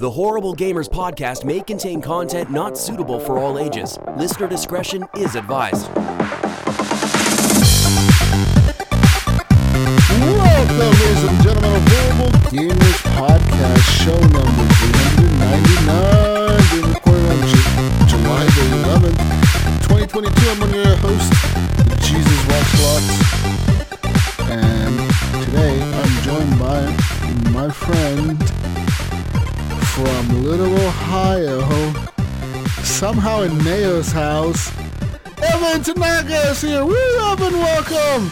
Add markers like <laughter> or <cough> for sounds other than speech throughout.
The Horrible Gamers podcast may contain content not suitable for all ages. Listener discretion is advised. Welcome, ladies and gentlemen, of Horrible Gamers Podcast, show number 399, being recorded on Ju- July the 11th, 2022. I'm one of your host, Jesus Watchlots, and today I'm joined by my friend from Little Ohio, somehow in Mayo's house, Evan Tanaka is here. We Woo, Evan, welcome!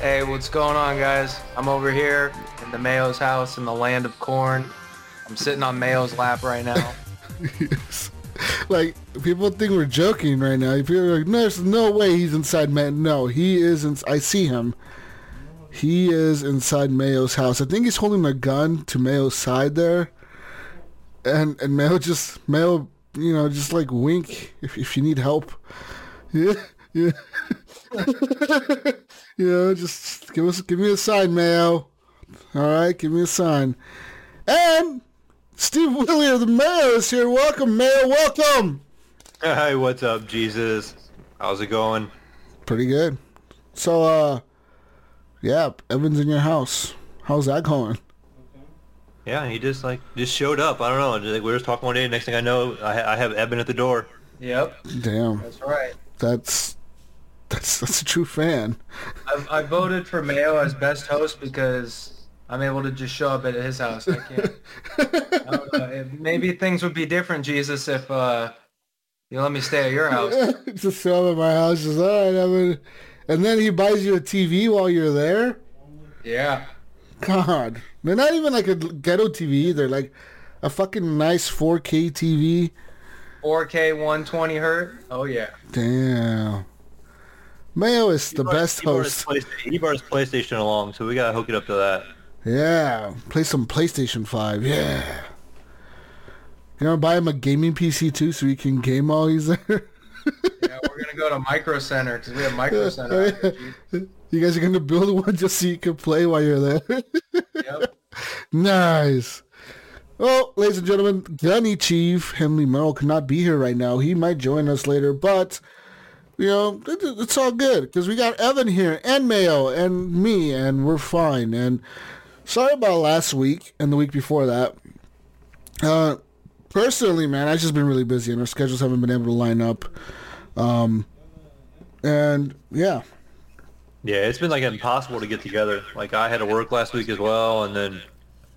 Hey, what's going on, guys? I'm over here in the Mayo's house in the land of corn. I'm sitting on Mayo's lap right now. <laughs> Yes. Like people think we're joking right now. People are like, "No, there's no way he's inside man." No, he is. In- I see him. He is inside Mayo's house. I think he's holding a gun to Mayo's side there, and and Mayo just Mayo, you know, just like wink if if you need help. <laughs> Yeah, yeah. <laughs> you know, just give us give me a sign, Mayo. All right, give me a sign. And Steve Willie of the Mayo is here. Welcome, Mayo. Welcome. Hey, what's up, Jesus? How's it going? Pretty good. So, uh, yeah, Evan's in your house. How's that going? Yeah, he just like just showed up. I don't know. Just, like we were just talking one day. Next thing I know, I, I have Evan at the door. Yep, Damn, that's right. that's that's that's a true fan. I, I voted for Mayo as best host because I'm able to just show up at his house. I can't. I don't know. If- Maybe things would be different, Jesus, if uh, you let me stay at your house. <laughs> Just show up at my house. Just all right, Evan. And then he buys you a TV while you're there. Yeah. God, they're not even like a ghetto TV. They're like a fucking nice 4K TV. 4K 120 hertz. Oh yeah. Damn. Mayo is the brought- best he host. PlayStation- He brought his PlayStation along, so we gotta hook it up to that. Yeah, play some PlayStation 5. Yeah. You gonna buy him a gaming PC too so he can game while he's there? Yeah, we're gonna go to Micro Center because we have Micro Center. here, <laughs> you guys are gonna build one just so you can play while you're there? Yep. Nice. Well, ladies and gentlemen, Gunny Chief Henley Merrill cannot be here right now. He might join us later, but you know it, it's all good because we got Evan here and Mayo and me, and we're fine. And sorry about last week and the week before that. Uh, personally, man, I've just been really busy, and our schedules haven't been able to line up. Um, and yeah, Yeah, it's been like impossible to get together. Like I had to work last week as well, and then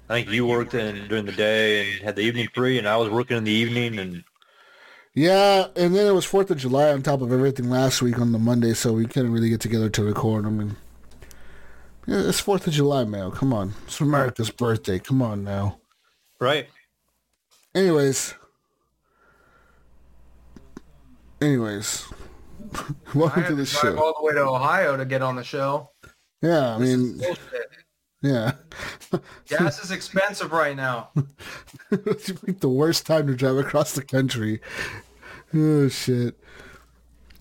I think you worked in during the day and had the evening free, and I was working in the evening, and Yeah, and then it was Fourth of July on top of everything last week on the Monday, so we couldn't really get together to record. I mean, yeah, it's Fourth of July, man. Come on, it's America's birthday. Come on now. right. Anyways, anyways, <laughs> welcome to the show. all the way to Ohio to get on the show. Yeah, I mean, Bullshit. yeah, <laughs> Gas is expensive right now. <laughs> it's like the worst time to drive across the country. Oh shit.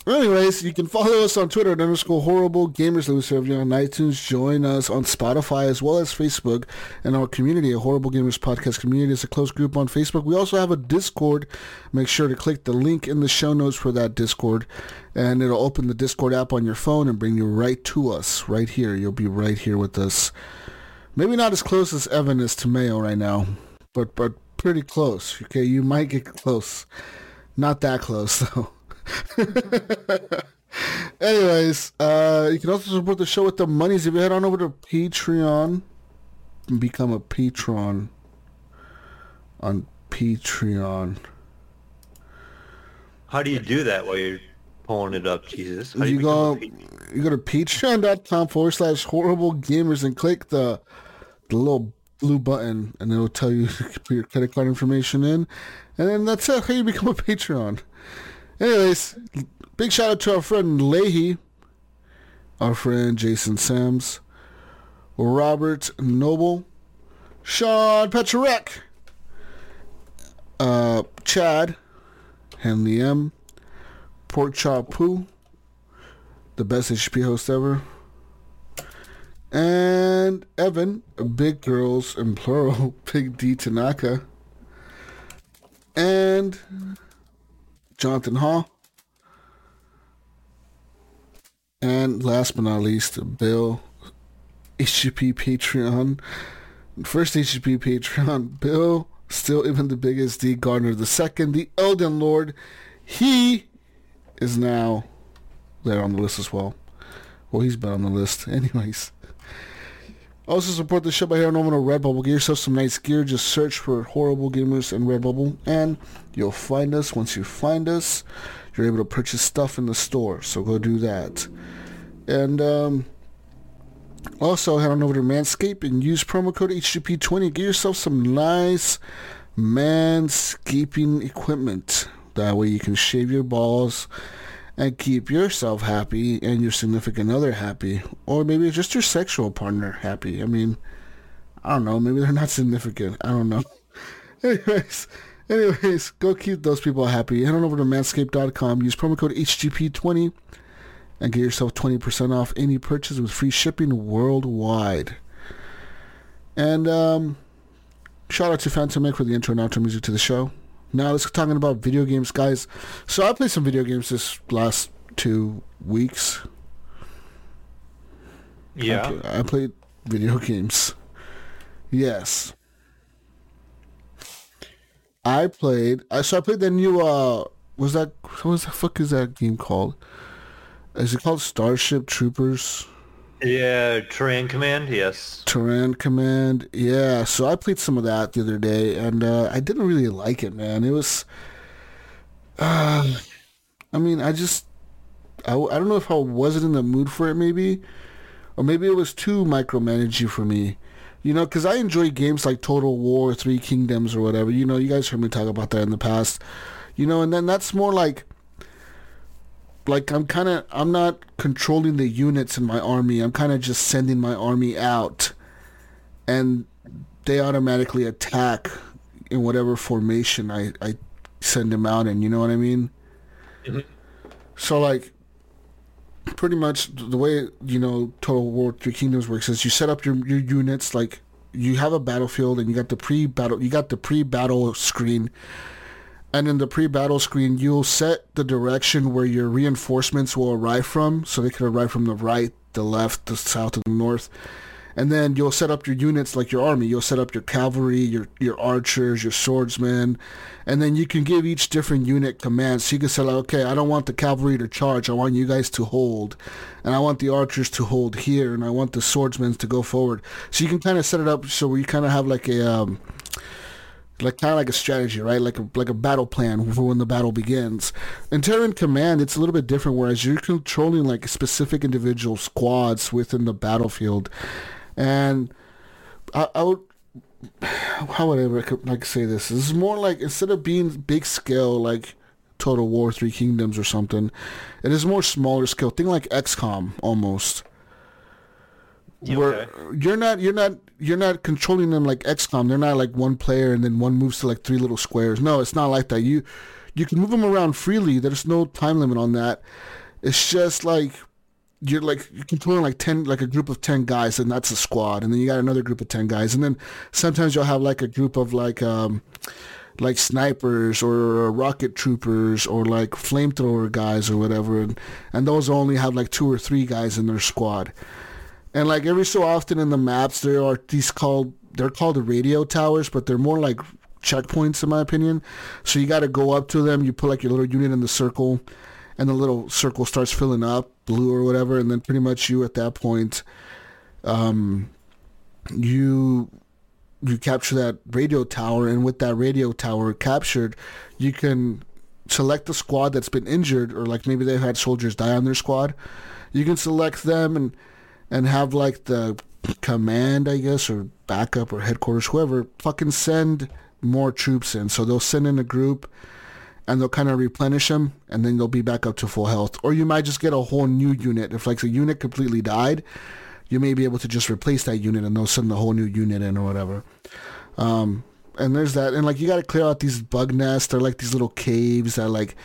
Anyways, you can follow us on Twitter at underscore horrible gamers that we serve you on iTunes. Join us on Spotify as well as Facebook and our community, a horrible gamers podcast community. It's a close group on Facebook. We also have a Discord. Make sure to click the link in the show notes for that Discord and it'll open the Discord app on your phone and bring you right to us, right here. You'll be right here with us. Maybe not as close as Evan is to Mayo right now, but but pretty close. Okay, you might get close. Not that close <laughs> though. <laughs> Anyways, uh, you can also support the show with the monies if you head on over to Patreon and become a patron on Patreon. How do you do that while you're pulling it up, Jesus? How do You become go you go to patreon.com forward slash horrible gamers and click the the little blue button and it'll tell you <laughs> to put your credit card information in and then that's how you become a Patreon. Anyways, big shout out to our friend Leahy, our friend Jason Sams, Robert Noble, Sean Petrarek, uh, Chad, Henley M, Pork Chop Poo, the best HP host ever, and Evan, Big Girls in plural, <laughs> Big D Tanaka. and Jonathan Hall. And last but not least, Bill, HGP Patreon. First HGP Patreon, <laughs> Bill, still even the biggest D. Gardner the second, the Elden Lord. He is now there on the list as well. Well, he's been on the list. <laughs> Anyways. Also support the show by heading over to Redbubble. Get yourself some nice gear. Just search for Horrible Gamers and Redbubble, and you'll find us. Once you find us, you're able to purchase stuff in the store. So go do that. And um, also head on over to Manscaped and use promo code HGP20. Get yourself some nice manscaping equipment. That way you can shave your balls and keep yourself happy and your significant other happy. Or maybe just your sexual partner happy. I mean, I don't know. Maybe they're not significant. I don't know. <laughs> anyways, anyways, go keep those people happy. Head on over to manscaped.com. Use promo code HGP20 and get yourself 20% off any purchase with free shipping worldwide. And um, shout out to Phantom Mick for the intro and outro music to the show. Now let's talking about video games, guys. So I played some video games this last two weeks. Yeah. I, I played video <laughs> games. Yes. I played. I so I played the new. Uh, was that what was the fuck is that game called? Is it called Starship Troopers? Yeah, Terran Command, yes. Terran Command. Yeah, so I played some of that the other day, and uh, I didn't really like it, man. It was. Uh, I mean, I just. I, I don't know if I wasn't in the mood for it, maybe. Or maybe it was too micromanaging for me. You know, because I enjoy games like Total War, Three Kingdoms, or whatever. You know, you guys heard me talk about that in the past. You know, and then that's more like like I'm kind of I'm not controlling the units in my army. I'm kind of just sending my army out, and they automatically attack in whatever formation I I send them out in. You know what I mean? Mm-hmm. So like, pretty much the way you know Total War Three Kingdoms works is you set up your your units like you have a battlefield and you got the pre-battle you got the pre-battle screen and in the pre-battle screen you'll set the direction where your reinforcements will arrive from. So they can arrive from the right the left the south and the north. And then you'll set up your units like your army. You'll set up your cavalry your your archers your swordsmen. And then you can give each different unit commands. So you can say like okay i don't want the cavalry to charge. I want you guys to hold. And i want the archers to hold here. And i want the swordsmen to go forward. So you can kind of set it up so you kind of have like a um, like kind of like a strategy, right? Like a like a battle plan for when the battle begins. In Terran Command, it's a little bit different, whereas you're controlling like specific individual squads within the battlefield, and I, I would. <sighs> How would I like say this? Is more like instead of being big scale like Total War Three Kingdoms or something, it is more smaller scale. Thing like XCOM almost Yeah, where okay. you're not you're not you're not controlling them like XCOM. They're not like one player and then one moves to like three little squares. No, it's not like that. You you can move them around freely. There's no time limit on that. It's just like you're like you're controlling like ten like a group of ten guys and that's a squad and then you got another group of ten guys and then sometimes you'll have like a group of like um like snipers or rocket troopers or like flamethrower guys or whatever and, and those only have like two or three guys in their squad and like every so often in the maps, there are these called they're called the radio towers, but they're more like checkpoints in my opinion. So you got to go up to them. You put like your little unit in the circle, and the little circle starts filling up, blue or whatever, and then pretty much you at that point, um, you you capture that radio tower, and with that radio tower captured, you can select the squad that's been injured, or like maybe they've had soldiers die on their squad. You can select them and and have like the command, I guess, or backup or headquarters, whoever, fucking send more troops in. So they'll send in a group and they'll kind of replenish them and then they'll be back up to full health. Or you might just get a whole new unit. If like a unit completely died, you may be able to just replace that unit and they'll send a whole new unit in or whatever. Um, and there's that. And like you got to clear out these bug nests. They're like these little caves that like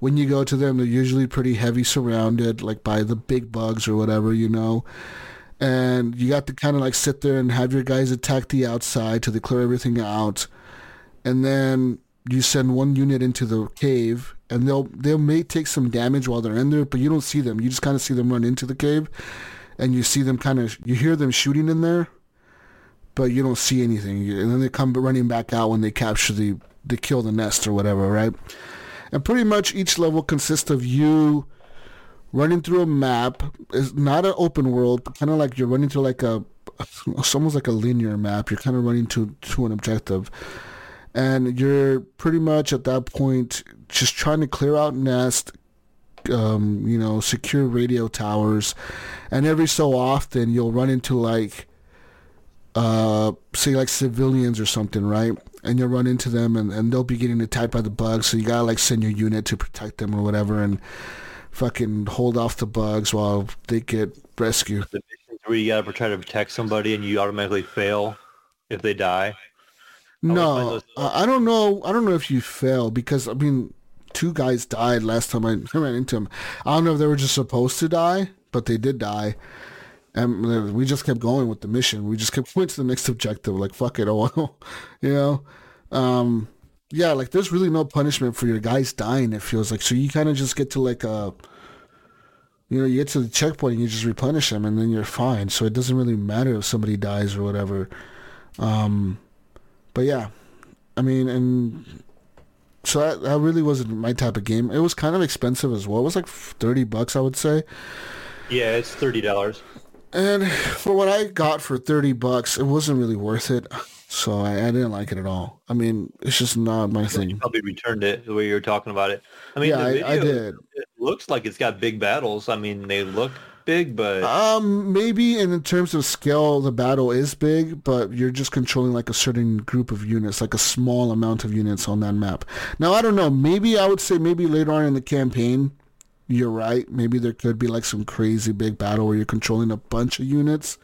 when you go to them, they're usually pretty heavy surrounded, like by the big bugs or whatever, you know. And you got to kind of like sit there and have your guys attack the outside till they clear everything out. And then you send one unit into the cave, and they'll they may take some damage while they're in there, but you don't see them. You just kind of see them run into the cave, and you see them kind of you hear them shooting in there, but you don't see anything. And then they come running back out when they capture the they kill the nest or whatever, right? And pretty much each level consists of you running through a map. It's not an open world, kind of like you're running through like a it's almost like a linear map. You're kind of running to to an objective, and you're pretty much at that point just trying to clear out nest, um, you know, secure radio towers, and every so often you'll run into like, uh, say like civilians or something, right? And you'll run into them, and, and they'll be getting attacked by the bugs. So you gotta like send your unit to protect them or whatever, and fucking hold off the bugs while they get rescued. The missions where you gotta try to protect somebody and you automatically fail if they die. No, I don't know. I don't know if you fail because I mean, two guys died last time I <laughs> ran into them. I don't know if they were just supposed to die, but they did die. And we just kept going with the mission. We just kept <laughs> going to the next objective. Like fuck it, <laughs> oh, you know. Um, yeah, like there's really no punishment for your guys dying. It feels like so you kind of just get to like a, you know, you get to the checkpoint and you just replenish them and then you're fine. So it doesn't really matter if somebody dies or whatever. Um, but yeah, I mean, and so that, that really wasn't my type of game. It was kind of expensive as well. It was like thirty bucks, I would say. Yeah, it's thirty dollars. And for what I got for thirty bucks, it wasn't really worth it. So I, I didn't like it at all. I mean, it's just not my thing. You probably returned it the way you were talking about it. I mean, yeah, the I, I did. It looks like it's got big battles. I mean, they look big, but Um, maybe in terms of scale, the battle is big, but you're just controlling like a certain group of units, like a small amount of units on that map. Now, I don't know. Maybe I would say maybe later on in the campaign, you're right. Maybe there could be like some crazy big battle where you're controlling a bunch of units.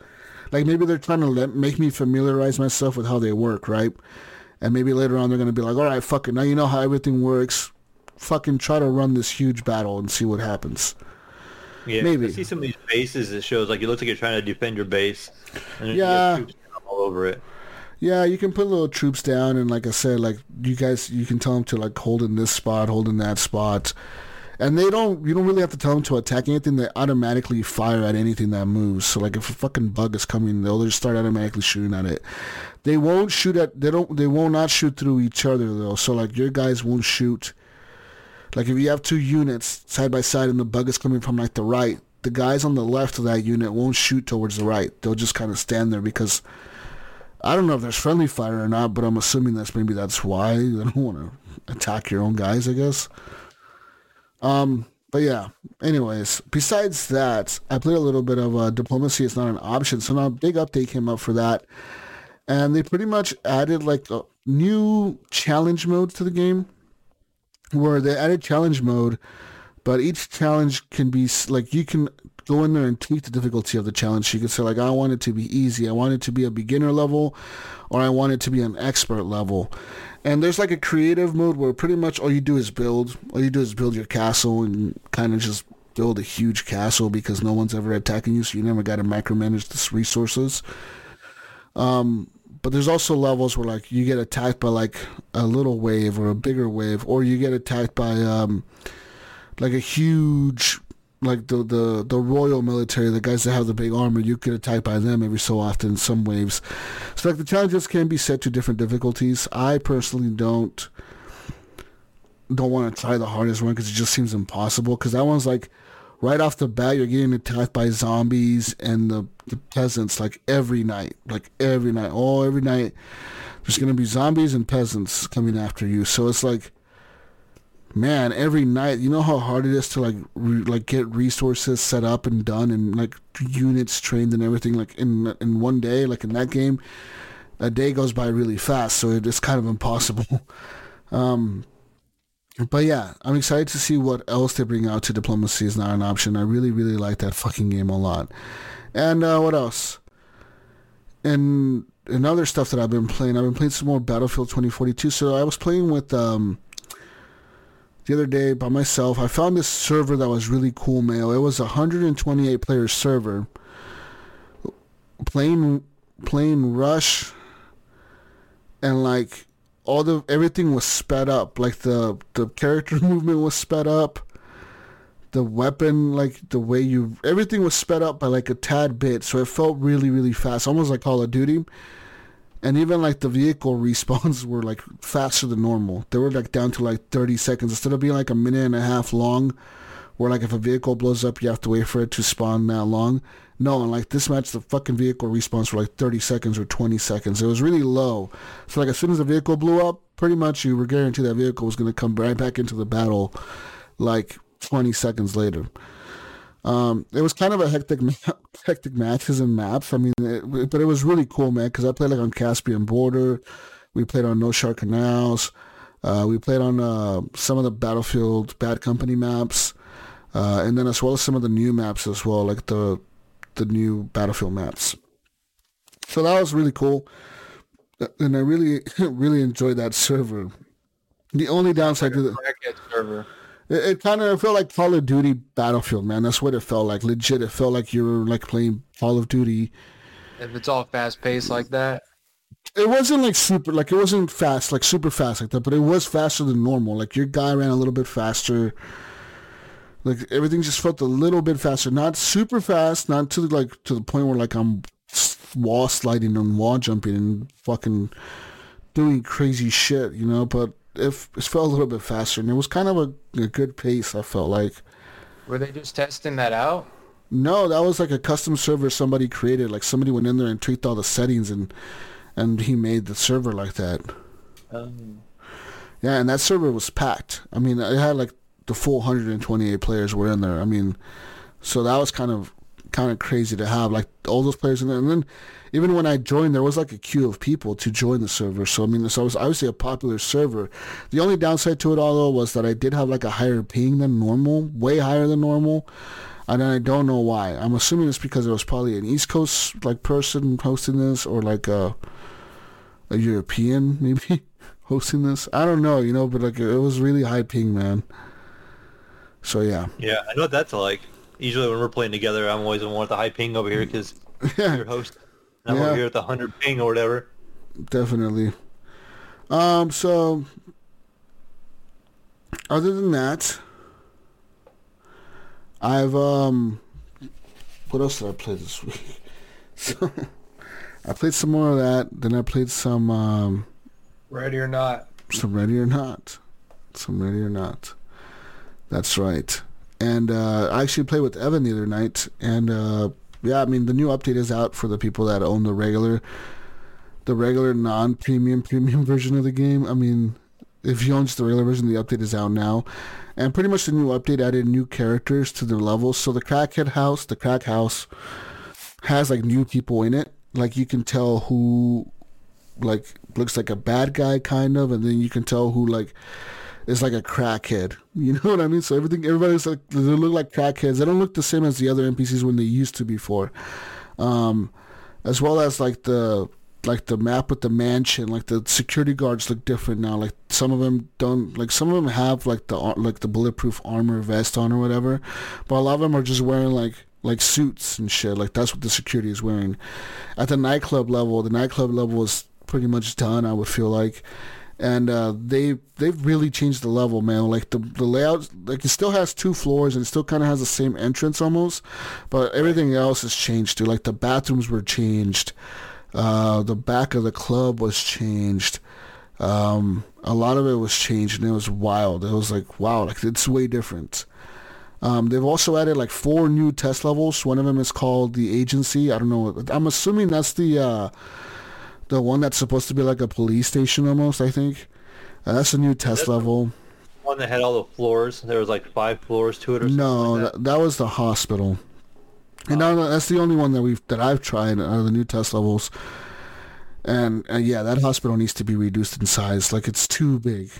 Like maybe they're trying to let, make me familiarize myself with how they work, right? And maybe later on they're going to be like, all right, fuck it. Now you know how everything works. Fucking try to run this huge battle and see what happens. yeah, maybe. I see some of these bases. It shows like it looks like you're trying to defend your base, and Yeah. troops all over it. Yeah, you can put little troops down, and like I said, like you guys, you can tell them to like hold in this spot, hold in that spot, and they don't. You don't really have to tell them to attack anything. They automatically fire at anything that moves. So like if a fucking bug is coming, they'll just start automatically shooting at it. They won't shoot at. They don't. They not not shoot through each other though. So like your guys won't shoot. Like if you have two units side by side and the bug is coming from like the right, the guys on the left of that unit won't shoot towards the right. They'll just kind of stand there because I don't know if there's friendly fire or not, but I'm assuming that's maybe that's why <laughs> they don't want to attack your own guys, I guess. Um, but yeah. Anyways, besides that, I played a little bit of uh, diplomacy. It's not an option, so now a big update came up for that, and they pretty much added like a new challenge mode to the game, where they added challenge mode, but each challenge can be like you can go in there and tweak the difficulty of the challenge. You can say like I want it to be easy, I want it to be a beginner level, or I want it to be an expert level. And there's like a creative mode where pretty much all you do is build. All you do is build your castle and kind of just build a huge castle because no one's ever attacking you, so you never got to micromanage the resources. Um, but there's also levels where like you get attacked by like a little wave or a bigger wave, or you get attacked by um, like a huge like the, the the royal military, the guys that have the big armor, you get attacked by them every so often in some waves. So like the challenges can be set to different difficulties. I personally don't don't want to try the hardest one because it just seems impossible. Because that one's like right off the bat, you're getting attacked by zombies and the, the peasants like every night, like every night, oh every night. There's gonna be zombies and peasants coming after you. So it's like man, every night, you know how hard it is to like re- like get resources set up and done and like units trained and everything like in in one day, like in that game, a day goes by really fast, so it's kind of impossible. <laughs> um but yeah, I'm excited to see what else they bring out to diplomacy is not an option. I really, really like that fucking game a lot. And uh, what else? And and other stuff that I've been playing. I've been playing some more Battlefield 2042. So I was playing with um the other day by myself. I found this server that was really cool, Mail. It was a 128 player server. Playing playing Rush and like all the everything was sped up. Like the the character <laughs> movement was sped up. The weapon, like the way you, everything was sped up by like a tad bit, so it felt really, really fast, almost like Call of Duty. And even like the vehicle <laughs> respawns were like faster than normal. They were like down to like 30 seconds instead of being like a minute and a half long, where like if a vehicle blows up, you have to wait for it to spawn that long. No, and like this match, the fucking vehicle respawns for like 30 seconds or 20 seconds. It was really low. So like as soon as the vehicle blew up, pretty much you were guaranteed that vehicle was going to come right back into the battle like 20 seconds later. Um, it was kind of a hectic, <laughs> hectic matches and maps. I mean, it, but it was really cool, man. Because I played like on Caspian Border, we played on Noshahr Canals, uh, we played on uh, some of the Battlefield Bad Company maps, uh, and then as well as some of the new maps as well, like the the new Battlefield maps. So that was really cool, and I really <laughs> really enjoyed that server. The only downside to the server. It, it kind of felt like Call of Duty Battlefield, man. That's what it felt like. Legit, it felt like you were like playing Call of Duty. If it's all fast paced like that. It wasn't like super, like it wasn't fast, like super fast like that, but it was faster than normal. Like your guy ran a little bit faster. Like everything just felt a little bit faster, not super fast, not to like to the point where like I'm wall sliding and wall jumping and fucking doing crazy shit, you know. But it, it felt a little bit faster, and it was kind of a, a good pace. I felt like. Were they just testing that out? No, that was like a custom server somebody created. Like somebody went in there and tweaked all the settings, and and he made the server like that. Um. Yeah, and that server was packed. I mean, it had like the full 128 players were in there. I mean, so that was kind of kind of crazy to have like all those players in there. And then even when I joined, there was like a queue of people to join the server. So I mean, it was obviously a popular server. The only downside to it all though was that I did have like a higher ping than normal, way higher than normal. And I don't know why. I'm assuming it's because it was probably an East Coast like person hosting this, or like a a European maybe <laughs> hosting this. I don't know, you know, but like it was really high ping, man. So yeah. Yeah, I know what that's like. Usually when we're playing together, I'm always the one with the high ping over here because yeah. you're host. I'm yeah. over here with the hundred ping or whatever. Definitely. Um. So, other than that, I've um. What else did I play this week? <laughs> so, I played some more of that. Then I played some. um Ready or not. Some ready or not. Some ready or not. That's right. And uh, I actually played with Evan the other night, and uh, yeah, I mean the new update is out for the people that own the regular, the regular non-premium premium <laughs> version of the game. I mean, if you own just the regular version, the update is out now, and pretty much the new update added new characters to the levels. So the crackhead house, the crack house, has like new people in it. Like you can tell who, like looks like a bad guy kind of, and then you can tell who like is like a crackhead. <laughs> You know what I mean? So everything, everybody's like, they look like crackheads. They don't look the same as the other NPCs when they used to before. Um, as well as like the, like the map with the mansion, like the security guards look different now. Like some of them don't, like some of them have like the, like the bulletproof armor vest on or whatever. But a lot of them are just wearing like, like suits and shit. Like that's what the security is wearing. At the nightclub level, the nightclub level is pretty much done, I would feel like and uh, they they've really changed the level, man. Like the the layout, like it still has two floors and it still kind of has the same entrance almost, but everything else has changed too. Like the bathrooms were changed, uh, the back of the club was changed. Um, a lot of it was changed and it was wild. It was like wow, like it's way different. Um, they've also added like four new test levels. One of them is called the agency. I don't know. I'm assuming that's the uh, the one that's supposed to be like a police station almost. I think uh, that's a new test level. One that had all the floors. There was like five floors to it, or something. no? Like that? that? that was the hospital. And oh. now that's the only one that we've that I've tried out of the new test levels. And uh, yeah, that hospital needs to be reduced in size. Like it's too big.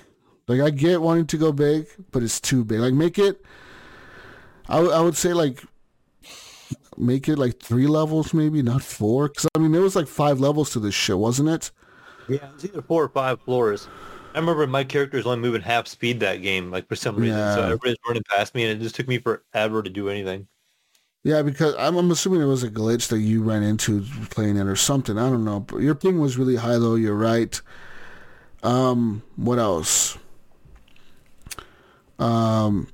Like I get wanting to go big, but it's too big. Like make it. I, w- I would say like make it like three levels, maybe not four. Because I mean, there was like five levels to this shit, wasn't it? Yeah, it was either four or five floors. I remember my character was only moving half speed that game, like for some reason. Yeah. So everybody's running past me, and it just took me forever to do anything. Yeah, because I'm, I'm assuming it was a glitch that you ran into playing it or something. I don't know. But your ping was really high, though. You're right. Um, what else? Um,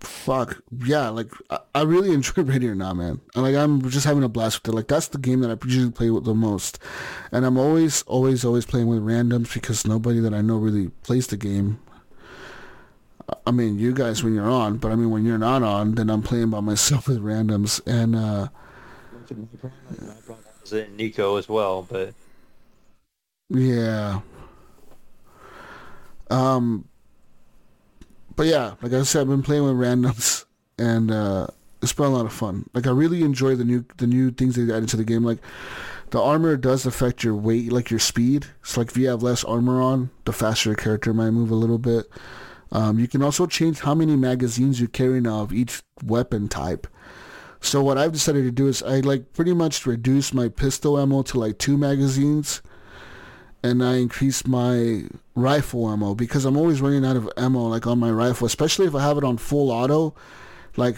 fuck yeah, like I, I really <laughs> enjoy Ready or Not, man. And, like I'm just having a blast with it. Like that's the game that I usually play with the most, and I'm always, always, always playing with randoms because nobody that I know really plays the game. I mean, you guys when you're on, but I mean when you're not on, then I'm playing by myself <laughs> with randoms, and uh, Nico as well, but yeah. Um, but yeah, like I said, I've been playing with randoms, and uh, it's been a lot of fun. Like I really enjoy the new the new things they added to the game. Like the armor does affect your weight, like your speed. So like if you have less armor on, the faster your character might move a little bit. Um, you can also change how many magazines you carry now of each weapon type. So what I've decided to do is I like pretty much reduce my pistol ammo to like two magazines and I increase my rifle ammo because I'm always running out of ammo like on my rifle, especially if I have it on full auto. Like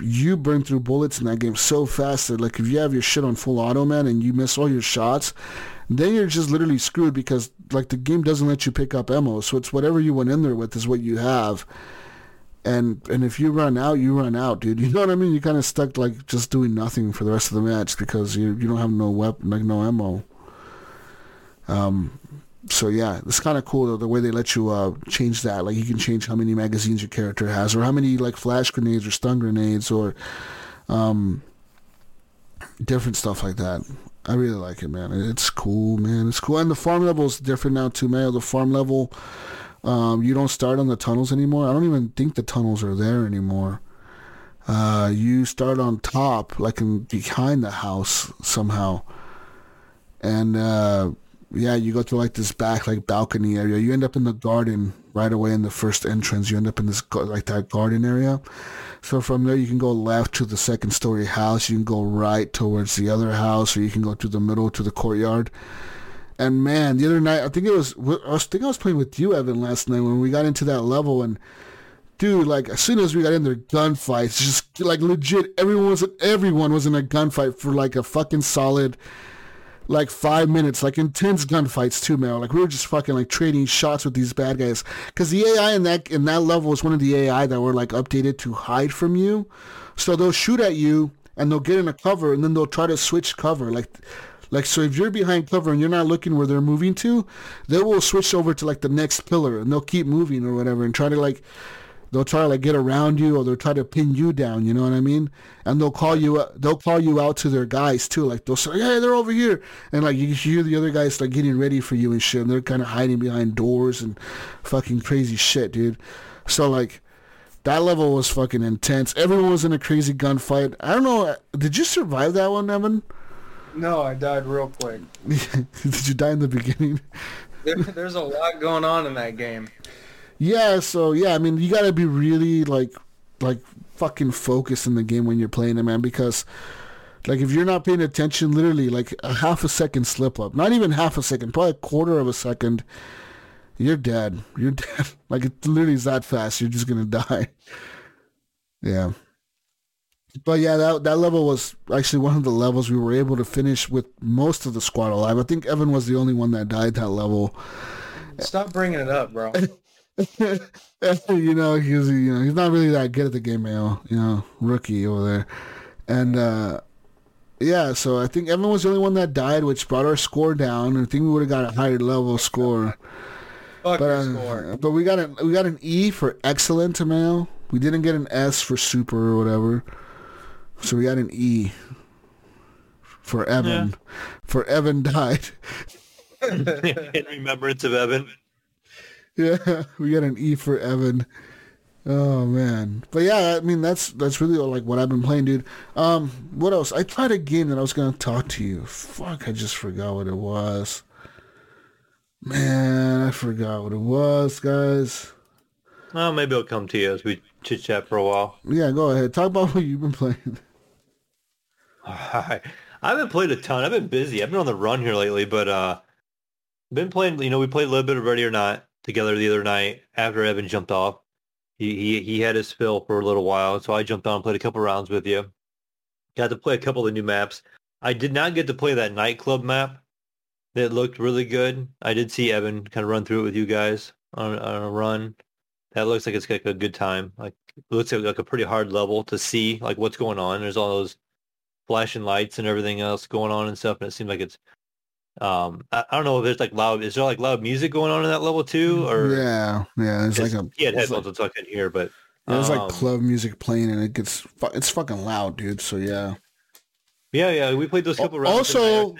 you burn through bullets in that game so fast that like if you have your shit on full auto, man, and you miss all your shots, then you're just literally screwed because like the game doesn't let you pick up ammo. So it's whatever you went in there with is what you have. And and if you run out, you run out, dude. <laughs> You know what I mean? You're kind of stuck like just doing nothing for the rest of the match because you you don't have no weapon, like no ammo. Um, so yeah, it's kind of cool though, the way they let you uh, change that. Like you can change how many magazines your character has, or how many like flash grenades or stun grenades, or um, different stuff like that. I really like it, man. It's cool, man. It's cool, and the farm level is different now too, man. The farm level, um, you don't start on the tunnels anymore. I don't even think the tunnels are there anymore. Uh, you start on top, like in behind the house somehow, and uh, yeah, you go to like this back like balcony area. You end up in the garden right away in the first entrance. You end up in this like that garden area. So from there you can go left to the second story house. You can go right towards the other house, or you can go to the middle to the courtyard. And man, the other night I think it was I was think I was playing with you Evan last night when we got into that level and. Dude, like as soon as we got in there, gunfights, just like legit, everyone was everyone was in a gunfight for like a fucking solid like five minutes, like intense gunfights too, man. Like we were just fucking like trading shots with these bad guys. Cause the AI in that in that level is one of the AI that were like updated to hide from you. So they'll shoot at you and they'll get in a cover and then they'll try to switch cover. Like like so if you're behind cover and you're not looking where they're moving to, they will switch over to like the next pillar and they'll keep moving or whatever and try to like they'll try to like get around you or they'll try to pin you down you know what i mean? And they'll call you uh, they'll call you out to their guys too. Like they'll say hey they're over here. And like you hear the other guys like getting ready for you and shit and they're kind of hiding behind doors and fucking crazy shit dude. So like that level was fucking intense. Everyone was in a crazy gunfight. I don't know did you survive that one evan? No i died real quick. <laughs> Did you die in the beginning? There, there's a lot going on in that game yeah, so yeah, I mean, you got to be really like like fucking focused in the game when you're playing it, man, because like if you're not paying attention, literally like a half a second slip up, not even half a second, probably a quarter of a second, you're dead. You're <laughs> dead. Like it literally is that fast. You're just gonna <laughs> die. Yeah. But yeah, that that level was actually one of the levels we were able to finish with most of the squad alive. I think Evan was the only one that died that level. Stop bringing it up, bro. <laughs> <laughs> you know, he's you know he's not really that good at the game, man. You know, rookie over there, and uh, yeah. So I think Evan was the only one that died, which brought our score down. I think we would have got a higher level score. Fuck but, uh, score. but we got an we got an E for excellent, Emil. We didn't get an S for super or whatever. So we got an E for Evan. Yeah. For Evan died. <laughs> In remembrance of Evan. Yeah, <laughs> we got an E for Evan. Oh man, but yeah, I mean that's that's really like what I've been playing, dude. Um, what else? I tried a game that I was gonna talk to you. Fuck, I just forgot what it was. Man, I forgot what it was, guys. Well, maybe it'll come to you as we chit chat for a while. Yeah, go ahead. Talk about <laughs> what you've been playing. I haven't played a ton. I've been busy. I've been on the run here lately, but uh, been playing. You know, we played a little bit of Ready or Not together the other night after Evan jumped off. He, he, he had his fill for a little while, so I jumped on and played a couple rounds with you. Got to play a couple of the new maps. I did not get to play that nightclub map. that looked really good. I did see Evan kind of run through it with you guys on, on a run. That looks like it's like a good time. Like looks like, like a pretty hard level to see like what's going on. There's all those flashing lights and everything else going on and stuff, and it seems like it's um I, I don't know if there's like loud is there like loud music going on in that level too or yeah, yeah. It's like a he had it's headphones like, so I couldn't hear, but there's um, like club music playing and it gets it's fucking loud, dude. So yeah. yeah, yeah, we played those couple rounds. Also,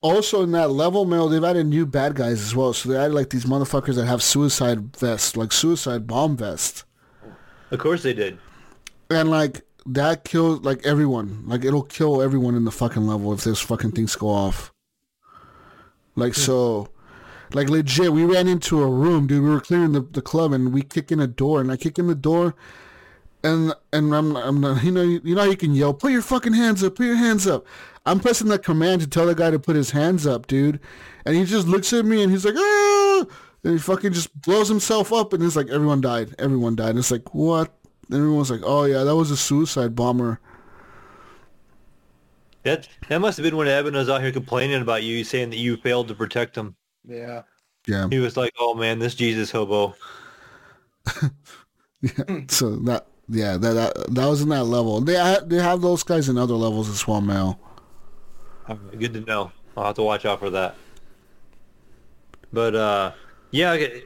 also in that level, Mel, they've added new bad guys as well. So they added like these motherfuckers that have suicide vests, like suicide bomb vests, of course they did. and like that kills like everyone. Like it'll kill everyone in the fucking level if those fucking things go off. Like so, like legit, we ran into a room, dude. We were clearing the, the club, and we kick in a door, and I kick in the door, and and I'm I'm not, <laughs> you know you know how you can yell, put your fucking hands up, put your hands up. I'm pressing that command to tell the guy to put his hands up, dude, and he just looks at me and he's like, ah, and he fucking just blows himself up, and it's like everyone died, everyone died. And it's like what? And everyone's like, oh yeah, that was a suicide bomber. That that must have been when Evan was out here complaining about you, saying that you failed to protect him. Yeah. Yeah, He was like, "Oh man, this Jesus hobo." <laughs> yeah. so that yeah that that, that was in that level. They they have those guys in other levels as well, Mel. Good to know. I'll have to watch out for that. But uh, yeah, okay,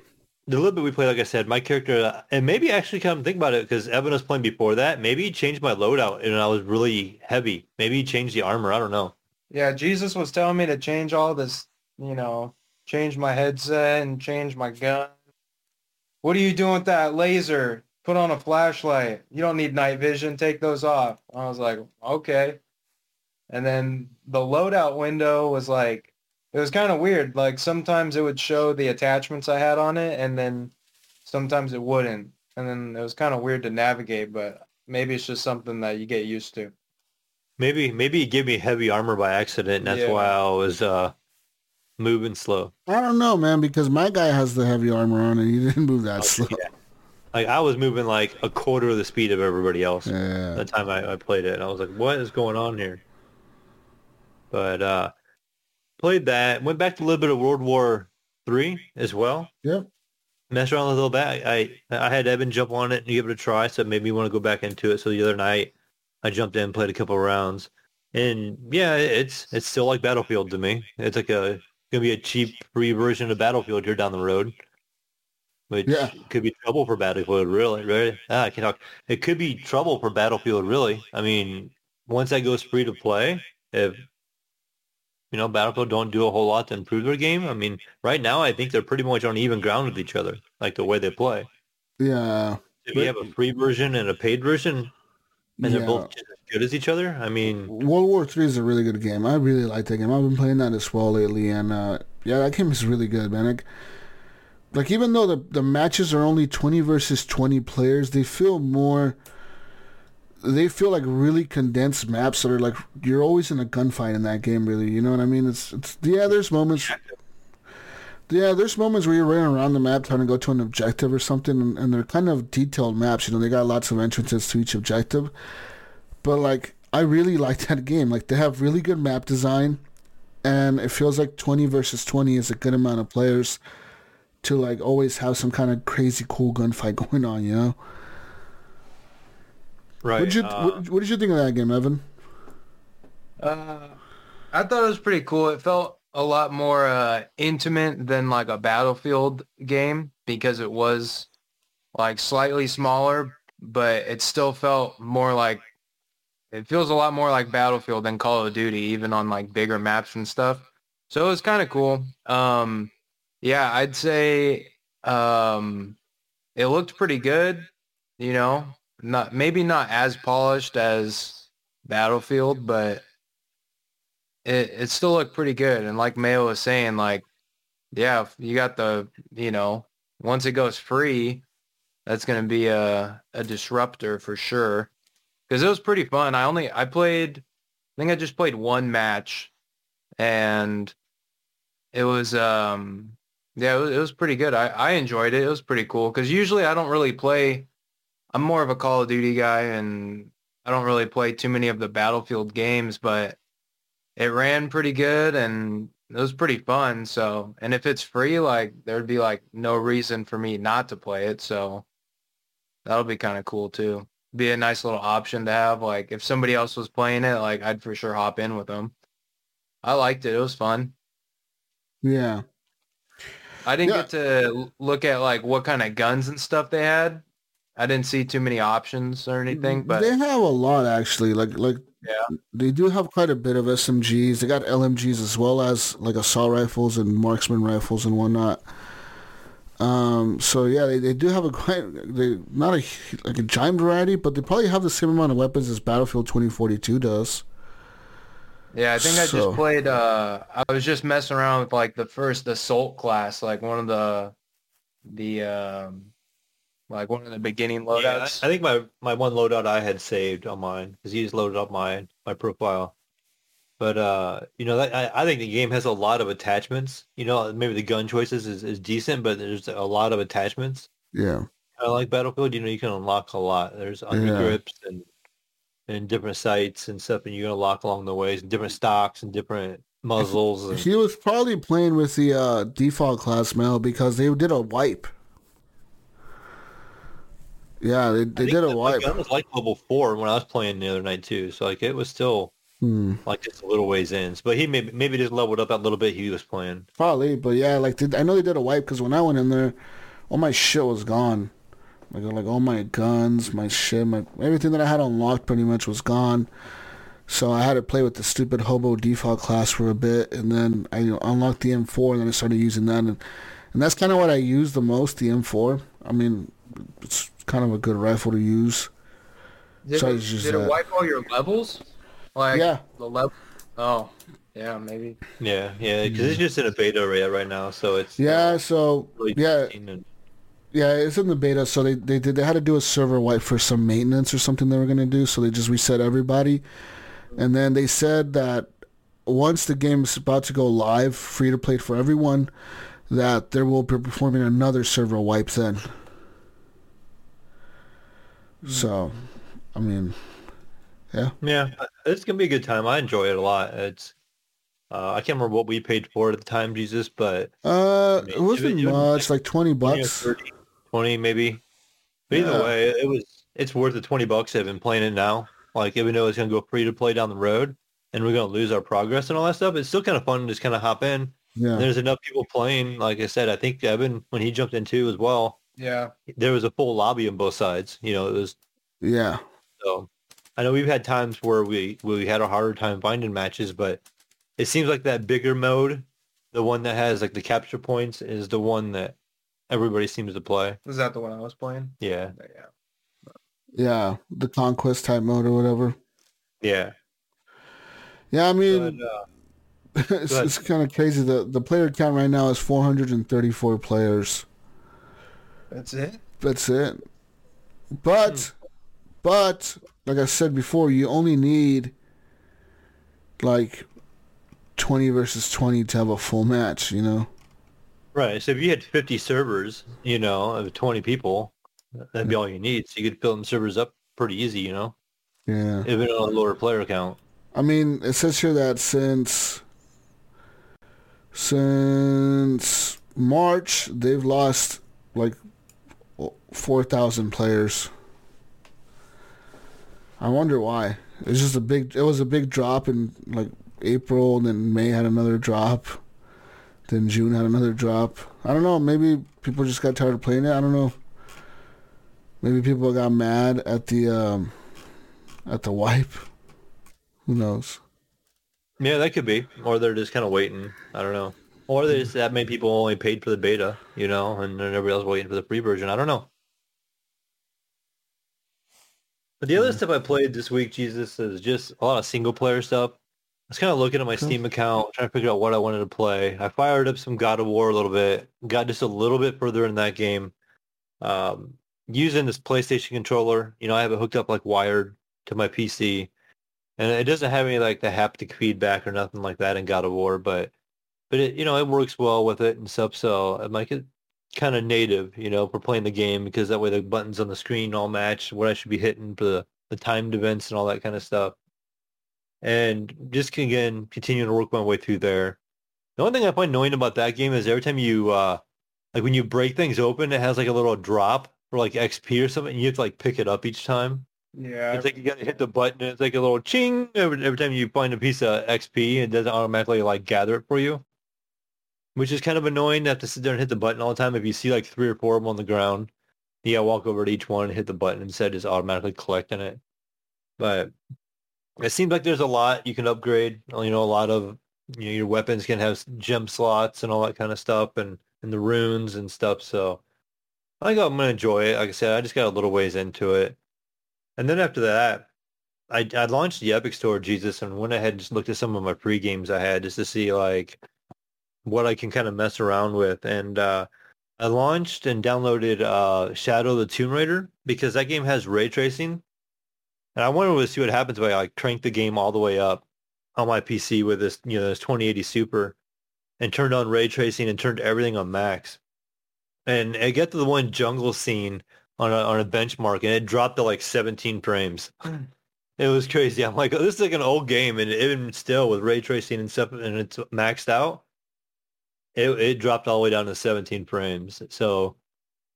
the little bit we played, like I said, my character, uh, and maybe actually come think about it because Evan was playing before that. Maybe he changed my loadout and I was really heavy. Maybe he changed the armor. I don't know. Yeah, Jesus was telling me to change all this, you know, change my headset and change my gun. What are you doing with that laser? Put on a flashlight. You don't need night vision. Take those off. I was like, okay. And then the loadout window was like, it was kind of weird. Like sometimes it would show the attachments I had on it and then sometimes it wouldn't. And then it was kind of weird to navigate, but maybe it's just something that you get used to. Maybe maybe he gave me heavy armor by accident, and that's Yeah. why I was uh, moving slow. I don't know, man, because my guy has the heavy armor on and he <laughs> didn't move that slow. Yeah. Like I was moving like a quarter of the speed of everybody else. Yeah. the time I, I played it, and I was like, "What is going on here?" But uh, played that. Went back to a little bit of World War Three as well. Yep. Messed around with a little bit. I I had Evan jump on it and give it a try, so it made me want to go back into it. So the other night, I jumped in, played a couple of rounds, and yeah, it's it's still like Battlefield to me. It's like a gonna be a cheap free version of Battlefield here down the road. Which Yeah. could be trouble for Battlefield, really. Right? Ah, I can talk. It could be trouble for Battlefield, really. I mean, once that goes free to play, if you know Battlefield don't do a whole lot to improve their game. I mean, right now I think they're pretty much on even ground with each other, like the way they play. Yeah. If you have a free version and a paid version, and they're both just as good as each other, I mean, World War Three is a really good game. I really like that game. I've been playing that as well lately, and uh, yeah, that game is really good, man. Like, like even though the the matches are only twenty versus twenty players, they feel more. They feel like really condensed maps that are like you're always in a gunfight in that game. Really, you know what I mean? It's it's yeah. There's moments. Yeah, there's moments where you're running around the map trying to go to an objective or something, and, and they're kind of detailed maps. You know, they got lots of entrances to each objective. But like, I really like that game. Like, they have really good map design, and it feels like 20 versus 20 is a good amount of players to like always have some kind of crazy cool gunfight <laughs> going on. You know? Right? What did you uh, what, what did you think of that game, Evan? Uh, I thought it was pretty cool. It felt a lot more uh, intimate than like a Battlefield game because it was like slightly smaller, but it still felt more like it feels a lot more like Battlefield than Call of Duty, even on like bigger maps and stuff. So it was kind of cool. Um, yeah, I'd say um, it looked pretty good. You know, not maybe not as polished as Battlefield, but it it still looked pretty good. And like Mayo was saying, like, yeah, you got the, you know, once it goes free, that's gonna be a a disruptor for sure. Because it was pretty fun. I only I played, I think I just played one match, and it was um yeah it was, it was pretty good. I I enjoyed it. It was pretty cool. Because usually I don't really play. I'm more of a Call of Duty guy, and I don't really play too many of the Battlefield games, but it ran pretty good and it was pretty fun. So, and if it's free, like there'd be like no reason for me not to play it. So that'll be kind of cool too. Be a nice little option to have. Like if somebody else was playing it, like I'd for sure hop in with them. I liked it. It was fun. Yeah. I didn't Yeah. get to look at like what kind of guns and stuff they had. I didn't see too many options or anything, but they have a lot actually. Like like Yeah. they do have quite a bit of SMGs. They got LMGs as well as like assault rifles and marksman rifles and whatnot. Um, so yeah, they, they do have a quite they not a like a giant variety, but they probably have the same amount of weapons as Battlefield 2042 does. Yeah, I think I just played. Uh, I was just messing around with like the first assault class, like one of the, the, um, like one of the beginning loadouts. Yeah, I. I think my, my one loadout I had saved on mine because he just loaded up my my profile. But uh, you know, that, I, I think the game has a lot of attachments. You know, maybe the gun choices is, is decent, but there's a lot of attachments. Yeah, I like Battlefield, you know, you can unlock a lot. There's undergrips and and different sights and stuff, and you can unlock along the ways, and different stocks and different muzzles. And, he was probably playing with the uh, default class Mel because they did a wipe. Yeah, they they did a that wipe. gun was like level four when I was playing the other night too, so like it was still Hmm. like just a little ways in. But he maybe maybe just leveled up that little bit he was playing. Probably, but yeah, like they, I know they did a wipe because when I went in there, all my shit was gone. Like like all my guns, my shit, my everything that I had unlocked pretty much was gone. So I had to play with the stupid hobo default class for a bit, and then I unlocked the M4, and then I started using that, and and that's kind of what I use the most, the M4. I mean, it's kind of a good rifle to use. Did, so I it, just use did it that. wipe all your levels? Like Yeah. the level. Oh, yeah, maybe. Yeah, yeah, because it's just in a beta area right now, so it's uh, Yeah, so really yeah, and- Yeah, it's in the beta, so they they did they had to do a server wipe for some maintenance or something they were gonna do, so they just reset everybody, and then they said that once the game's about to go live, free to play for everyone, that they will be performing another server wipe then. So, I mean, yeah, yeah, it's gonna be a good time. I enjoy it a lot. It's uh, I can't remember what we paid for it at the time, Jesus, but uh, mean, it wasn't it- it was much, like twenty 20 bucks. 30, 20 maybe. But either way, it was it's worth the twenty bucks. I've been playing it now. Like even though it's gonna go free to play down the road, and we're gonna lose our progress and all that stuff, it's still kind of fun to just kind of hop in. Yeah, There's enough people playing. Like I said, I think Evan when he jumped into as well, Yeah. there was a full lobby on both sides. You know, it was yeah, so. I know we've had times where we we had a harder time finding matches, but it seems like that bigger mode, the one that has like the capture points, is the one that everybody seems to play. Is that the one I was playing? Yeah, Yeah. yeah, the conquest type mode or whatever. yeah. Yeah, I mean. But, uh, <laughs> it's, it's kind of crazy. The the player count right now is 434 players. That's it. That's it. But hmm. but like I said before, you only need like 20 versus 20 to have a full match, you know. right. So if you had 50 servers, you know, of 20 people, that'd be all you need. So you could fill them servers up pretty easy, you know, Yeah. even on a lower player count. I mean, it says here that since since March, they've lost like 4,000 players. I wonder why. It's just a big. It was a big drop in like April, and then May had another drop. Then June had another drop. I don't know. Maybe people just got tired of playing it. I don't know. Maybe people got mad at the um, at the wipe. Who knows? Yeah, that could be. Or they're just kind of waiting. I don't know. Or there's that many people only paid for the beta, you know, and then everybody else waiting for the free version. I don't know. But the other stuff I played this week, Jesus, is just a lot of single player stuff. I was kind of looking at my Cool. Steam account, trying to figure out what I wanted to play. I fired up some God of War a little bit, got just a little bit further in that game. Um, using this PlayStation controller, you know, I have it hooked up like wired to my PC, and it doesn't have any like the haptic feedback or nothing like that in God of War, but but it you know it works well with it and stuff. So I'm like it kind of native, you know, for playing the game because that way the buttons on the screen all match what I should be hitting for the the timed events and all that kind of stuff. And just again continuing to work my way through there. The only thing I find annoying about that game is every time you, uh, like when you break things open, it has like a little drop for like XP or something. And you have to like pick it up each time. Yeah. It's like you gotta hit the button. And it's like a little ching every, every time you find a piece of XP. It doesn't automatically like gather it for you, which is kind of annoying. To have to sit there and hit the button all the time. If you see like three or four of them on the ground, you gotta walk over to each one and hit the button instead of just automatically collecting it. But it seems like there's a lot you can upgrade. You know, a lot of you know your weapons can have gem slots and all that kind of stuff, and and the runes and stuff. So I think I'm gonna enjoy it. Like I said, I just got a little ways into it. And then after that, I, I launched the Epic Store, Jesus, and went ahead and just looked at some of my free games I had just to see like what I can kind of mess around with. And uh, I launched and downloaded uh, Shadow the Tomb Raider because that game has ray tracing. And I wanted to see what happens if I like crank the game all the way up on my PC with this, you know, this 2080 Super and turned on ray tracing and turned everything on max. And I get to the one jungle scene on a, on a benchmark and it dropped to like 17 frames. it was crazy. I'm like, oh, this is like an old game and even still with ray tracing and stuff and it's maxed out, it, it dropped all the way down to 17 frames. So,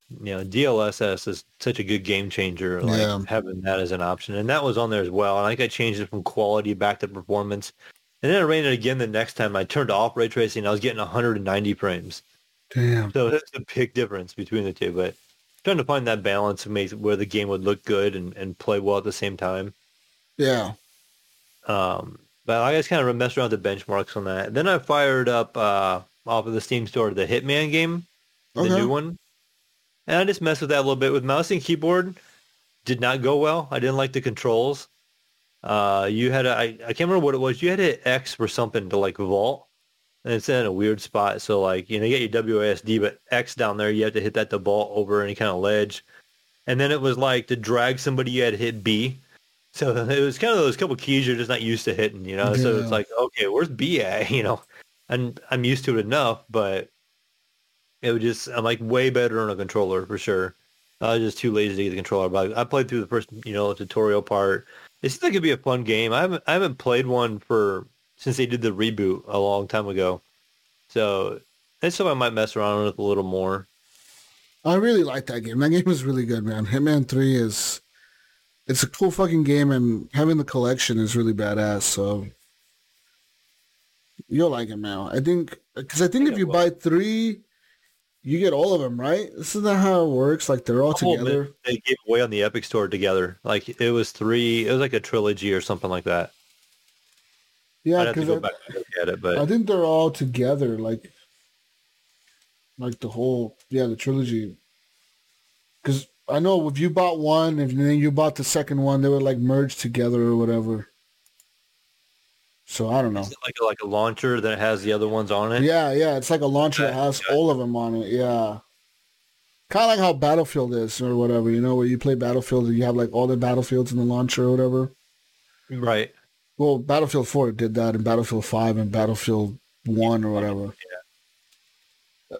you know, DLSS is such a good game changer, like Yeah. having that as an option. And that was on there as well. And I think I changed it from quality back to performance. And then I ran it again the next time. I turned off ray tracing. I was getting 190 frames. Damn. So that's a big difference between the two. But trying to find that balance of make where the game would look good and, and play well at the same time. Yeah. Um, but I just kind of messed around with the benchmarks on that. Then I fired up uh, off of the Steam store the Hitman game, the Okay. new one, and I just messed with that a little bit with mouse and keyboard. Did not go well. I didn't like the controls. Uh, you had a, I, I can't remember what it was. You had to hit X for something to like vault, and it's in a weird spot. So like you know you get your WASD, but X down there you have to hit that to vault over any kind of ledge. And then it was like to drag somebody you had to hit B. So <laughs> it was kind of those couple keys you're just not used to hitting, you know. So it's like, okay, where's B at? <laughs> You know, and I'm used to it enough, but it was just I'm like way better on a controller for sure. I was just too lazy to get the controller, but I played through the first, you know, tutorial part. It seems like it'd be a fun game. I haven't I haven't played one for since they did the reboot a long time ago, so that's something I might mess around with a little more. I really like that game. That game is really good, man. Hitman 3 is it's a cool fucking game and having the collection is really badass. So you'll like it, man. I think because I think if you buy 3 you get all of them, right? This is not how it works. Like they're all together. They gave away on the Epic Store together. Like it was three. It was like a trilogy or something like that. Yeah, I'd have to because go back and look at it, I think they're all together, like like the whole yeah the trilogy. Because I know if you bought one, if then you bought the second one, they would like merge together or whatever. So I don't know. is it like a, like a launcher that has the other ones on it? Yeah, yeah, it's like a launcher that has yeah. all of them on it. Yeah, kind of like how Battlefield is or whatever. You know, where you play Battlefield, and you have like all the battlefields in the launcher or whatever. Right. Well, Battlefield 4 did that, and Battlefield 5 and Battlefield 1 or whatever.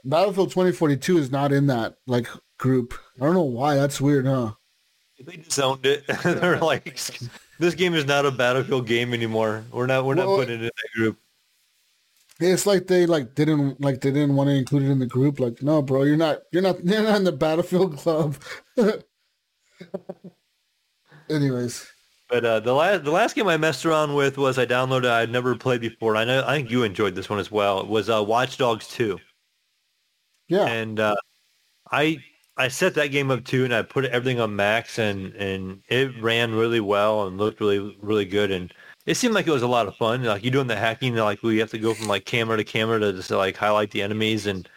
Battlefield 2042 is not in that like group. I don't know why. That's weird, huh? They disowned it. <laughs> They're like, this game is not a Battlefield game anymore. We're not. We're not Well, putting it in that group. It's like they like didn't like they didn't want to include it in the group. Like, no, bro, you're not you're not <laughs> you're not in the Battlefield club. <laughs> Anyways, But uh, the last the last game I messed around with was I downloaded. I'd never played before. I know. I think you enjoyed this one as well. It was uh, Watch Dogs Two. yeah, and uh, I I set that game up too, and I put everything on max, and and it ran really well and looked really really good, and it seemed like it was a lot of fun. Like you doing the hacking, like we have to go from like camera to camera to just like highlight the enemies, and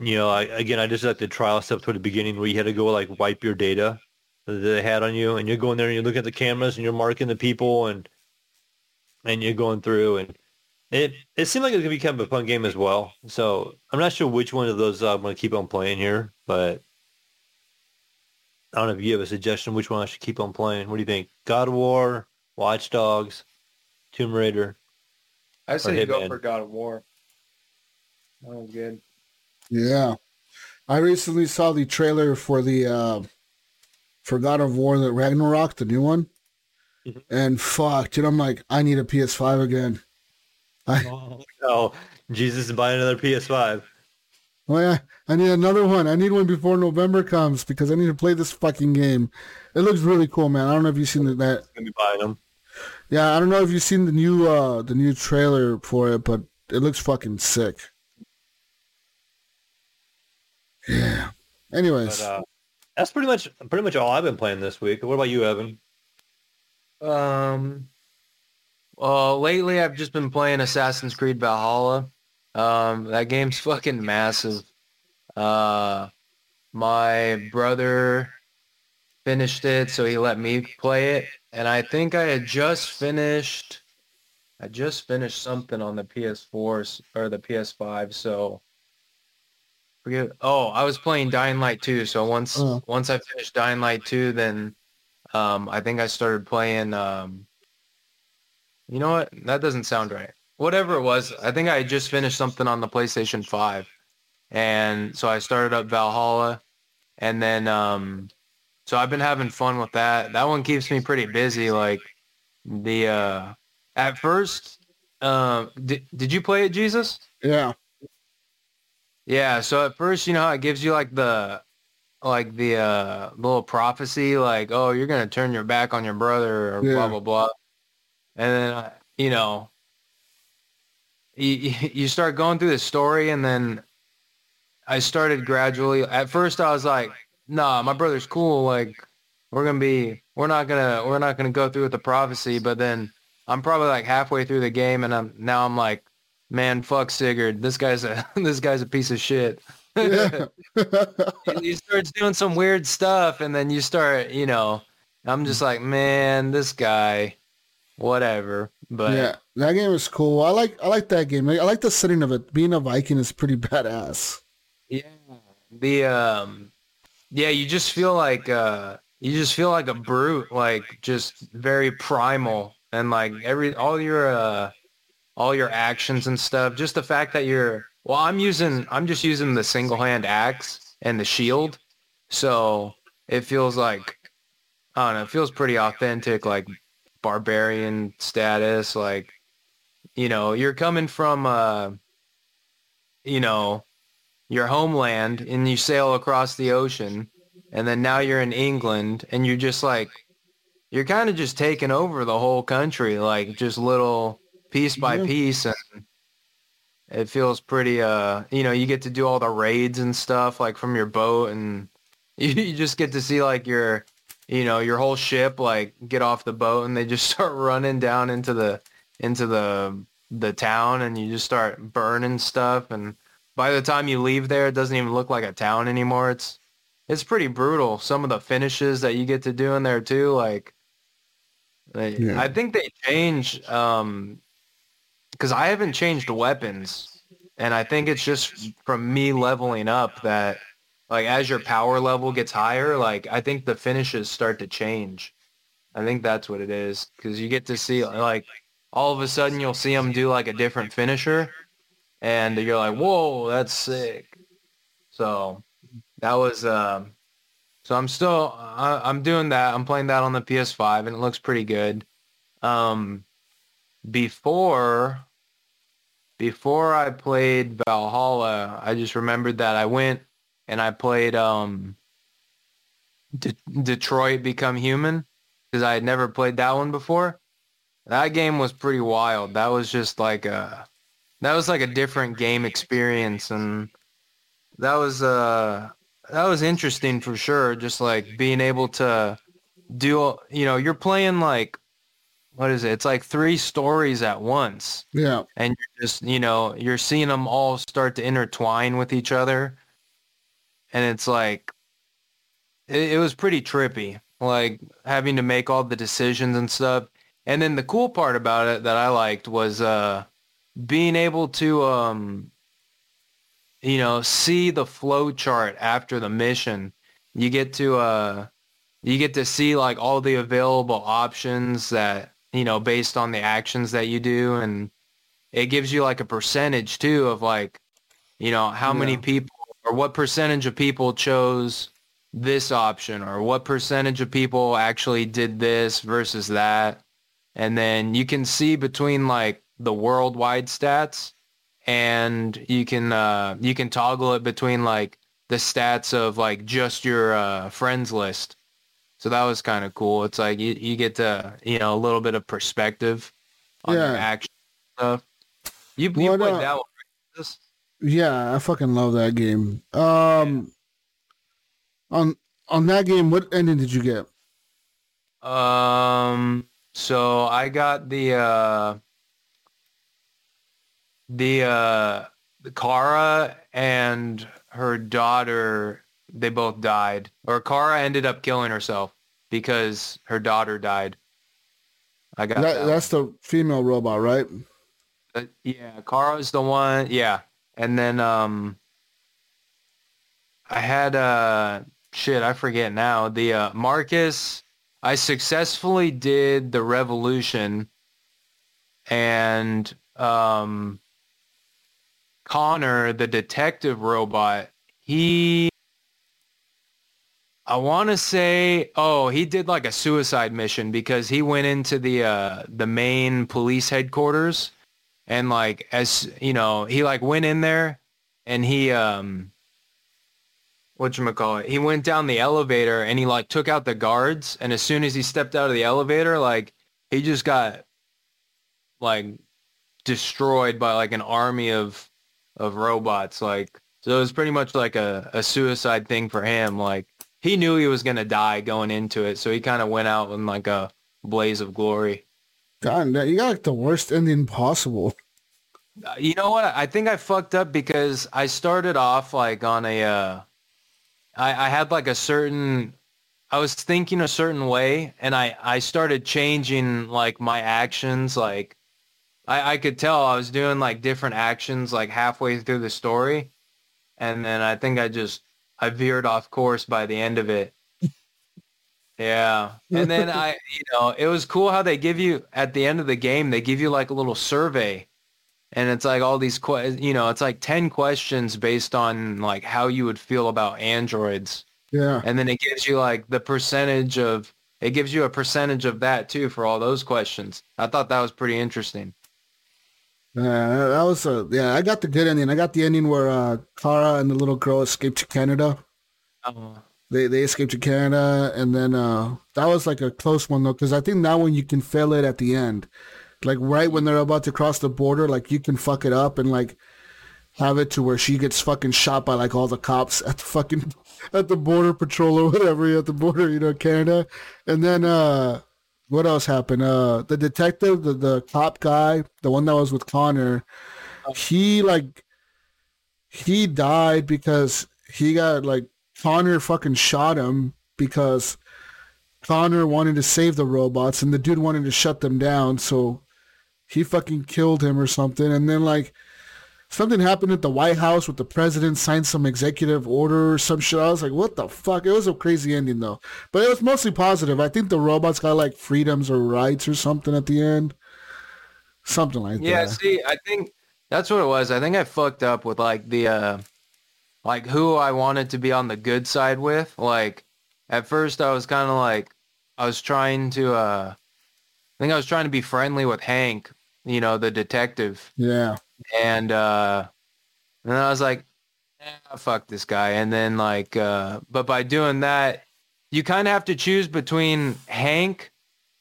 you know, I, again, I just like the trial stuff toward the beginning where you had to go like wipe your data that they had on you, and you're going there and you're looking at the cameras and you're marking the people, and and you're going through and it it seemed like it was gonna be kind of a fun game as well. So I'm not sure which one of those uh, I'm gonna keep on playing here, but I don't know if you have a suggestion which one I should keep on playing. What do you think? God of War, Watch Dogs, Tomb Raider. I say you go for God of War. That was good. yeah. I recently saw the trailer for the uh for God of War, the Ragnarok, the new one, Mhm. and fuck, dude, I'm like, I need a PS5 again. I <laughs> Oh, Jesus is buying another PS5. Oh yeah, I need another one. I need one before November comes because I need to play this fucking game. It looks really cool, man. I don't know if you've seen that. Gonna be buying them. Yeah, I don't know if you've seen the new uh the new trailer for it, but it looks fucking sick. Yeah. Anyways, But uh, that's pretty much pretty much all I've been playing this week. What about you, Evan? Um, well, lately I've just been playing Assassin's Creed Valhalla. Um, that game's fucking massive. Uh, my brother finished it, so he let me play it, and I think I had just finished. I just finished something on the PS4 or the PS5, so forget. Oh, I was playing Dying Light 2, so once Oh. once I finished Dying Light 2, then um, I think I started playing. Um, you know what? That doesn't sound right. Whatever it was, I think I just finished something on the PlayStation 5, and so I started up Valhalla, and then um, so I've been having fun with that. That one keeps me pretty busy. Like the uh, at first, um, did did you play it, Jesus? yeah, Yeah, so at first, you know it gives you like the like the uh little prophecy like, oh, you're going to turn your back on your brother or Yeah. blah blah blah. And then uh, you know you, you start going through the story and then I started gradually at first I was like, "Nah, my brother's cool like we're going to be we're not going to we're not going to go through with the prophecy." But then I'm probably like halfway through the game and I'm now I'm like man, fuck Sigurd. This guy's a <laughs> this guy's a piece of shit. yeah. <laughs> he starts doing some weird stuff, and then you start, you know, I'm just mm. like, man, this guy, whatever. But yeah, that game is cool. I like I like that game. I like the setting of it. Being a Viking is pretty <laughs> badass. yeah, the um, yeah, you just feel like uh, you just feel like a brute, like just very primal, and like every all your uh, all your actions and stuff. Just the fact that you're well, I'm using I'm just using the single hand axe and the shield, so it feels like I don't know, it feels pretty authentic, like barbarian status, like you know, you're coming from uh you know, your homeland and you sail across the ocean and then now you're in England and you're just like you're kind of just taking over the whole country like just little piece by Yeah. piece and it feels pretty uh you know you get to do all the raids and stuff like from your boat and <laughs> you, you just get to see like your you know your whole ship like get off the boat and they just <laughs> start running down into the into the the town and you just start burning stuff. And by the time you leave there it doesn't even look like a town anymore. It's it's pretty brutal. Some of the finishes that you get to do in there too like they, Yeah. i think they change um because i haven't changed weapons. And i think it's just from me leveling up that like as your power level gets higher like i think the finishes start to change. I think that's what it is. Because you get to see like all of a sudden you'll see them do like a different finisher and you're like whoa that's sick. So that was um so i'm still I, i'm doing that. I'm playing that on the ps5 and it looks pretty good. Um before before i played valhalla i just remembered that i went and i played um De- detroit become human because i had never played that one before that game was pretty wild. That was just like a that was like a different game experience and that was uh that was interesting for sure. Just like being able to do you know you're playing like what is it? It's like three stories at once. Yeah, and you're just you know you're seeing them all start to intertwine with each other. And it's like it, it was pretty trippy. Like having to make all the decisions and stuff and then the cool part about it that i liked was uh being able to um you know see the flow chart after the mission. You get to uh you get to see like all the available options that you know based on the actions that you do. And it gives you like a percentage too of like you know how many people or what percentage of people chose this option or what percentage of people actually did this versus that and then you can see between like the worldwide stats and you can uh, you can toggle it between like the stats of like just your uh, friends list. So that was kind of cool. It's like you, you get to you know a little bit of perspective on your action stuff. You, you What, played uh, that one. right? Yeah, I fucking love that game. Um, on on that game, what ending did you get? Um. So I got the uh the uh the Kara and her daughter. They both died, or Kara ended up killing herself because her daughter died. I got That, that. that's the female robot, right? Uh, yeah, Kara's the one. Yeah, and then um, I had uh, shit. I forget now. The uh, Marcus. I successfully did the revolution, and um, Connor, the detective robot, he. I want to say, oh, he did like a suicide mission because he went into the uh, the main police headquarters and like as you know he like went in there and he um what you call it he went down the elevator and he like took out the guards and as soon as he stepped out of the elevator like he just got like destroyed by like an army of of robots like so it was pretty much like a, a suicide thing for him like he knew he was gonna die going into it so he kind of went out in like a blaze of glory God, you got like the worst ending possible. Uh, You know what? I think I fucked up because I started off like on a, uh, I, I had like a certain, I was thinking a certain way and I, I started changing like my actions. Like I, I could tell I was doing like different actions like halfway through the story. And then I think I just, I veered off course by the end of it. <laughs> Yeah. And then I, you know, it was cool how they give you at the end of the game, they give you like a little survey and it's like all these que- you know it's like 10 questions based on like how you would feel about androids Yeah. and then it gives you like the percentage of it gives you a percentage of that too for all those questions i thought that was pretty interesting Yeah, that was a yeah. I got the good ending. I got the ending where uh, Kara and the little girl escaped to Canada. uh, They they escaped to Canada, and then uh, that was like a close one though, because I think that one you can fail it at the end, like right when they're about to cross the border, like you can fuck it up and like have it to where she gets fucking shot by like all the cops at the fucking <laughs> at the border patrol or whatever at the border, you know, Canada, and then uh, what else happened? Uh, the detective, the the cop guy, the one that was with Connor, he like he died because he got like Connor fucking shot him because Connor wanted to save the robots and the dude wanted to shut them down, so he fucking killed him or something. And then like something happened at the White House with the president signed some executive order or some shit. I was like, what the fuck? It was a crazy ending though, but it was mostly positive. I think the robots got like freedoms or rights or something at the end, something like yeah that. Yeah, see i think that's what it was i think i fucked up with like the uh like who i wanted to be on the good side with like at first i was kind of like i was trying to uh i think i was trying to be friendly with hank you know the detective Yeah, and uh and I was like, eh, fuck this guy. And then like uh but by doing that, you kind of have to choose between Hank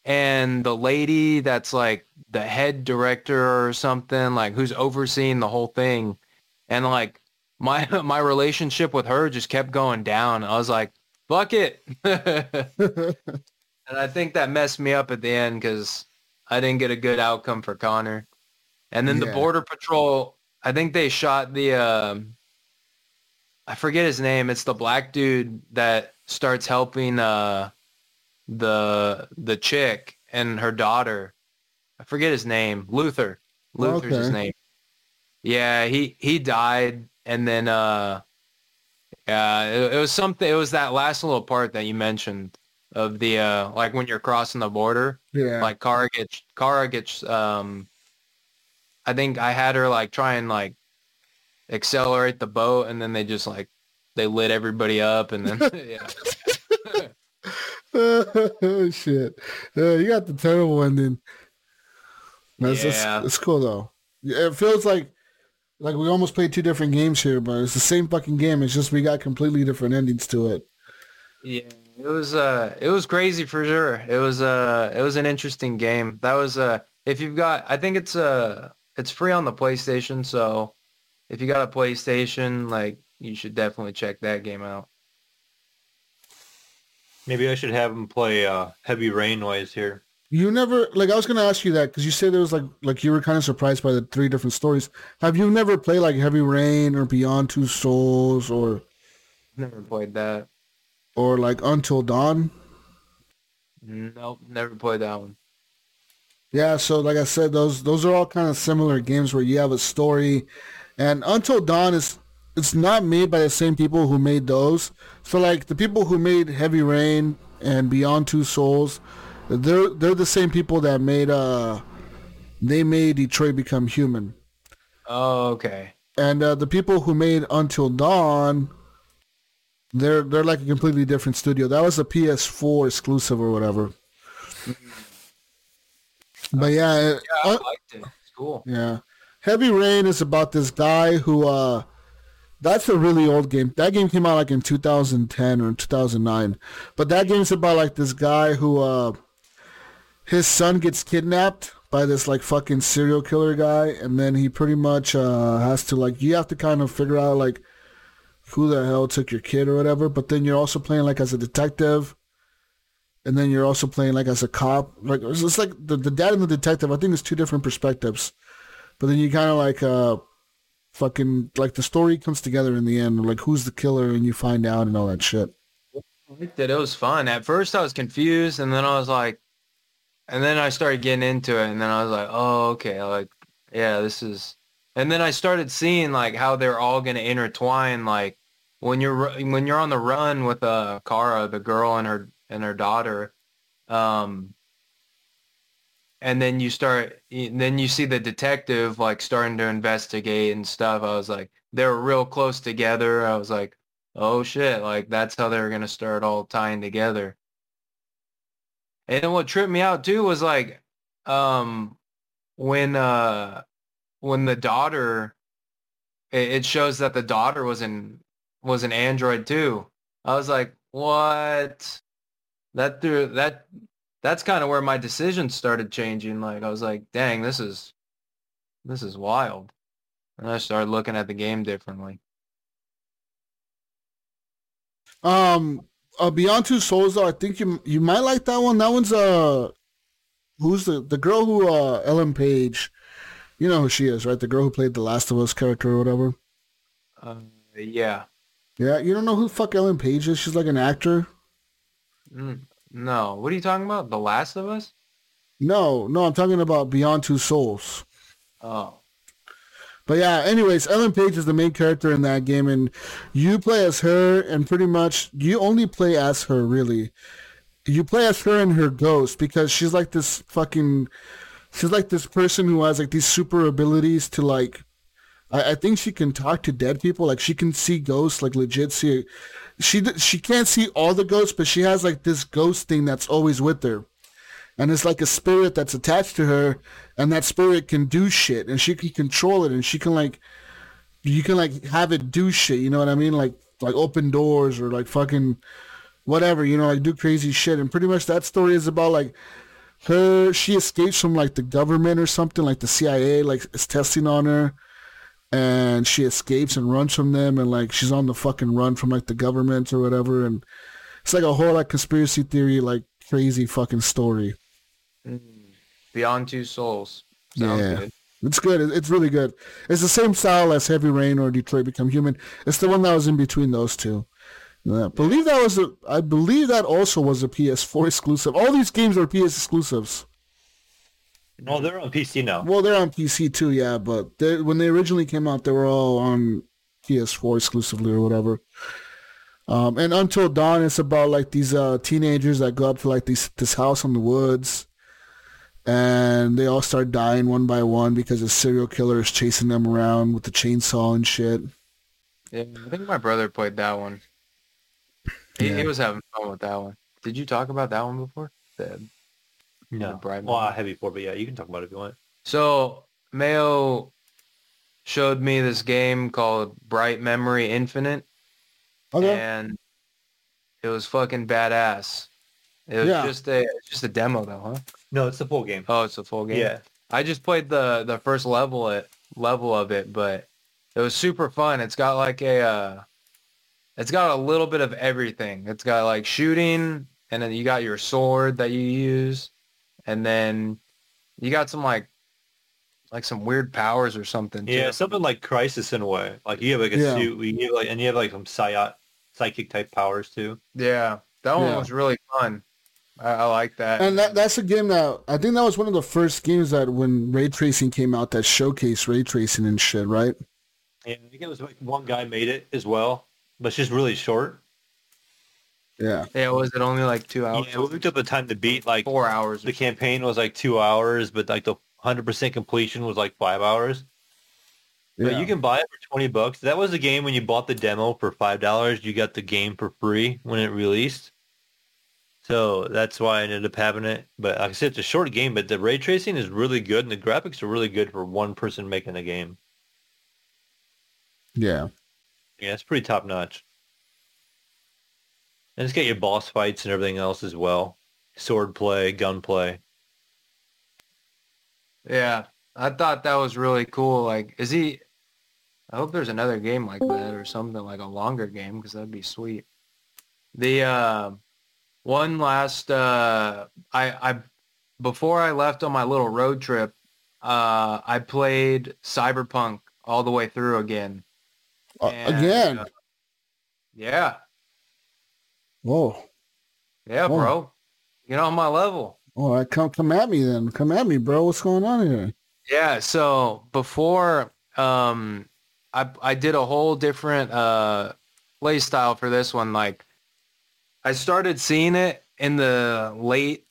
and the lady that's like the head director or something, like who's overseeing the whole thing. And like my <laughs> my relationship with her just kept going down. I was like, fuck it. <laughs> <laughs> and I think that messed me up at the end because I didn't get a good outcome for Connor. And then Yeah. the border patrol, I think they shot the, um, I forget his name. It's the black dude that starts helping uh, the the chick and her daughter. I forget his name. Luther. Luther's his name. Yeah, he he died, and then uh, yeah, it, it was something. It was that last little part that you mentioned of the uh, like when you're crossing the border yeah. like Kara gets Kara gets um I think I had her like try and like accelerate the boat and then they just like they lit everybody up and then <laughs> yeah. oh <laughs> shit! Uh, you got the terrible ending. That's, Yeah. that's, it's cool though. Yeah, It feels like Like we almost played two different games here, but it's the same fucking game. It's just we got completely different endings to it. Yeah, it was uh, it was crazy for sure. It was uh, it was an interesting game. That was uh, if you've got, I think it's uh, it's free on the PlayStation. So if you got a PlayStation, like you should definitely check that game out. Maybe I should have him play uh, Heavy Rain Noise here. You never like I was gonna ask you that because you said there was like like you were kind of surprised by the three different stories. Have you never played like Heavy Rain or Beyond Two Souls or Never played that. Or like Until Dawn? Nope, never played that one. Yeah, so like I said, those those are all kind of similar games where you have a story, and Until Dawn is it's not made by the same people who made those. So like the people who made Heavy Rain and Beyond Two Souls, they're they're the same people that made uh they made Detroit Become Human, Oh, okay. and uh, the people who made Until Dawn, they're they're like a completely different studio. That was a PS4 exclusive or whatever. But yeah, it- Yeah, I liked it. It's cool. Yeah. Heavy Rain is about this guy who uh that's a really old game. That game came out like in 2010 or 2009. But that game's about like this guy who uh his son gets kidnapped by this like fucking serial killer guy and then he pretty much uh has to like you have to kind of figure out like who the hell took your kid or whatever, but then you're also playing like as a detective and then you're also playing like as a cop. Like it's it's like the, the dad and the detective. I think it's two different perspectives, but then you kind of like uh, fucking like the story comes together in the end. Like who's the killer, and you find out and all that shit. I liked it. It was fun. At first I was confused and then I was like, and then I started getting into it and then I was like, oh, okay. Like, yeah, this is, and then I started seeing like how they're all to intertwine. Like when you're, when you're on the run with uh, Kara, the girl and her, and her daughter, um, and then you start, then you see the detective like starting to investigate and stuff. I was like, they're real close together. I was like, oh shit, like that's how they're gonna start all tying together. And then what tripped me out too was like, um, when uh, when the daughter, it, it shows that the daughter was an was an android too. I was like, what? That threw that. That's kind of where my decisions started changing. Like I was like, dang, this is this is wild. And I started looking at the game differently. Um, uh, Beyond Two Souls, though, I think you you might like that one. That one's uh, who's the the girl who uh Ellen Page, you know who she is, right? The girl who played the Last of Us character or whatever. Uh, yeah. Yeah, you don't know who fuck Ellen Page is? She's like an actor. Mm, No, what are you talking about? The Last of Us? No, no, I'm talking about Beyond Two Souls. Oh, But yeah, anyways, Ellen Page is the main character in that game, and you play as her, and pretty much you only play as her, really. You play as her and her ghost because she's like this fucking, she's like this person who has like these super abilities to like, I, I think she can talk to dead people, like she can see ghosts, like legit see. She she can't see all the ghosts, but she has like this ghost thing that's always with her. And it's like a spirit that's attached to her and that spirit can do shit and she can control it and she can like you can like have it do shit you know what i mean? Like like open doors or like fucking whatever you know like do crazy shit. And pretty much that story is about like her she escapes from like the government or something like the cia like is testing on her and she escapes and runs from them and like she's on the fucking run from like the government or whatever and it's like a whole like conspiracy theory like crazy fucking story mm. Beyond Two Souls. Sounds Yeah. good. It's good. It's really good. It's the same style as Heavy Rain or Detroit Become Human. It's the one that was in between those two. Uh, yeah, I believe that was a. I believe that also was a PS4 exclusive. All these games are PS exclusives. No, they're on PC now. Well, they're on PC too, yeah. But they, when they originally came out, they were all on PS4 exclusively or whatever. Um, and Until Dawn, it's about like these uh, teenagers that go up to like these this house in the woods, and they all start dying one by one because a serial killer is chasing them around with the chainsaw and shit. Yeah, I think my brother played that one. He, Yeah. he was having fun with that one. Did you talk about that one before? The- No. Bribe Well, I money. have before, but yeah, you can talk about it if you want. So Mayo, showed me this game called Bright Memory Infinite, Okay. and it was fucking badass. It was Yeah. just a just a demo though, huh? No, it's the full game. Oh, it's a full game. Yeah. I just played the the first level it level of it, but it was super fun. It's got like a uh, it's got a little bit of everything. It's got like shooting, and then you got your sword that you use, and then you got some like like some weird powers or something. too. Yeah, something like Crysis in a way. Like you have like a Yeah. suit, you have like, and you have like some psy- psychic type powers too. yeah. That one Yeah. was really fun. I, I like that. And that that's a game that I think that was one of the first games that when ray tracing came out that showcased ray tracing and shit, right? Yeah, I think it was like one guy made it as well, but it's just really short. Yeah. yeah, was it only like two hours? Yeah, we looked up the time to beat. Like Four hours. the campaign was like two hours, but like the hundred percent completion was like five hours. But Yeah. you can buy it for twenty bucks. That was the game when you bought the demo for five dollars. You got the game for free when it released. So that's why I ended up having it. But like I said, it's a short game, but the ray tracing is really good, and the graphics are really good for one person making the game. yeah. Yeah, it's pretty top notch. And it's got your boss fights and everything else as well. Sword play, gun play. Yeah, I thought that was really cool. Like, is he? I hope there's another game like that or something like a longer game because that'd be sweet. The uh, one last, uh, I, I, before I left on my little road trip, uh, I played Cyberpunk all the way through again. Uh, And, again. uh, yeah, Whoa. yeah, Whoa. bro. Get on my level. All right, come come at me then. Come at me, bro. What's going on here? Yeah, so before um I I did a whole different uh play style for this one. Like I started seeing it in the late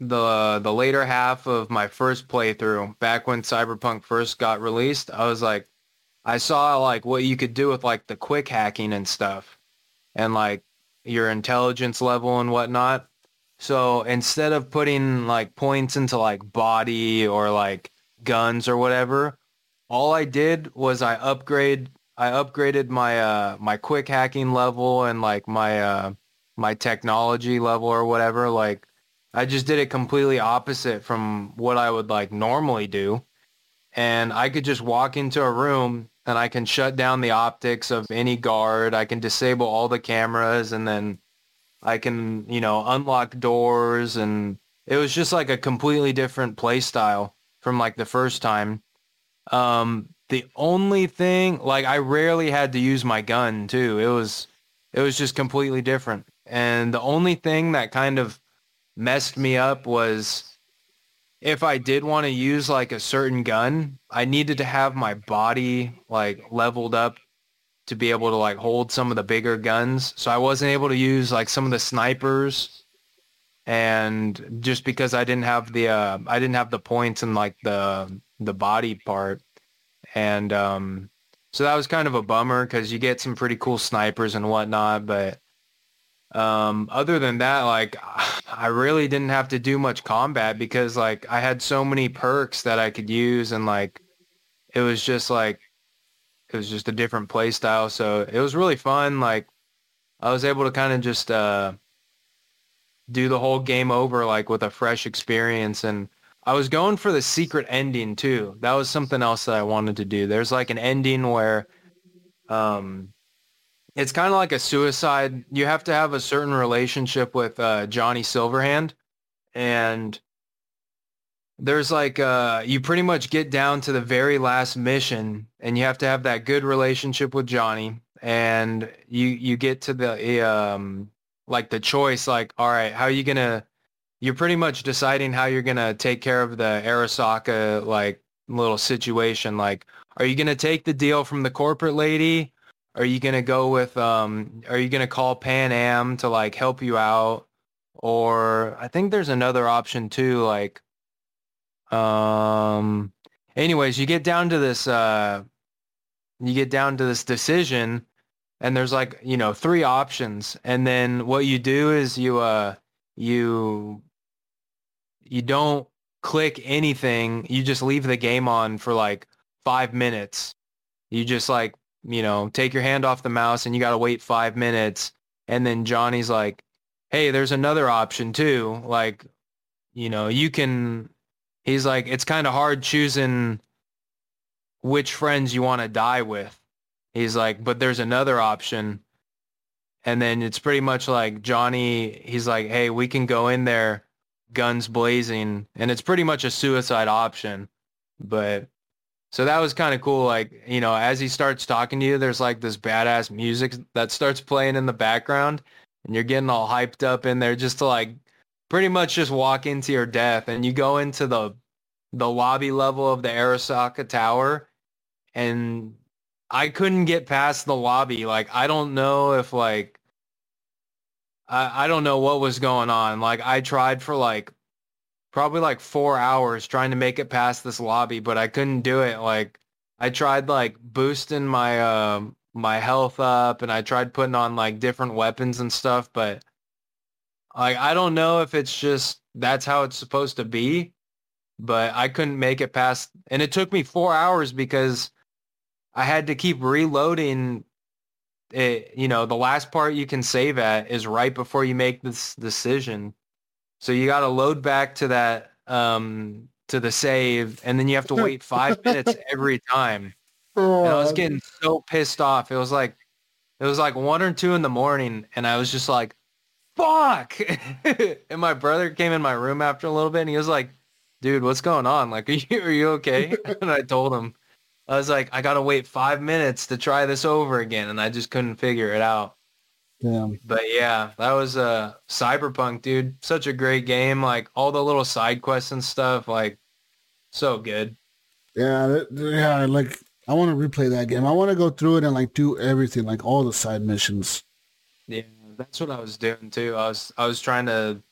the the later half of my first playthrough back when Cyberpunk first got released. I was like I saw like what you could do with like the quick hacking and stuff and like your intelligence level and whatnot. So instead of putting like points into like body or like guns or whatever, all I did was I upgrade I upgraded my uh my quick hacking level and like my uh my technology level or whatever. Like I just did it completely opposite from what I would like normally do. And I could just walk into a room and I can shut down the optics of any guard. I can disable all the cameras and then I can, you know, unlock doors and it was just like a completely different play style from like the first time. Um, the only thing, like I rarely had to use my gun too. It was, it was just completely different. And the only thing that kind of messed me up was if I did want to use like a certain gun, I needed to have my body like leveled up to be able to like hold some of the bigger guns. So I wasn't able to use like some of the snipers and just because I didn't have the uh I didn't have the points in like the the body part. And um so that was kind of a bummer cuz you get some pretty cool snipers and whatnot, but um other than that like <sighs> I really didn't have to do much combat because like I had so many perks that I could use and like it was just like it was just a different play style. So it was really fun. Like I was able to kind of just uh, do the whole game over like with a fresh experience. And I was going for the secret ending too. That was something else that I wanted to do. There's like an ending where um, it's kind of like a suicide. You have to have a certain relationship with uh, Johnny Silverhand. And there's like uh you pretty much get down to the very last mission and you have to have that good relationship with Johnny and you you get to the um like the choice like all right how are you to you're pretty much deciding how you're to take care of the Arasaka like little situation like are you to take the deal from the corporate lady are you to go with um are you to call Panam to like help you out or I think there's another option too like um, anyways, you get down to this, uh, you get down to this decision and there's like, you know, three options. And then what you do is you, uh, you, you don't click anything. You just leave the game on for like five minutes you just like, you know, take your hand off the mouse and you got to wait five minutes. And then Johnny's like, hey, there's another option too. Like, you know, you can, he's like, it's kind of hard choosing which friends you want to die with. He's like, but there's another option. And then it's pretty much like Johnny, he's like, hey, we can go in there guns blazing. And it's pretty much a suicide option. But so that was kind of cool. Like, you know, as he starts talking to you, there's like this badass music that starts playing in the background and you're getting all hyped up in there just to like pretty much just walk into your death. And you go into the, the lobby level of the Arasaka Tower and I couldn't get past the lobby. Like, I don't know if like, I, I don't know what was going on. Like, I tried for like probably like four hours trying to make it past this lobby, but I couldn't do it. Like I tried like boosting my uh, my health up and I tried putting on like different weapons and stuff, but like I don't know if it's just that's how it's supposed to be, but I couldn't make it past and it took me four hours because I had to keep reloading it, you know, the last part you can save at is right before you make this decision. So you got to load back to that um, to the save, and then you have to wait five minutes every time. And I was getting so pissed off. It was like it was like one or two in the morning, and I was just like, "Fuck!" <laughs> and my brother came in my room after a little bit, and he was like, "Dude, what's going on? Like, <laughs> are you are you okay?" <laughs> and I told him, I was like, "I gotta wait five minutes to try this over again," and I just couldn't figure it out. Damn. But yeah, that was uh Cyberpunk, dude. Such a great game. Like all the little side quests and stuff, like so good. Yeah, that, yeah. Like I want to replay that game. I want to go through it and like do everything, like all the side missions. Yeah, that's what I was doing too. I was I was trying to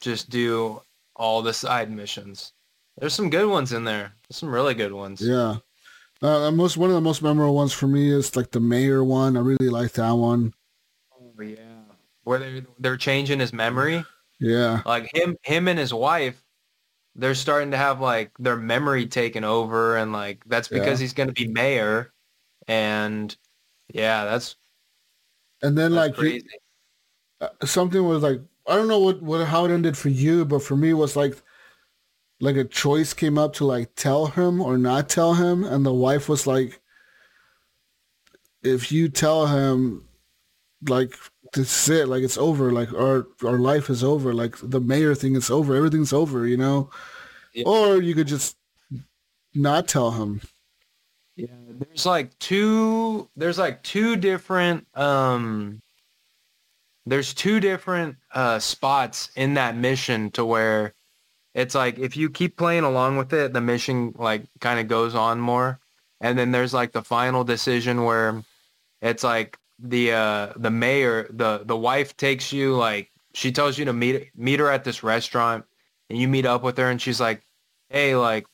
just do all the side missions. There's some good ones in there. There's some really good ones. Yeah. Uh, most one of the most memorable ones for me is like the mayor one. I really like that one. Yeah, where they they're changing his memory. Yeah. Like him, him and his wife, they're starting to have like their memory taken over, and like that's because Yeah. he's going to be mayor, and yeah, that's, And then that's like crazy. uh, something was like I don't know what, what how it ended for you, but for me it was like like a choice came up to like tell him or not tell him, and the wife was like, if you tell him, like this is it, like it's over, like our our life is over, like the mayor thing is over, everything's over, you know, Yeah. or you could just not tell him. Yeah, there's like two there's like two different um there's two different uh spots in that mission to where it's like if you keep playing along with it, the mission like kind of goes on more. And then there's like the final decision where it's like the uh the mayor the the wife takes you like she tells you to meet meet her at this restaurant and you meet up with her and she's like, "Hey, like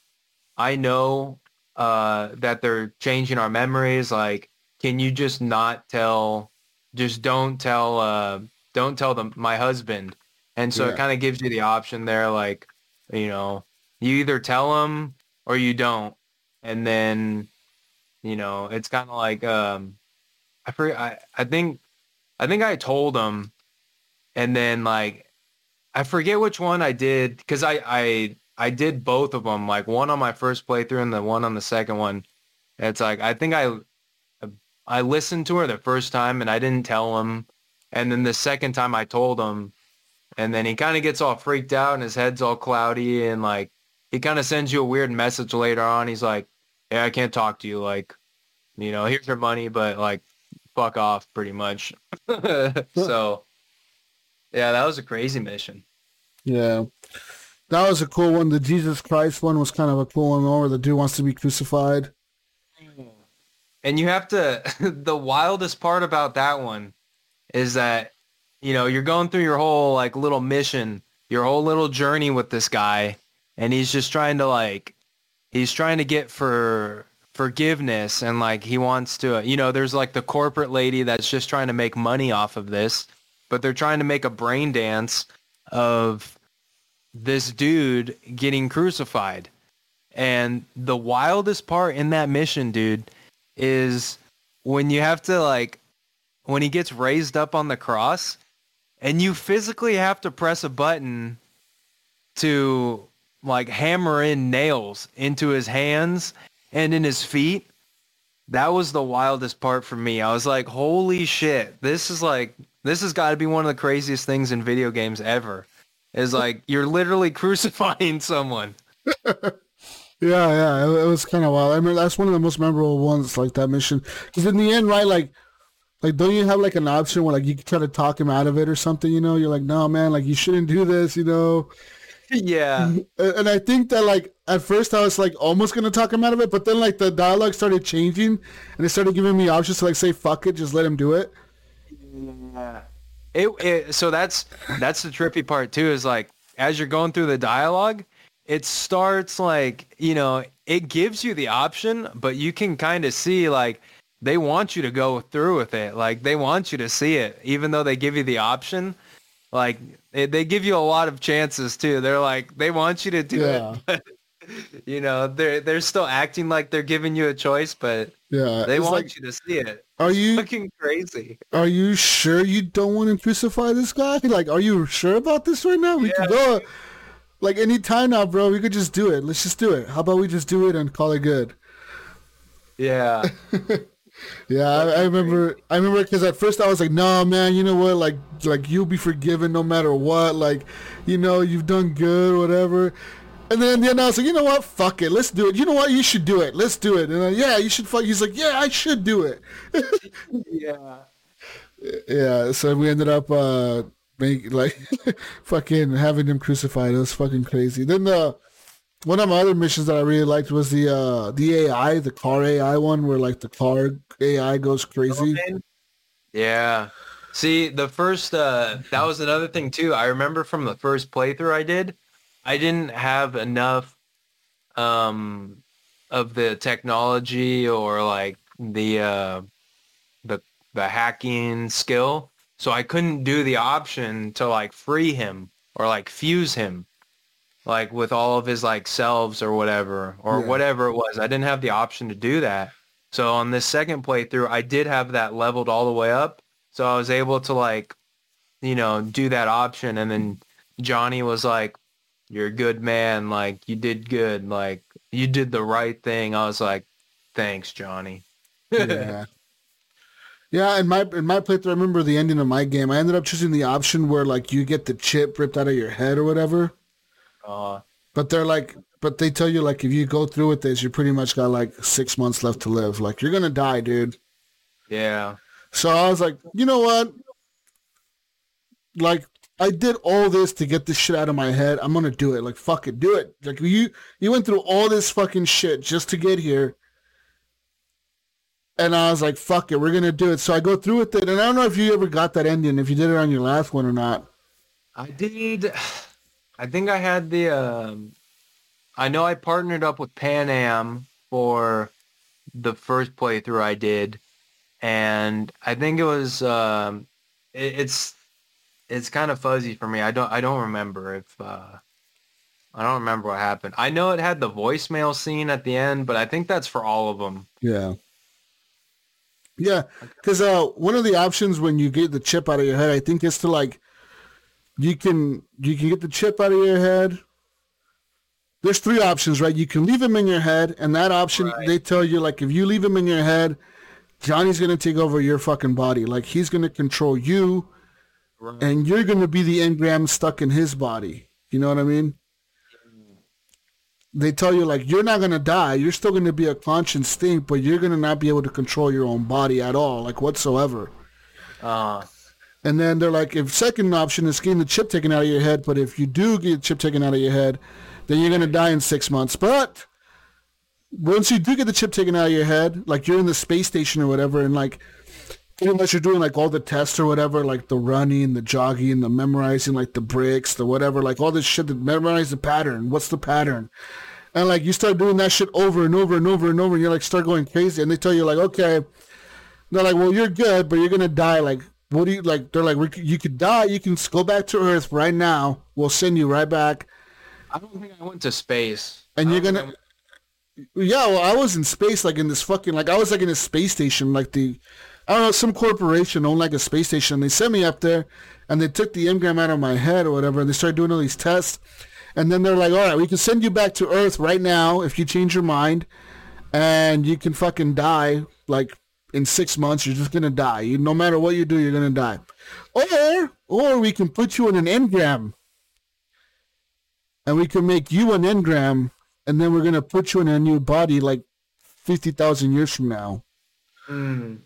I know uh, that they're changing our memories. Like, can you just not tell? Just don't tell. Uh, don't tell them my husband. And so Yeah. it kind of gives you the option there. Like, you know, you either tell him or you don't. And then, you know, it's kind of like um, I forget. I I think I think I told him, and then like I forget which one I did because I I I did both of them, like one on my first playthrough and the one on the second one. And it's like I think I I listened to her the first time and I didn't tell him, and then the second time I told him, and then he kind of gets all freaked out and his head's all cloudy and like he kind of sends you a weird message later on. He's like, "Yeah, I can't talk to you. Like, you know, here's your money, but like, fuck off, pretty much." <laughs> <laughs> so, yeah, that was a crazy mission. Yeah. That was a cool one. The Jesus Christ one was kind of a cool one where the dude wants to be crucified. And you have to, <laughs> the wildest part about that one is that, you know, you're going through your whole like little mission, your whole little journey with this guy. And he's just trying to like, he's trying to get for forgiveness. And like, he wants to, you know, there's like the corporate lady that's just trying to make money off of this, but they're trying to make a brain dance of this dude getting crucified. And the wildest part in that mission, dude, is when you have to like when he gets raised up on the cross and you physically have to press a button to like hammer in nails into his hands and in his feet. That was the wildest part for me. I was like, holy shit, this is like, this has got to be one of the craziest things in video games ever. Is like, <laughs> you're literally <laughs> crucifying someone. <laughs> Yeah, yeah, it, was kind of wild. I mean, that's one of the most memorable ones, like that mission. Because in the end, right, like, like don't you have like an option where like you can try to talk him out of it or something? You know, you're like, no, man, like you shouldn't do this. You know. Yeah. And, I think that like at first I was like almost gonna talk him out of it, but then like the dialogue started changing, and it started giving me options to like say fuck it, just let him do it. Yeah. It, it so that's that's the trippy part too is like as you're going through the dialogue it starts like you know it gives you the option but you can kind of see like they want you to go through with it like they want you to see it even though they give you the option like they, they give you a lot of chances too they're like they want you to do Yeah. it <laughs> but you know they're they're still acting like they're giving you a choice but Yeah, they want like, you to see it are you fucking crazy are you sure you don't want to crucify this guy? Like, are you sure about this right now? We can go like any time now, bro. We could just do it. Let's just do it. How about we just do it and call it good? yeah <laughs> Yeah, I, I remember. I remember because at first I was like, "No, man, you know what? Like, like you'll be forgiven no matter what. Like, you know, you've done good, whatever." And then, I was like, "You know what? Fuck it. Let's do it. You know what? You should do it. Let's do it." And then, yeah, you should. Fuck. He's like, "Yeah, I should do it." <laughs> yeah Yeah. So we ended up uh make like <laughs> fucking having him crucified. It was fucking crazy. Then the one of my other missions that I really liked was the uh the AI, the car AI one, where like the car AI goes crazy. Yeah. See, the first uh that was another thing too. I remember from the first playthrough I did, I didn't have enough um of the technology or like the uh the the hacking skill. So I couldn't do the option to like free him or like fuse him like with all of his like selves or whatever or Yeah. whatever it was. I didn't have the option to do that. So on this second playthrough, I did have that leveled all the way up. So I was able to like, you know, do that option. And then Johnny was like, you're a good man. Like you did good. Like you did the right thing. I was like, thanks, Johnny. <laughs> yeah. Yeah, in my in my playthrough, I remember the ending of my game. I ended up choosing the option where like you get the chip ripped out of your head or whatever. Uh, But they're like, but they tell you like if you go through with this, you pretty much got like six months left to live. Like you're gonna die, dude. yeah. So I was like, you know what? Like I did all this to get this shit out of my head. I'm gonna do it. Like fuck it, do it. Like you you went through all this fucking shit just to get here. And I was like, fuck it, we're gonna do it. So I go through with it, and I don't know if you ever got that ending, if you did it on your last one or not. I did. I think I had the. Um, I know I partnered up with Panam for the first playthrough I did, and I think it was. Um, it, it's it's kind of fuzzy for me. I don't I don't remember if. Uh, I don't remember what happened. I know it had the voicemail scene at the end, but I think that's for all of them. Yeah. Yeah, because uh, one of the options when you get the chip out of your head, I think is to like, you can you can get the chip out of your head. There's three options, right? You can leave them in your head, and that option Right. they tell you like if you leave them in your head, Johnny's gonna take over your fucking body. Like he's gonna control you, and you're gonna be the engram stuck in his body. You know what I mean? They tell you like you're not gonna die. You're still gonna be a conscious thing, but you're gonna not be able to control your own body at all, like whatsoever. Uh, And then they're like, if second option is getting the chip taken out of your head, but if you do get the chip taken out of your head, then you're gonna die in six months. But once you do get the chip taken out of your head, like you're in the space station or whatever, and like much you're doing like all the tests or whatever, like the running, the jogging, the memorizing, like the bricks, the whatever, like all this shit that memorize the pattern. What's the pattern? And like you start doing that shit over and over and over and over, and you're like start going crazy, and they tell you like, okay, they're like, well, you're good, but you're gonna die. Like, what do you like? They're like, you could die. You can go back to Earth right now. We'll send you right back, I don't think I went to space. and you're gonna, Yeah, well, I was in space, like in this fucking, like I was like in a space station, like the, I don't know, some corporation owned like a space station. And they sent me up there, and they took the engram out of my head or whatever, and they started doing all these tests, and then they're like, all right, we can send you back to Earth right now if you change your mind, and you can fucking die like in six months. You're just gonna die. You, no matter what you do, you're gonna die. Or, or we can put you in an engram, and we can make you an engram and then we're gonna put you in a new body like fifty thousand years from now. Mm.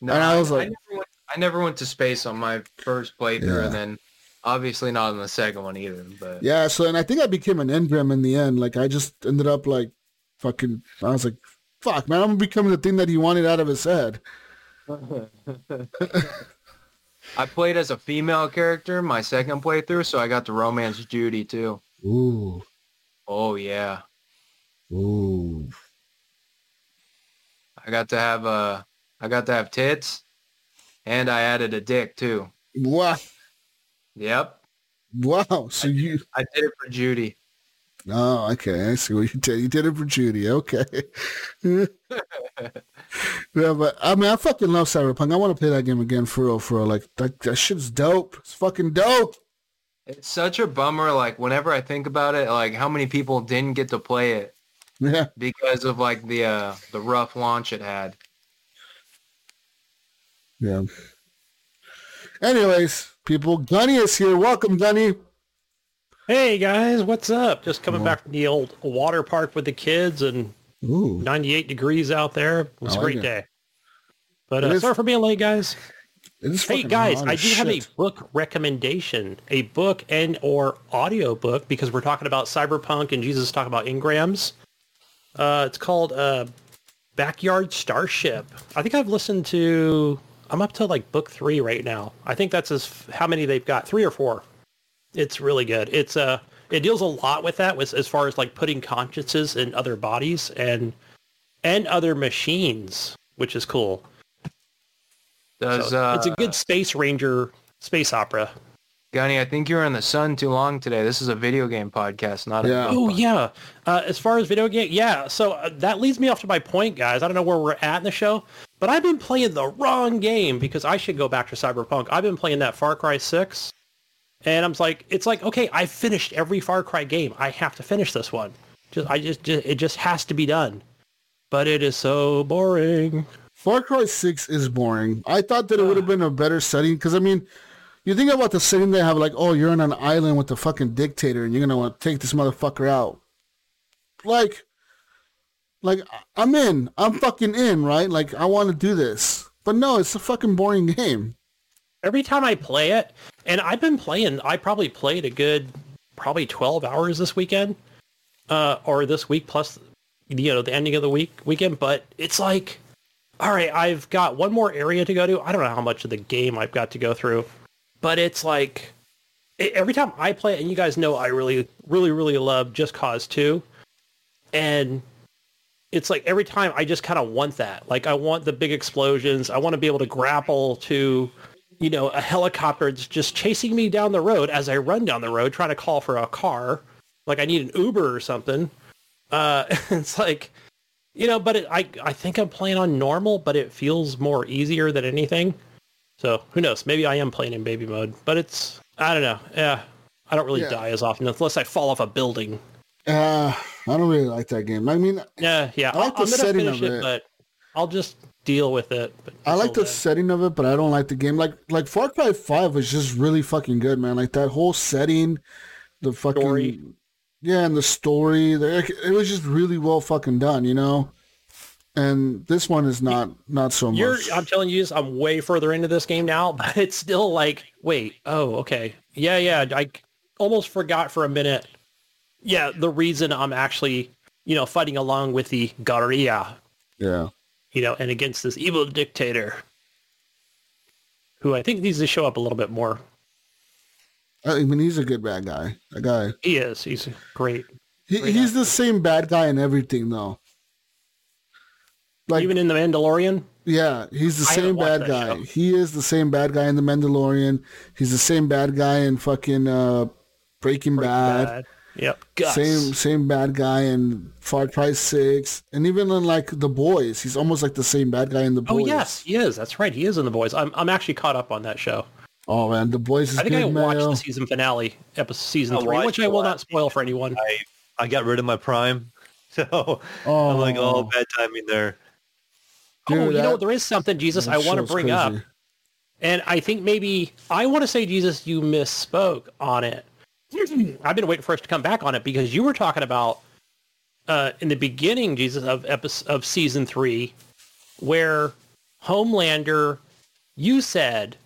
No, And I was I, like- never went, I never went to space on my first playthrough, Yeah. and then obviously not on the second one either. But Yeah, so and I think I became an engram in the end. Like I just ended up like fucking. I was like, fuck, man, I'm becoming the thing that he wanted out of his head. <laughs> I played as a female character my second playthrough, so I got to romance Judy too. Ooh, Oh yeah, ooh. I got to have uh, I got to have tits, and I added a dick too. Wow, Yep, wow. So you. I did it for Judy. Oh, okay. I see what you did. You did it for Judy. Okay. <laughs> yeah, but I mean, I fucking love Cyberpunk. I want to play that game again for real, for real. Like that, that shit's dope. It's fucking dope. It's such a bummer. Like whenever I think about it, like how many people didn't get to play it Yeah. because of like the uh, the rough launch it had. Yeah. Anyways, people, Gunny is here. Welcome, Gunny. Hey guys, what's up? Just coming back from the old water park with the kids and Ooh. 98 degrees out there. It was I a like great it. day. But It uh, is- sorry for being late, guys. It is Hey fucking guys, hot I as do have a shit. book recommendation, a book and or audio book because we're talking about cyberpunk and Jesus is talking about engrams. Uh, it's called uh, Backyard Starship. I think I've listened to. I'm up to like book three right now. I think that's as how many they've got, three or four. It's really good. It's uh, it deals a lot with that, with, as far as like putting consciences in other bodies and and other machines, which is cool. Does So uh, it's a good space ranger space opera. Gunny? I think you're in the sun too long today. This is a video game podcast, not a Yeah. book Oh podcast. yeah. Uh, as far as video game, yeah. So uh, that leads me off to my point, guys. I don't know where we're at in the show, but I've been playing the wrong game because I should go back to Cyberpunk. I've been playing that Far Cry Six, and I'm like, it's like, okay, I finished every Far Cry game. I have to finish this one. Just, I just, just, it just has to be done. But it is so boring. Far Cry 6 is boring. I thought that it would have been a better setting because, I mean, you think about the setting they have, like, oh, you're on an island with the fucking dictator and you're going to want to take this motherfucker out. Like, like, I'm in. I'm fucking in, right? Like, I want to do this. But no, it's a fucking boring game. every time I play it, and I've been playing, I probably played a good, probably 12 hours this weekend, uh, or this week plus, you know, the ending of the week weekend. But it's like, all right, I've got one more area to go to. I don't know how much of the game I've got to go through, but it's like every time I play and you guys know I really, really, really love Just Cause 2, and it's like every time I just kind of want that. Like I want the big explosions. I want to be able to grapple to, you know, a helicopter that's just chasing me down the road as I run down the road trying to call for a car. Like I need an Uber or something. Uh, <laughs> it's like, you know, but it, I I think I'm playing on normal, but it feels more easier than anything. So who knows? Maybe I am playing in baby mode, but it's I don't know. Yeah, I don't really Yeah. die as often unless I fall off a building. Uh, I don't really like that game. I mean, Yeah, yeah. I like I'll- the I'm gonna setting finish of it, it. but I'll just deal with it. But I like the setting of it, but I don't like the game. Like like Far Cry Five was just really fucking good, man. Like that whole setting, the fucking Story. yeah, and the story. It was just really well fucking done, you know. And this one is not not so much. You're, I'm telling you, I'm way further into this game now, <laughs> but it's still like, wait, oh, okay, yeah, yeah. I almost forgot for a minute. Yeah, the reason I'm actually, you know, fighting along with the Guerrilla, yeah, you know, and against this evil dictator, who I think needs to show up a little bit more. I mean he's a good bad guy. A guy. He is. He's great. He, Great he's the same bad guy in everything though. Like Even in the Mandalorian. Yeah, he's the I same bad guy. show. He is the same bad guy in The Mandalorian. He's the same bad guy in fucking uh, Breaking, Breaking Bad. Bad. Yep. Gus. Same same bad guy in Far Cry Six, and even in like The Boys, he's almost like the same bad guy in The oh, Boys. Oh yes, he is. That's right. He is in the boys. I'm I'm actually caught up on that show. Oh man, The Boys is I think good, I watched Mayo. the season finale, episode season I three, which I will not spoil for anyone. I I got rid of my Prime, <laughs> so Oh, I'm like, oh, bad timing there. oh, you that- know? There is something, Jesus, I want to show's bring up, and I think maybe I want to say, Jesus, you misspoke on it. I've been waiting for us to come back on it because you were talking about uh, in the beginning, Jesus, of episode of season three, where Homelander, you said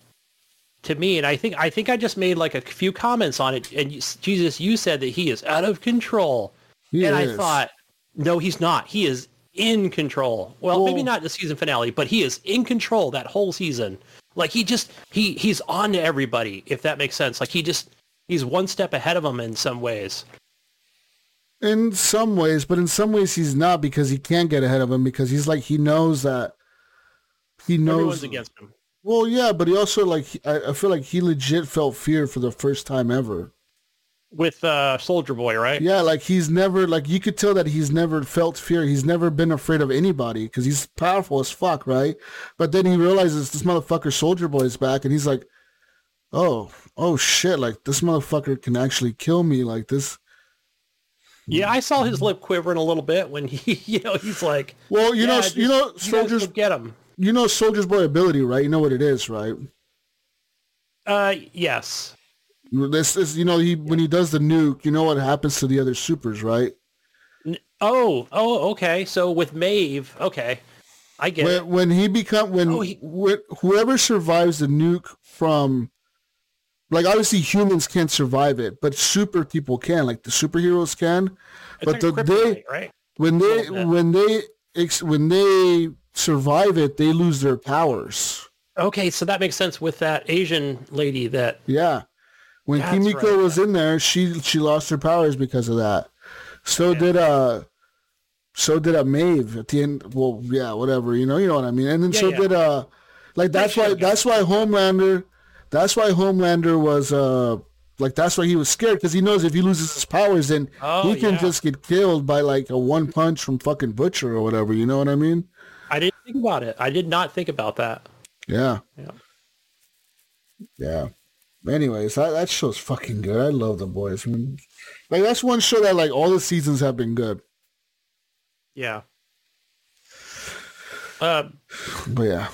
to me, and I think I think I just made like a few comments on it, and you, Jesus, you said that he is out of control, He and I thought, no, he's not. He is in control. Well, maybe not the season finale, but he is in control that whole season. Like he just he he's on to everybody, if that makes sense. Like he just he's one step ahead of him in some ways. in some ways, but in some ways he's not because he can't get ahead of him because he's like he knows that he knows. Everyone's against him. Well, yeah, but he also like I, I feel like he legit felt fear for the first time ever. With uh Soldier Boy, right? Yeah, like he's never like you could tell that he's never felt fear. He's never been afraid of anybody because he's powerful as fuck, right? But then he realizes this motherfucker Soldier Boy is back, and he's like, "Oh, oh shit! Like this motherfucker can actually kill me. Like this." Yeah, I saw his lip quivering a little bit when he, <laughs> you know, he's like, Well, you "Yeah, know, just- you know, Soldiers, get him. you know, Soldier's Boy ability, right? You know what it is, right? Uh, yes. This is, you know, he when he does the nuke, you know what happens to the other supers, right? Oh, oh, okay. So with Maeve, okay, I get it. When, when he become when, Oh, he- when whoever survives the nuke from, like obviously humans can't survive it, but super people can, like the superheroes can. It's but like the kryptonite, day right? when they when they when they survive it, they lose their powers. Okay, so that makes sense with that Asian lady that Yeah. When That's Kimiko right. was in there, she she lost her powers because of that. So did uh so did a Maeve at the end well, yeah, whatever, you know, you know what I mean. And then Yeah, so yeah. did uh like that's why that's why Homelander that's why Homelander was uh like that's why he was scared because he knows if he loses his powers then Oh, he can yeah. just get killed by like a one punch from fucking Butcher or whatever, you know what I mean? I didn't think about it. I did not think about that. Yeah. Yeah. Yeah. Anyways, that, that show's fucking good. I love the boys. I mean, like that's one show that like all the seasons have been good. Yeah. Uh, But yeah.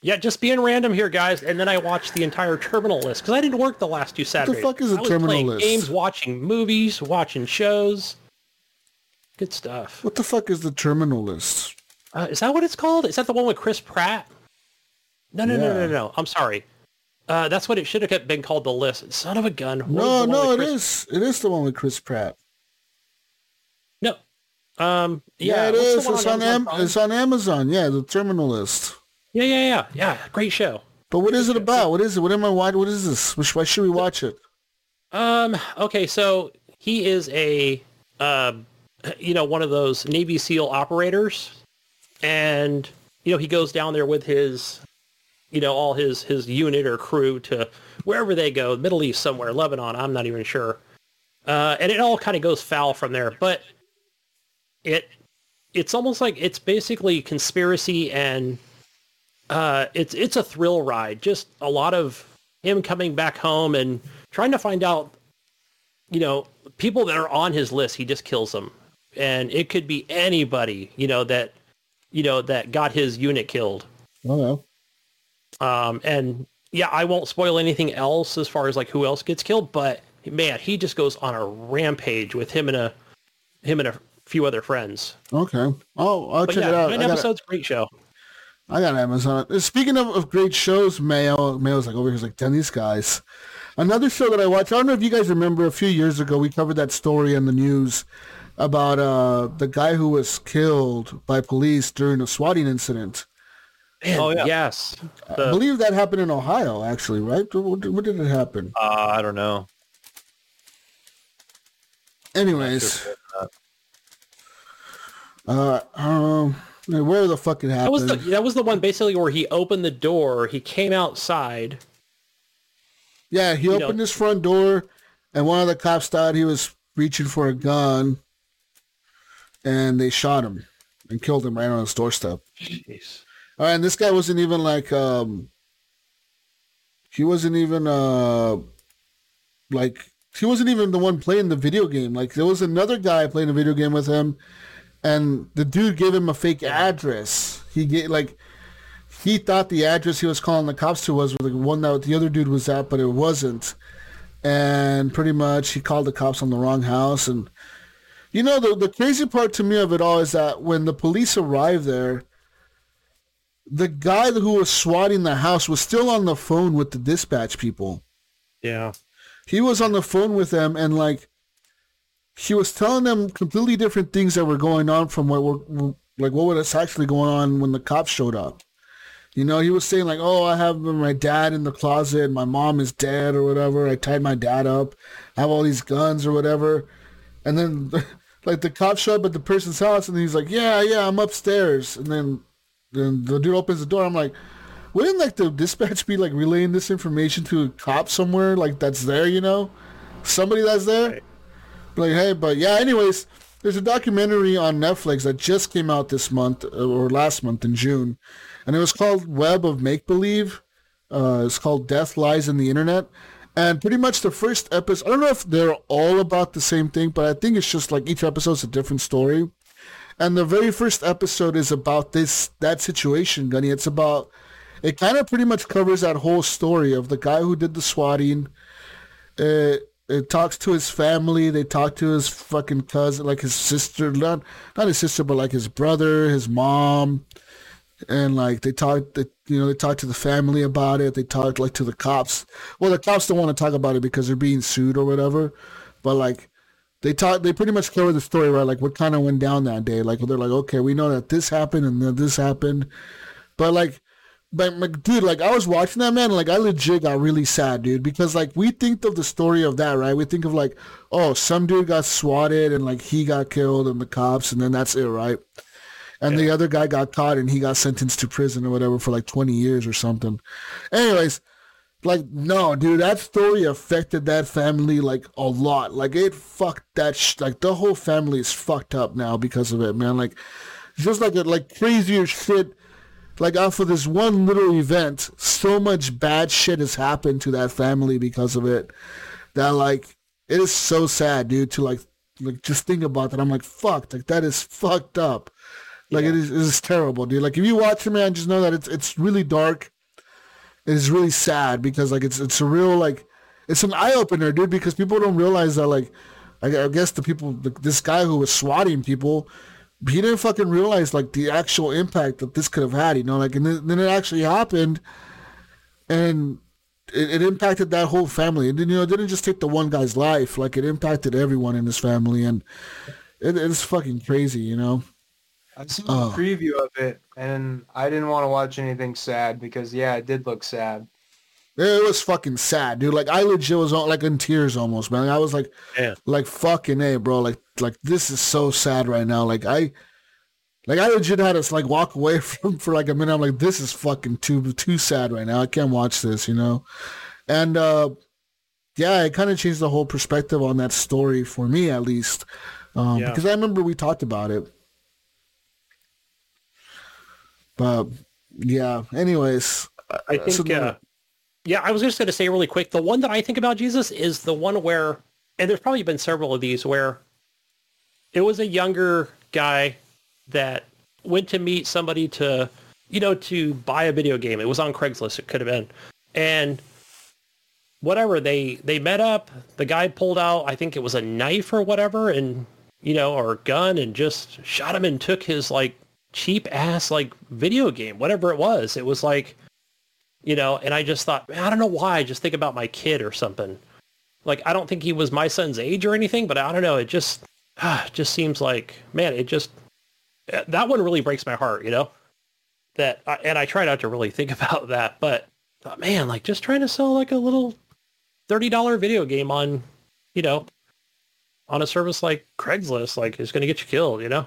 Yeah, just being random here, guys. And then I watched the entire terminal list because I didn't work the last two Saturdays. What the fuck is a terminal playing list? Games, watching movies, watching shows. Good stuff. What the fuck is the terminal list? Uh, is that what it's called? Is that the one with Chris Pratt? No, no, no, no, Yeah. no. I'm sorry. Uh, that's what it should have been called. The list. Son of a gun. What No, no, it is. It is the one with Chris Pratt. No. Um. Yeah, Yeah, it is. It's on on Am- it's on Amazon. Yeah, the terminal list. Yeah, yeah, yeah, yeah. Great show. But what is it about? What is it? What am I Why? What is this? Why should we watch it? Um. Okay. So he is a, uh, you know, one of those Navy SEAL operators, and you know he goes down there with his, you know, all his his unit or crew to wherever they go, Middle East somewhere, Lebanon. I'm not even sure. Uh, and it all kind of goes foul from there. But it it's almost like it's basically conspiracy and uh, it's it's a thrill ride. Just a lot of him coming back home and trying to find out, you know, people that are on his list. He just kills them, and it could be anybody, you know, that you know that got his unit killed. Oh, no. Um, and yeah, I won't spoil anything else as far as like who else gets killed, but man, he just goes on a rampage with him and a him and a few other friends. okay. Oh, I'll But check yeah, it out. nine episodes, great show. I got Amazon. Speaking of, of great shows, Mayo, Mayo's like over here, he's like, damn, these guys. Another show that I watched, I don't know if you guys remember a few years ago, we covered that story in the news about uh, the guy who was killed by police during a swatting incident. Man, Oh, yeah. yes. I believe that happened in Ohio, actually, right? What, what did it happen? Uh, I don't know. Anyways, uh, um, where the fuck it happened? That was the that was the one basically where he opened the door, he came outside. yeah, he you opened know- his front door, and one of the cops thought he was reaching for a gun, and they shot him and killed him right on his doorstep. Jeez. All right, and this guy wasn't even like um he wasn't even uh like he wasn't even the one playing the video game. Like there was another guy playing the video game with him and the dude gave him a fake address. He gave like he thought the address he was calling the cops to was the one that the other dude was at, but it wasn't. And pretty much he called the cops on the wrong house and you know the the crazy part to me of it all is that when the police arrived there the guy who was swatting the house was still on the phone with the dispatch people. Yeah. He was on the phone with them and like he was telling them completely different things that were going on from what were like what was actually going on when the cops showed up. You know, he was saying like, "Oh, I have my dad in the closet. My mom is dead, or whatever. I tied my dad up. I have all these guns, or whatever." And then, <laughs> like, the cops show up at the person's house, and he's like, "Yeah, yeah, I'm upstairs." And then then the dude opens the door. I'm like, wouldn't like the dispatch be like relaying this information to a cop somewhere like that's there, you know, somebody that's there? Like, hey, but yeah. Anyways, there's a documentary on Netflix that just came out this month uh, or last month in June, and it was called Web of Make Believe. Uh, it's called Death Lies and the Internet. And pretty much the first episode, I don't know if they're all about the same thing, but I think it's just like each episode's a different story. And the very first episode is about this that situation, Gunny. It's about it kind of pretty much covers that whole story of the guy who did the swatting. It, it talks to his family. They talk to his fucking cousin, like his sister, not not his sister, but like his brother, his mom, and like they talk. They, you know, they talk to the family about it. They talk like to the cops. Well, the cops don't want to talk about it because they're being sued or whatever. But like they talk they pretty much cover the story right like what kind of went down that day like they're like okay we know that this happened and then this happened but like but like, dude like i was watching that man like i legit got really sad dude because like we think of the story of that right? We think of like oh some dude got swatted and like he got killed and the cops and then that's it right? And the other guy got caught and he got sentenced to prison or whatever for like 20 years or something. Anyways like no dude that story affected that family like a lot. Like it fucked that sh- like the whole family is fucked up now because of it man. Like just like a, like crazier shit like uh, off of this one little event so much bad shit has happened to that family because of it that like it is so sad dude to like like just think about that. I'm like fuck like that is fucked up. Like it is it is terrible dude. Like if you watch it man just know that it's it's really dark. It's really sad because like it's it's a real like it's an eye opener, dude. Because people don't realize that like I, I guess the people the, this guy who was swatting people, he didn't fucking realize like the actual impact that this could have had. You know, like and then, then it actually happened, and it, it impacted that whole family. And then you know it didn't just take the one guy's life, like it impacted everyone in his family, and it, it's fucking crazy. You know. I saw Oh. a uh. preview of it, and I didn't want to watch anything sad because yeah, it did look sad. It was fucking sad, dude. Like I legit was all- like in tears almost, man. I was like, Yeah. like fucking a, bro. Like, like this is so sad right now. Like I, like I legit had to like walk away <laughs> from for like a minute. I'm like, this is fucking too too sad right now. I can't watch this, you know. And uh yeah, it kind of changed the whole perspective on that story for me, at least, um, Yeah. because I remember we talked about it. But yeah, anyways, I Uh, so think, then- uh, yeah, I was just going to say really quick, the one that I think about Jesus is the one where, and there's probably been several of these where it was a younger guy that went to meet somebody to, you know, to buy a video game. It was on Craigslist. It could have been. And whatever, they, they met up. The guy pulled out, I think it was a knife or whatever, and, you know, or a gun and just shot him and took his like cheap ass like video game, whatever it was. It was like, you know, and I just thought, I don't know why. I just think about my kid or something. Like, I don't think he was my son's age or anything, but I don't know. It just, ah, just seems like, man, it just, eh, that one really breaks my heart, you know? That, I- and I try not to really think <laughs> about that, but thought, man, like just trying to sell like a little $30 video game on, you know, on a service like Craigslist, like is going to get you killed, you know?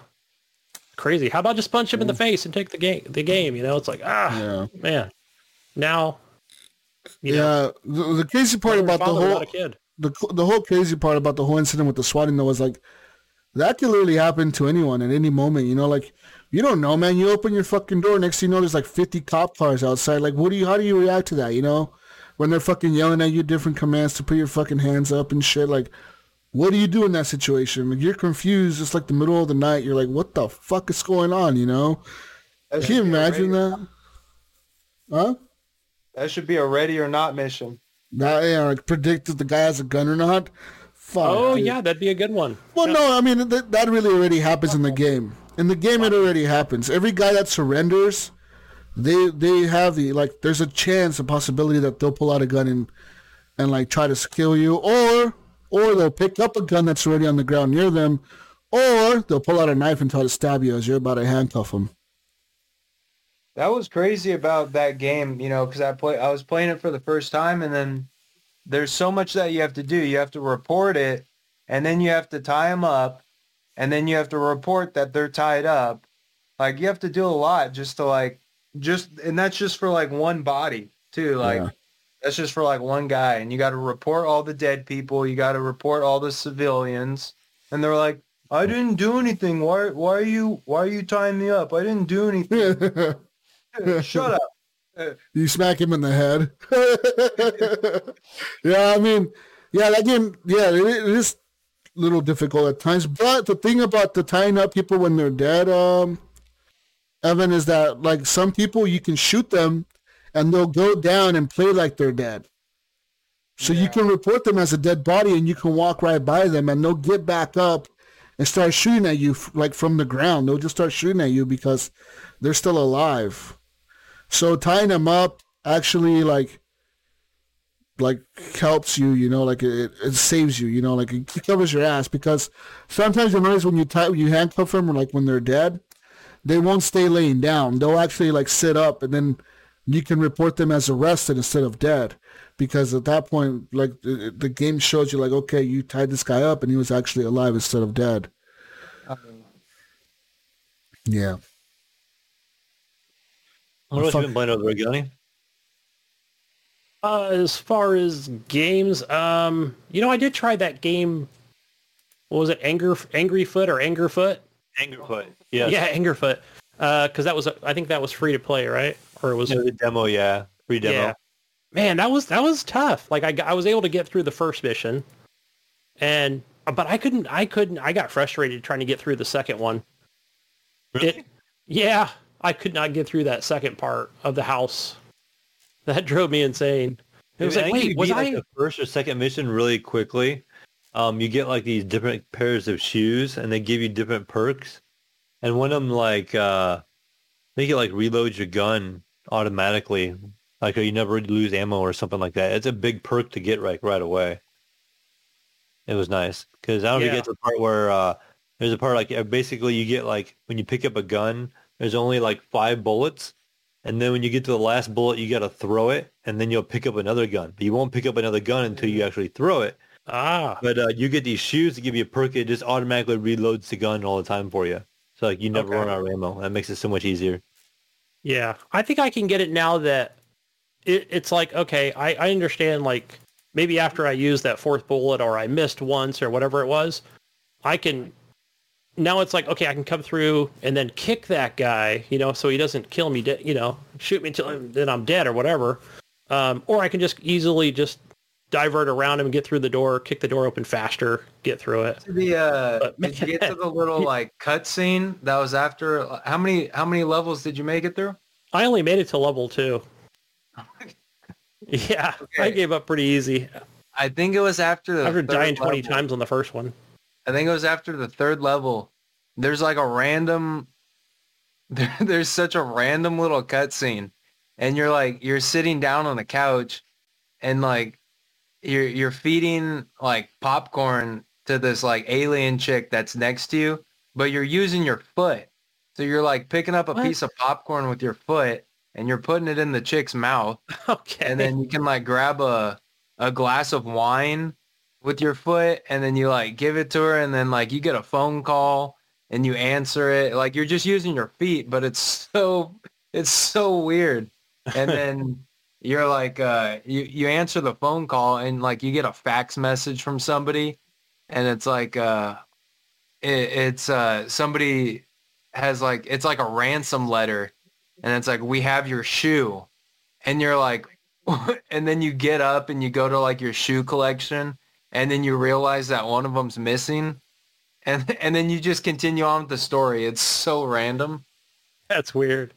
Crazy. How about just punch him in the face and take the game, the game, you know? It's like, ah, yeah. man. Now, you know, yeah, the, the crazy part about the whole a kid. the the whole crazy part about the whole incident with the swatting though was like that could literally happen to anyone at any moment. You know, like you don't know, man. You open your fucking door, next thing you know, there's like 50 cop cars outside. Like, what do you? How do you react to that? You know, when they're fucking yelling at you different commands to put your fucking hands up and shit. Like, what do you do in that situation? Like, you're confused. It's like the middle of the night. You're like, what the fuck is going on? You know? That Can you should be a imagine that? Huh? That should be a ready or not mission. Now, yeah, like predict if the guy has a gun or not. Fuck. Oh dude. yeah, that'd be a good one. Well, no, I mean that, that really already happens in the game. In the game, it already happens. Every guy that surrenders, they they have the like. There's a chance, a possibility that they'll pull out a gun and and like try to kill you, or or they'll pick up a gun that's already on the ground near them, or they'll pull out a knife and try to stab you as you're about to handcuff them. That was crazy about that game, you know, because I play I was playing it for the first time, and then there's so much that you have to do. You have to report it, and then you have to tie them up, and then you have to report that they're tied up. Like you have to do a lot just to like just, and that's just for like one body too. Like Yeah. that's just for like one guy, and you got to report all the dead people. You got to report all the civilians, and they're like, "I didn't do anything. Why? Why are you? Why are you tying me up? I didn't do anything." <laughs> Shut up. you smack him in the head. <laughs> yeah, I mean, yeah, that game, yeah, it, it is a little difficult at times. But the thing about the tying up people when they're dead, um, Evan, is that like some people you can shoot them and they'll go down and play like they're dead. So you can report them as a dead body and you can walk right by them and they'll get back up and start shooting at you like from the ground. They'll just start shooting at you because they're still alive. So tying them up actually like like helps you, you know, like it, it saves you, you know, like it covers your ass because sometimes you notice when you tie you handcuff them or like when they're dead, they won't stay laying down. They'll actually like sit up and then you can report them as arrested instead of dead because at that point like the, the game shows you like okay you tied this guy up and he was actually alive instead of dead. Yeah. What else fuck- you been playing over there? Uh, as far as games, um, you know, I did try that game. What was it, Anger Angry Foot or Anger Angerfoot? Angerfoot. Yes. Yeah, Angerfoot. Uh, because that was I think that was free to play, right? Or it was Yeah, the demo, yeah. Free demo. Yeah. Man, that was that was tough. Like I, I was able to get through the first mission, and but I couldn't. I couldn't. I got frustrated trying to get through the second one. Really? It, yeah, I could not get through that second part of the house. <laughs> That drove me insane. It was I like, think wait, was beat, I? like, the first or second mission really quickly? Um, you get like these different pairs of shoes, and they give you different perks. And one of them, like, uh, they get like reload your gun automatically, like you never lose ammo or something like that. It's a big perk to get right right away. It was nice because I don't Yeah. get to the part where uh, there's a part like uh, basically you get like when you pick up a gun, there's only like five bullets, and then when you get to the last bullet, you got to throw it, and then you'll pick up another gun. But you won't pick up another gun until you actually throw it. Ah, But uh, you get these shoes to give you a perk. It just automatically reloads the gun all the time for you. So like you never Okay. run out of ammo. That makes it so much easier. yeah. I think I can get it now that it, it's like okay. I, I understand. Like maybe after I use that fourth bullet or I missed once or whatever it was, I can. Now it's like okay, I can come through and then kick that guy, you know, so he doesn't kill me. De- you know, shoot me until I'm, then I'm dead or whatever. Um, or I can just easily just divert around him and get through the door, kick the door open faster, get through it. To the uh, But, did you get to the <laughs> little like cutscene that was after? How many how many levels did you make it through? I only made it to level two. <laughs> Yeah, I gave up pretty easy I think it was after the after dying 20 level. times on the first one. I think it was after the third level. There's like a random. <laughs> There, there's such a random little cutscene, and you're like you're sitting down on the couch, and like you're you're feeding like popcorn to this like alien chick that's next to you, but you're using your foot. So you're like picking up a What? piece of popcorn with your foot, and you're putting it in the chick's mouth, <laughs> Okay. and then you can like grab a a glass of wine with your foot and then you like give it to her and then like you get a phone call and you answer it. Like you're just using your feet but it's so it's so weird. And <laughs> then you're like uh you you answer the phone call and like you get a fax message from somebody and it's like uh it, it's uh somebody has like it's like a ransom letter and it's like we have your shoe. And you're like <laughs> and then you get up and you go to like your shoe collection and then you realize that one of them's missing and and then you just continue on with the story it's so random That's weird.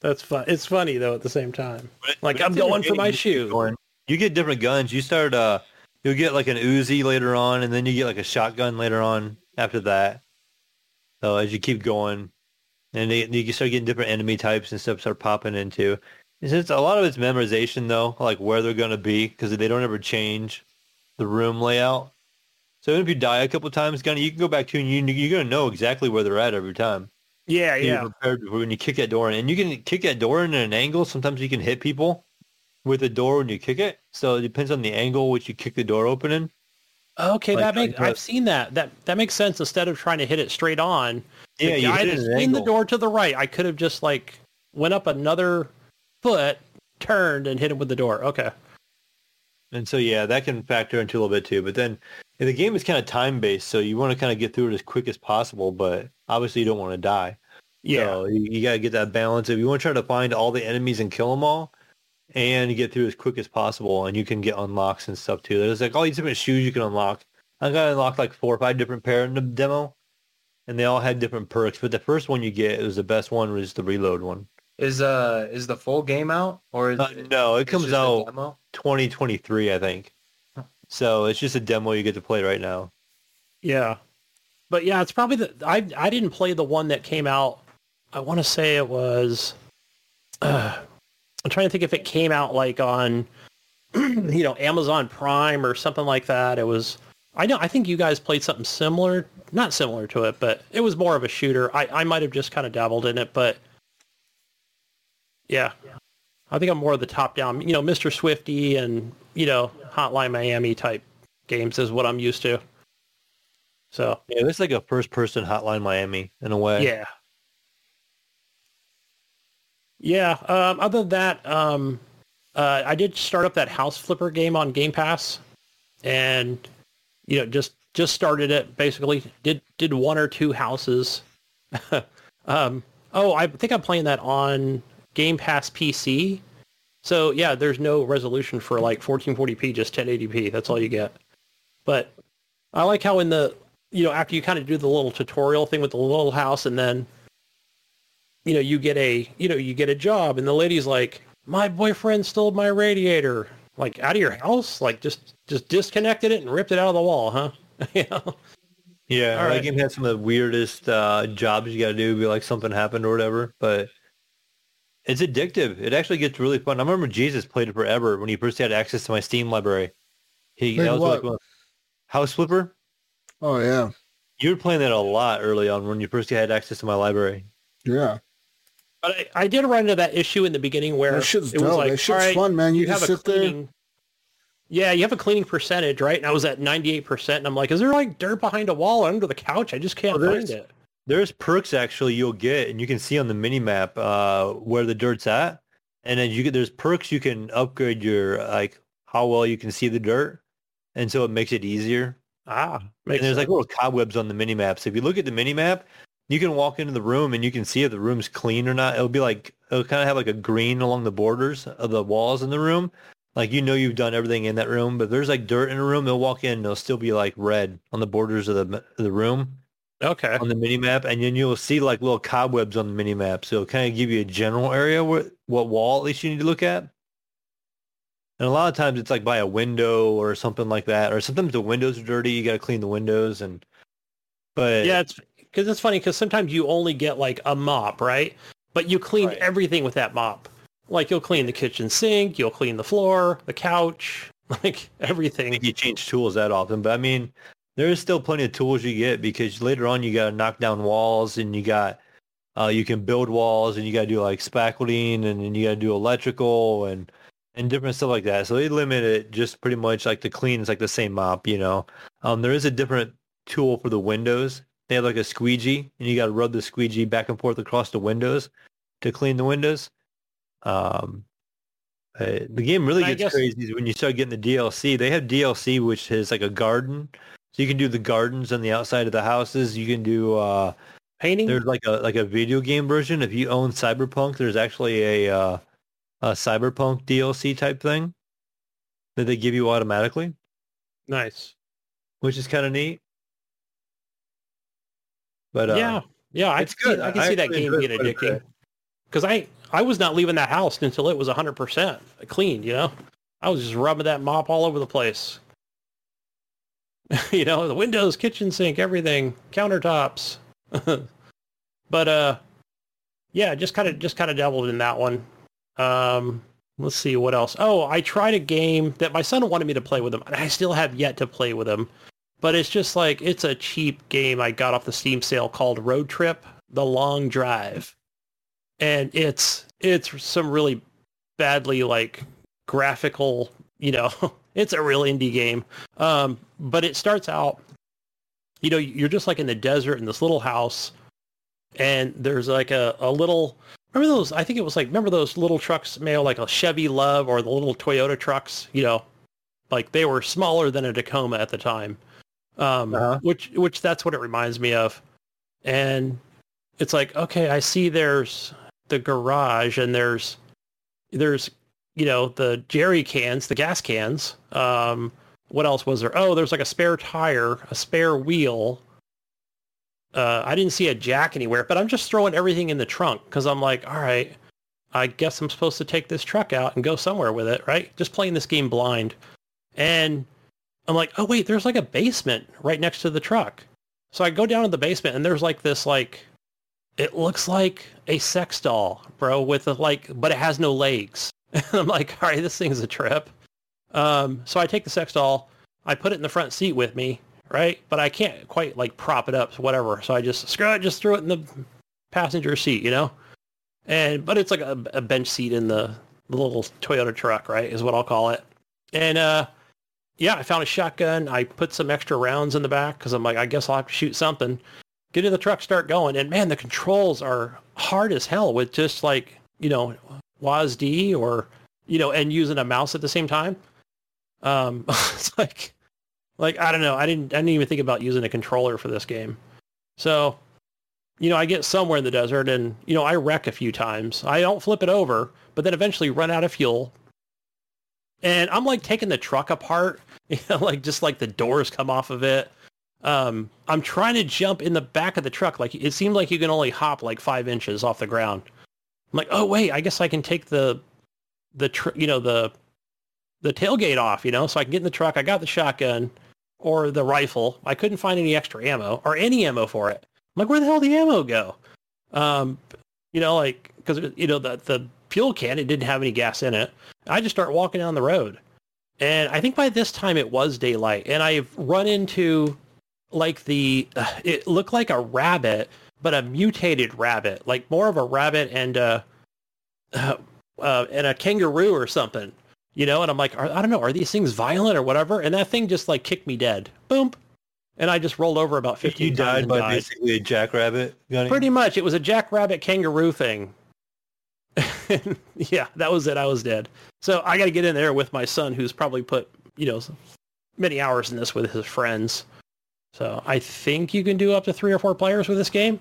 That's fun. It's funny though at the same time. Like But I'm going for my entertaining to keep shoe. going. You get different guns. You start uh you'll get like an Uzi later on and then you get like a shotgun later on after that. So as you keep going and they, you start getting different enemy types and stuff start popping into. It's just, a lot of it's memorization though, like where they're going to be because they don't ever change the room layout. So even if you die a couple of times, Gunny, you can go back to and you, you're going to know exactly where they're at every time. Yeah, You're yeah. prepared for when you kick that door in. And you can kick that door in at an angle. Sometimes you can hit people with the door when you kick it. So it depends on the angle which you kick the door open in. Okay, Like, that makes uh, I've seen that. That that makes sense. Instead of trying to hit it straight on, Yeah, the you guy hit it that's at an in the door to the right, I could have just like went up another foot, turned, and hit him with the door. Okay. And so yeah, that can factor into a little bit too. But then the game is kind of time based, so you want to kind of get through it as quick as possible. But obviously, you don't want to die. Yeah. So you, you got to get that balance. If you want to try to find all the enemies and kill them all, and get through as quick as possible, and you can get unlocks and stuff too. There's like all these different shoes you can unlock. I got unlocked like four or five different pair in the demo, and they all had different perks. But the first one you get was the best one was the reload one. Is uh is the full game out or is Uh, no, it comes out 2023, I think. So it's just a demo you get to play right now. Yeah. But yeah, it's probably the I I didn't play the one that came out. I want to say it was. Uh, I'm trying to think if it came out like on, <clears throat> you know, Amazon Prime or something like that. It was. I know. I think you guys played something similar, not similar to it, but it was more of a shooter. I I might have just kind of dabbled in it, but yeah, I think I'm more of the top down. You know, Mr. Shifty and you know Hotline Miami type games is what I'm used to. So Yeah, it's like a first person Hotline Miami in a way. yeah. Yeah. Um, other than that, um, uh, I did start up that House Flipper game on Game Pass, and you know, just just started it. Basically, did did one or two houses. <laughs> um, oh, I think I'm playing that on Game Pass PC. So yeah, there's no resolution for like 1440p, just 1080p. That's all you get. But I like how in the you know after you kind of do the little tutorial thing with the little house, and then you know you get a you know you get a job, and the lady's like, "My boyfriend stole my radiator." Like out of your house, like just just disconnected it and ripped it out of the wall, huh? <laughs> you know? Yeah, All that right. game had some of the weirdest uh, jobs you got to do, be like something happened or whatever. But it's addictive. It actually gets really fun. I remember Jesus played it forever when he first had access to my Steam library. He Played that was what? like one- House Flipper. Oh yeah, You were playing that a lot early on when you first had access to my library. yeah. But I, I did run into that issue in the beginning where That shit's it was dope. like, That shit's all right, fun, man. You, you just have a sit there. cleaning. Yeah, you have a cleaning percentage, right? And I was at 98%, and I'm like, is there like dirt behind a wall or under the couch? I just can't Oh, find it. There's perks actually you'll get, and you can see on the mini map uh, where the dirt's at, and then you get there's perks you can upgrade your like how well you can see the dirt, and so it makes it easier. Ah, and there's like little cobwebs on the mini map. So if you look at the mini map, you can walk into the room and you can see if the room's clean or not. It'll be like it'll kind of have like a green along the borders of the walls in the room. Like you know you've done everything in that room, but if there's like dirt in a room, they'll walk in and it'll still be like red on the borders of the of the room okay. on the mini map, and then you'll see like little cobwebs on the mini map. So it'll kind of give you a general area where what wall at least you need to look at. And a lot of times it's like by a window or something like that, or sometimes the windows are dirty. You got to clean the windows, and but Yeah, it's because it's funny because sometimes you only get like a mop, right? But you clean Right. everything with that mop. Like you'll clean the kitchen sink, you'll clean the floor, the couch, <laughs> like everything. you change tools that often, but I mean, there is still plenty of tools you get because later on you got to knock down walls and you got uh, you can build walls and you got to do like spackling and then you got to do electrical and and different stuff like that. So they limit it just pretty much like the clean is like the same mop, you know. Um, there is a different tool for the windows. They have like a squeegee and you got to rub the squeegee back and forth across the windows to clean the windows. Um, Uh, the game really gets guess- crazy when you start getting the DLC. They have DLC which is like a garden, you can do the gardens on the outside of the houses. You can do uh, Painting. there's like a like a video game version. If you own Cyberpunk, there's actually a uh, a Cyberpunk DLC type thing that they give you automatically, nice. which is kind of neat. But uh, yeah, yeah, I it's can see, good. I can I see that game enjoy being it quite a addicting. Because I I was not leaving that house until it was hundred percent clean. You know, I was just rubbing that mop all over the place. <laughs> you know, the windows, kitchen sink, everything, countertops. <laughs> but uh, yeah, just kind of just kind of dabbled in that one. Um, let's see what else. Oh, I tried a game that my son wanted me to play with him, and I still have yet to play with him. But it's just like it's a cheap game I got off the Steam sale called Road Trip: The Long Drive, and it's it's some really badly like graphical. You know, <laughs> it's a real indie game. Um, but it starts out, you know, you're just like in the desert in this little house, and there's like a, a little. Remember those? I think it was like remember those little trucks, Mayo, like a Chevy Love or the little Toyota trucks. You know, like they were smaller than a Tacoma at the time. Um, Uh-huh. which which that's what it reminds me of, and it's like okay, I see there's the garage and there's there's you know the jerry cans, the gas cans. Um, what else was there? Oh, there's like a spare tire, a spare wheel. Uh, I didn't see a jack anywhere, but I'm just throwing everything in the trunk because I'm like, all right, I guess I'm supposed to take this truck out and go somewhere with it, right? Just playing this game blind. And I'm like, oh wait, there's like a basement right next to the truck. So I go down to the basement and there's like this like it looks like a sex doll, bro, with a like but it has no legs. And <laughs> I'm like, all right, this thing's a trip. Um, so I take the sex doll, I put it in the front seat with me, right? But I can't quite like prop it up, whatever. So I just screw it, just threw it in the passenger seat, you know? And but it's like a, a bench seat in the, the little Toyota truck, right? Is what I'll call it. And uh yeah, I found a shotgun. I put some extra rounds in the back because I'm like, I guess I'll have to shoot something. Get in the truck, start going, and man, the controls are hard as hell with just like you know WASD or you know, and using a mouse at the same time. Um, <laughs> it's like, like I don't know. I didn't. I didn't even think about using a controller for this game. So, you know, I get somewhere in the desert, and you know, I wreck a few times. I don't flip it over, but then eventually run out of fuel. And I'm like taking the truck apart, <laughs> you know, like just like the doors come off of it. Um, I'm trying to jump in the back of the truck. Like it seemed like you can only hop like five inches off the ground. I'm like, oh wait, I guess I can take the, the tr- you know the, the tailgate off, you know, so I can get in the truck. I got the shotgun or the rifle. I couldn't find any extra ammo or any ammo for it. I'm like, where the hell did the ammo go? Um, you know, like because you know the the fuel can it didn't have any gas in it. I just start walking down the road, and I think by this time it was daylight, and I've run into like the uh, <sighs> it looked like a rabbit, but a mutated rabbit, like more of a rabbit and uh, uh, uh and a kangaroo or something, you know. And I'm like, I don't know, are these things violent or whatever? And that thing just like kicked me dead, boom, and I just rolled over about 15 You died by died. basically a jackrabbit. Gunny? Pretty much, it was a jackrabbit kangaroo thing. <laughs> yeah, that was it. I was dead. So I got to get in there with my son, who's probably put you know many hours in this with his friends. So I think you can do up to three or four players with this game.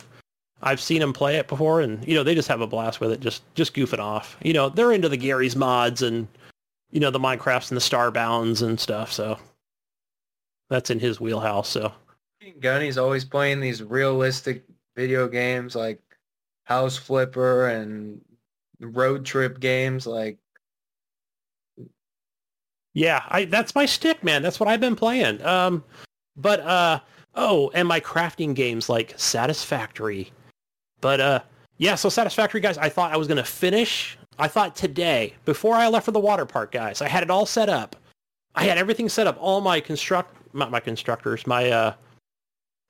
I've seen them play it before, and you know they just have a blast with it, just just goofing off. You know they're into the Garry's mods and you know the Minecrafts and the Starbounds and stuff. So that's in his wheelhouse. So Gunny's always playing these realistic video games like House Flipper and road trip games. Like, Yeah, I that's my stick, man. That's what I've been playing. Um, but uh, oh, and my crafting games like Satisfactory. But uh, yeah, so Satisfactory guys, I thought I was gonna finish. I thought today before I left for the water park, guys, I had it all set up. I had everything set up. All my construct, not my constructors, my uh,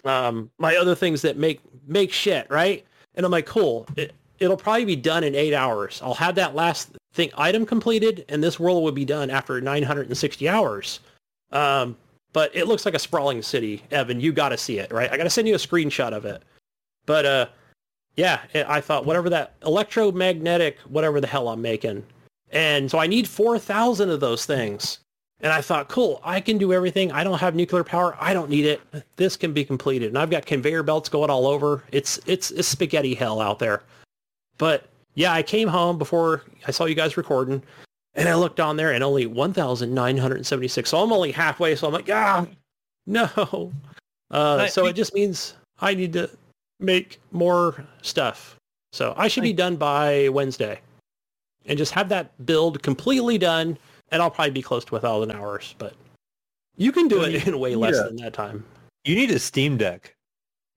um, my other things that make make shit right. And I'm like, cool. It, it'll probably be done in eight hours. I'll have that last thing item completed, and this world will be done after 960 hours. Um, but it looks like a sprawling city. Evan, you got to see it, right? I got to send you a screenshot of it. But uh, yeah, I thought whatever that electromagnetic, whatever the hell I'm making, And so I need 4,000 of those things. And I thought, cool, I can do everything. I don't have nuclear power. I don't need it. This can be completed. And I've got conveyor belts going all over. It's it's, it's spaghetti hell out there. But yeah, I came home before I saw you guys recording, and I looked on there and only 1,976. So I'm only halfway. So I'm like, ah, no. Uh, so it just means I need to make more stuff. So I should be done by Wednesday, and just have that build completely done and I'll probably be close to a thousand hours, but you can do it in way less Yeah. than that time. You need a Steam Deck.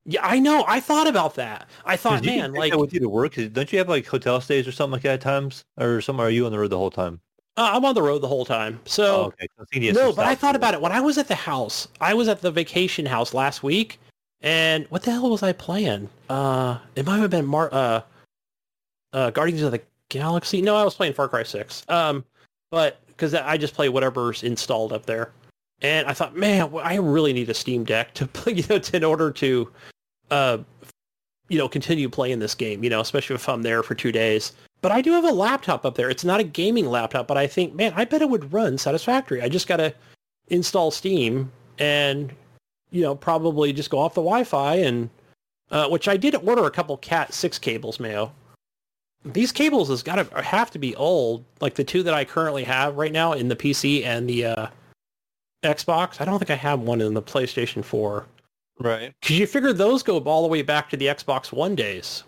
Yeah, I know. I thought about that. I thought, man, like with you to work. Don't you have like hotel stays or something like that at times, or somewhere? Are you on the road the whole time? uh, I'm on the road the whole time. So oh, okay. I think you have no, but I thought about it when I was at the house. I was at the vacation house last week, and what the hell was I playing? Uh, it might have been Mar- uh, uh, Guardians of the Galaxy. No, I was playing Far Cry Six. Um, but because I just play whatever's installed up there, and I thought, man, I really need a Steam Deck to <laughs> play, you know, to, in order to, uh, you know, continue playing this game. You know, especially if I'm there for two days. But I do have a laptop up there. It's not a gaming laptop, but I think, man, I bet it would run satisfactory. I just got to install Steam and, you know, probably just go off the Wi-Fi and, uh, which I did order a couple Cat 6 cables, Mayo. These cables has got to have to be old, like the two that I currently have right now in the PC and the uh, Xbox. I don't think I have one in the PlayStation 4. Right. Because you figure those go all the way back to the Xbox One days.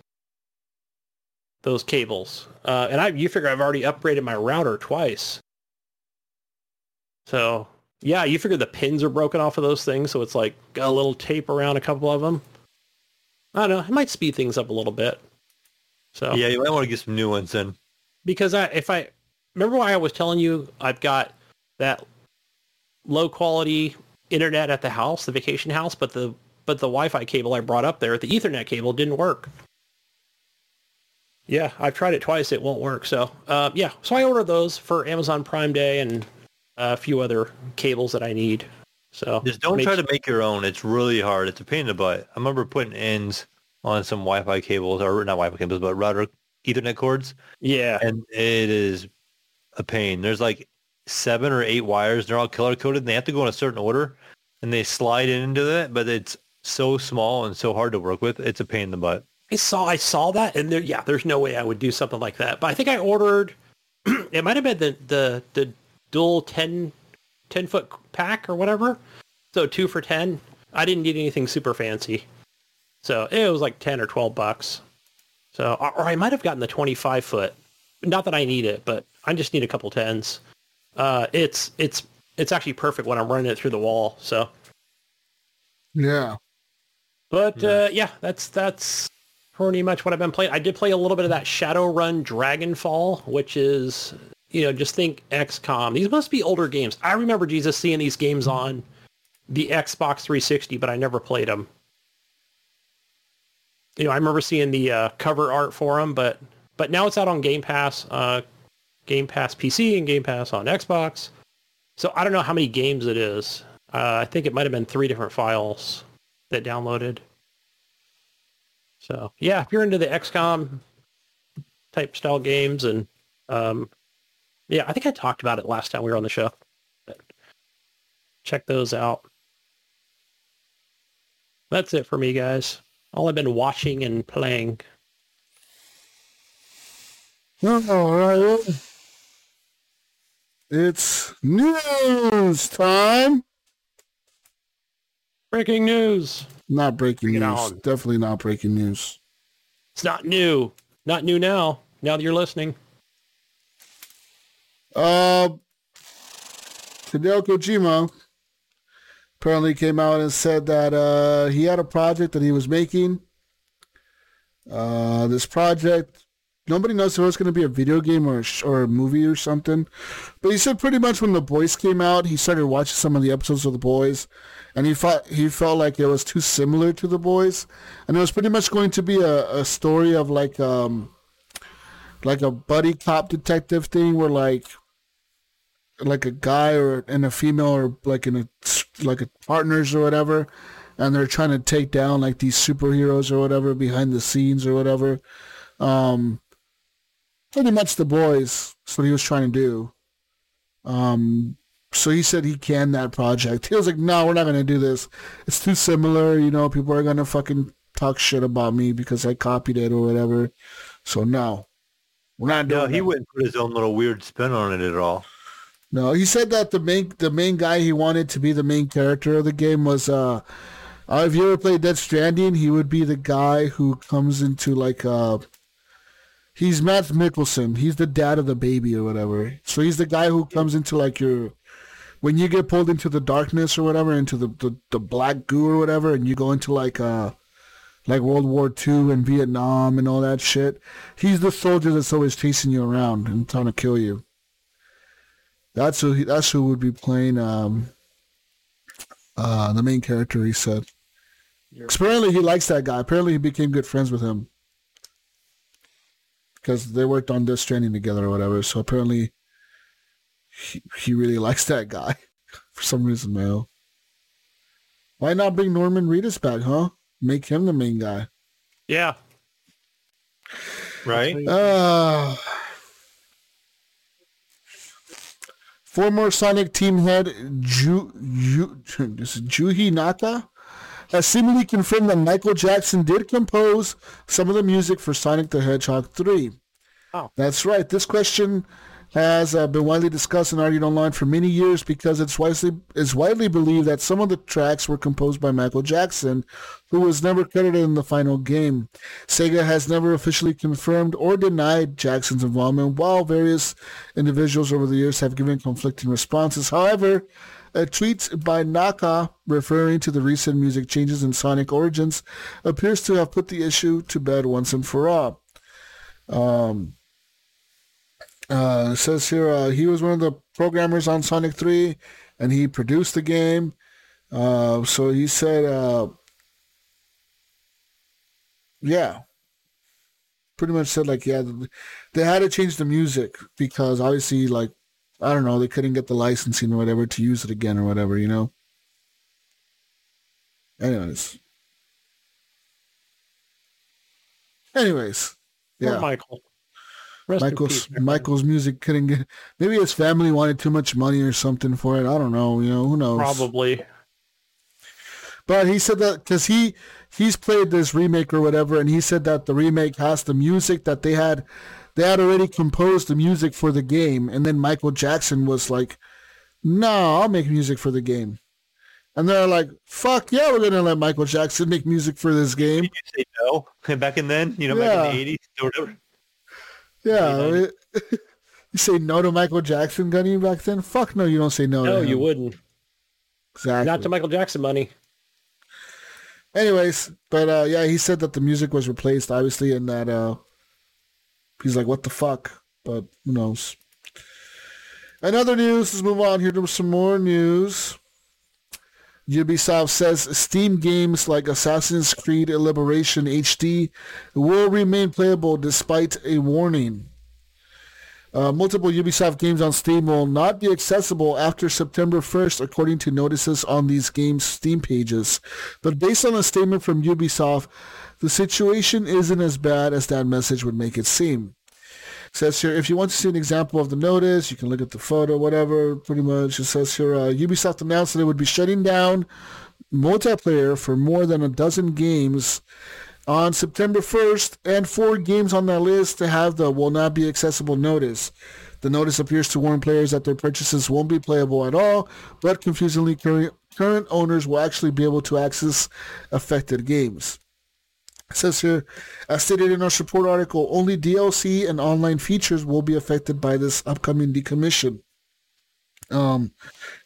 Those cables, uh, and I you figure I've already upgraded my router twice. So yeah, you figure the pins are broken off of those things, so it's like got a little tape around a couple of them. I don't know. It might speed things up a little bit. So Yeah, you might want to get some new ones in. because I if I remember why I was telling you I've got that low quality internet at the house, the vacation house, but the but the Wi-Fi cable I brought up there, the Ethernet cable didn't work. Yeah, I've tried it twice. It won't work. So uh, yeah, so I ordered those for Amazon Prime Day and a few other cables that I need. So Just don't try to make your own. It's really hard. It's a pain in the butt. I remember putting ends on some Wi-Fi cables, or not Wi-Fi cables, but router Ethernet cords, Yeah, and it is a pain. There's like seven or eight wires. They're all color coded, and they have to go in a certain order, and they slide into that. But it's so small and so hard to work with. It's a pain in the butt. I saw I saw that, and there, yeah, there's no way I would do something like that. But I think I ordered. <clears throat> it might have been the the the dual 10, 10 foot pack or whatever. So two for ten. I didn't need anything super fancy, so it was like ten or twelve bucks. So or I might have gotten the twenty five foot. Not that I need it, but I just need a couple tens. Uh, it's it's it's actually perfect when I'm running it through the wall. So Yeah. But uh, yeah, that's that's pretty much what I've been playing. I did play a little bit of that Shadowrun Dragonfall, which is you know just think XCOM. These must be older games. I remember Jesus seeing these games on the Xbox 360, but I never played them. You know, I remember seeing the uh, cover art for them, but but now it's out on Game Pass, uh, Game Pass PC and Game Pass on Xbox. So I don't know how many games it is. Uh, I think it might have been three different files that downloaded. So yeah, if you're into the XCOM type style games and um, yeah, I think I talked about it last time we were on the show. But check those out. That's it for me, guys. All I've been watching and playing. All right. It's news time. Breaking news. Not breaking Bring news. Definitely not breaking news. It's not new. Not new now. Now that you're listening. Uh, Hideo Kojima apparently came out and said that uh, he had a project that he was making. Uh, this project, nobody knows if it was going to be a video game or a, sh- or a movie or something. But he said pretty much when The Boys came out, he started watching some of the episodes of The Boys, and he felt he felt like it was too similar to The Boys, and it was pretty much going to be a, a story of like um like a buddy cop detective thing where like like a guy or and a female or like in a like a partners or whatever and they're trying to take down like these superheroes or whatever behind the scenes or whatever um pretty much the boys. That's what he was trying to do. Um, so he said he canned that project. <laughs> He was like, no, we're not going to do this. It's too similar. You know, people are going to fucking talk shit about me because I copied it or whatever. So no, we're not doing No, he that. wouldn't put his own little weird spin on it at all. No, he said that the main the main guy he wanted to be the main character of the game was uh, uh if you ever played Death Stranding, he would be the guy who comes into like uh he's Mads Mikkelsen. He's the dad of the baby or whatever. So he's the guy who comes into like your when you get pulled into the darkness or whatever, into the, the, the black goo or whatever, and you go into like uh like World War II and Vietnam and all that shit. He's the soldier that's always chasing you around and trying to kill you. That's who. He, that's who would be playing um, uh, the main character. He said. Apparently, he likes that guy. Apparently, he became good friends with him because they worked on this training together or whatever. So apparently, he, he really <laughs> likes that guy <laughs> for some reason, man. Why not bring Norman Reedus back, huh? Make him the main guy. Yeah. Right? Uh, <sighs> former Sonic team head Ju, Ju, this <laughs> is Juhi Naka has seemingly confirmed that Michael Jackson did compose some of the music for Sonic the Hedgehog 3. Oh. That's right. This question has uh, been widely discussed and argued online for many years because it's widely, it's widely believed that some of the tracks were composed by Michael Jackson, who was never credited in the final game. Sega has never officially confirmed or denied Jackson's involvement, while various individuals over the years have given conflicting responses. However, a tweet by Naka referring to the recent music changes in Sonic Origins appears to have put the issue to bed once and for all. Um, uh, says here uh, he was one of the programmers on Sonic 3 and he produced the game. Uh, so he said, uh, yeah, pretty much said like, yeah, they had to change the music because obviously like, I don't know, they couldn't get the licensing or whatever to use it again or whatever, you know? Anyways. Anyways. Yeah. Michael. Rest Michael's peace. Michael's music couldn't get. Maybe his family wanted too much money or something for it. I don't know. You know who knows. Probably. But he said that because he he's played this remake or whatever, and he said that the remake has the music that they had. They had already composed the music for the game, and then Michael Jackson was like, "No, I'll make music for the game." And they're like, "Fuck yeah, we're gonna let Michael Jackson make music for this game." Did you say no <laughs> back in then? You know, back in the 80s or whatever? Yeah, You it- <laughs> you say no to Michael Jackson, Gunny, back then? Fuck no, you don't say no. No, to you wouldn't. Exactly. Not to Michael Jackson money. Anyways, but uh, yeah, he said that the music was replaced, obviously, and that uh, he's like, "What the fuck?" But who knows? In other news, let's move on here to some more news. Ubisoft says Steam games like Assassin's Creed Liberation HD will remain playable despite a warning. Uh, multiple Ubisoft games on Steam will not be accessible after September 1st, according to notices on these games' Steam pages. But based on a statement from Ubisoft, the situation isn't as bad as that message would make it seem. It says here, if you want to see an example of the notice, you can look at the photo, whatever, pretty much. It says here, uh, Ubisoft announced that it would be shutting down multiplayer for more than a dozen games on September 1st, and four games on that list to have the will not be accessible notice. The notice appears to warn players that their purchases won't be playable at all, but confusingly, current, current owners will actually be able to access affected games. It says here, as stated in our support article, only DLC and online features will be affected by this upcoming decommission. Um,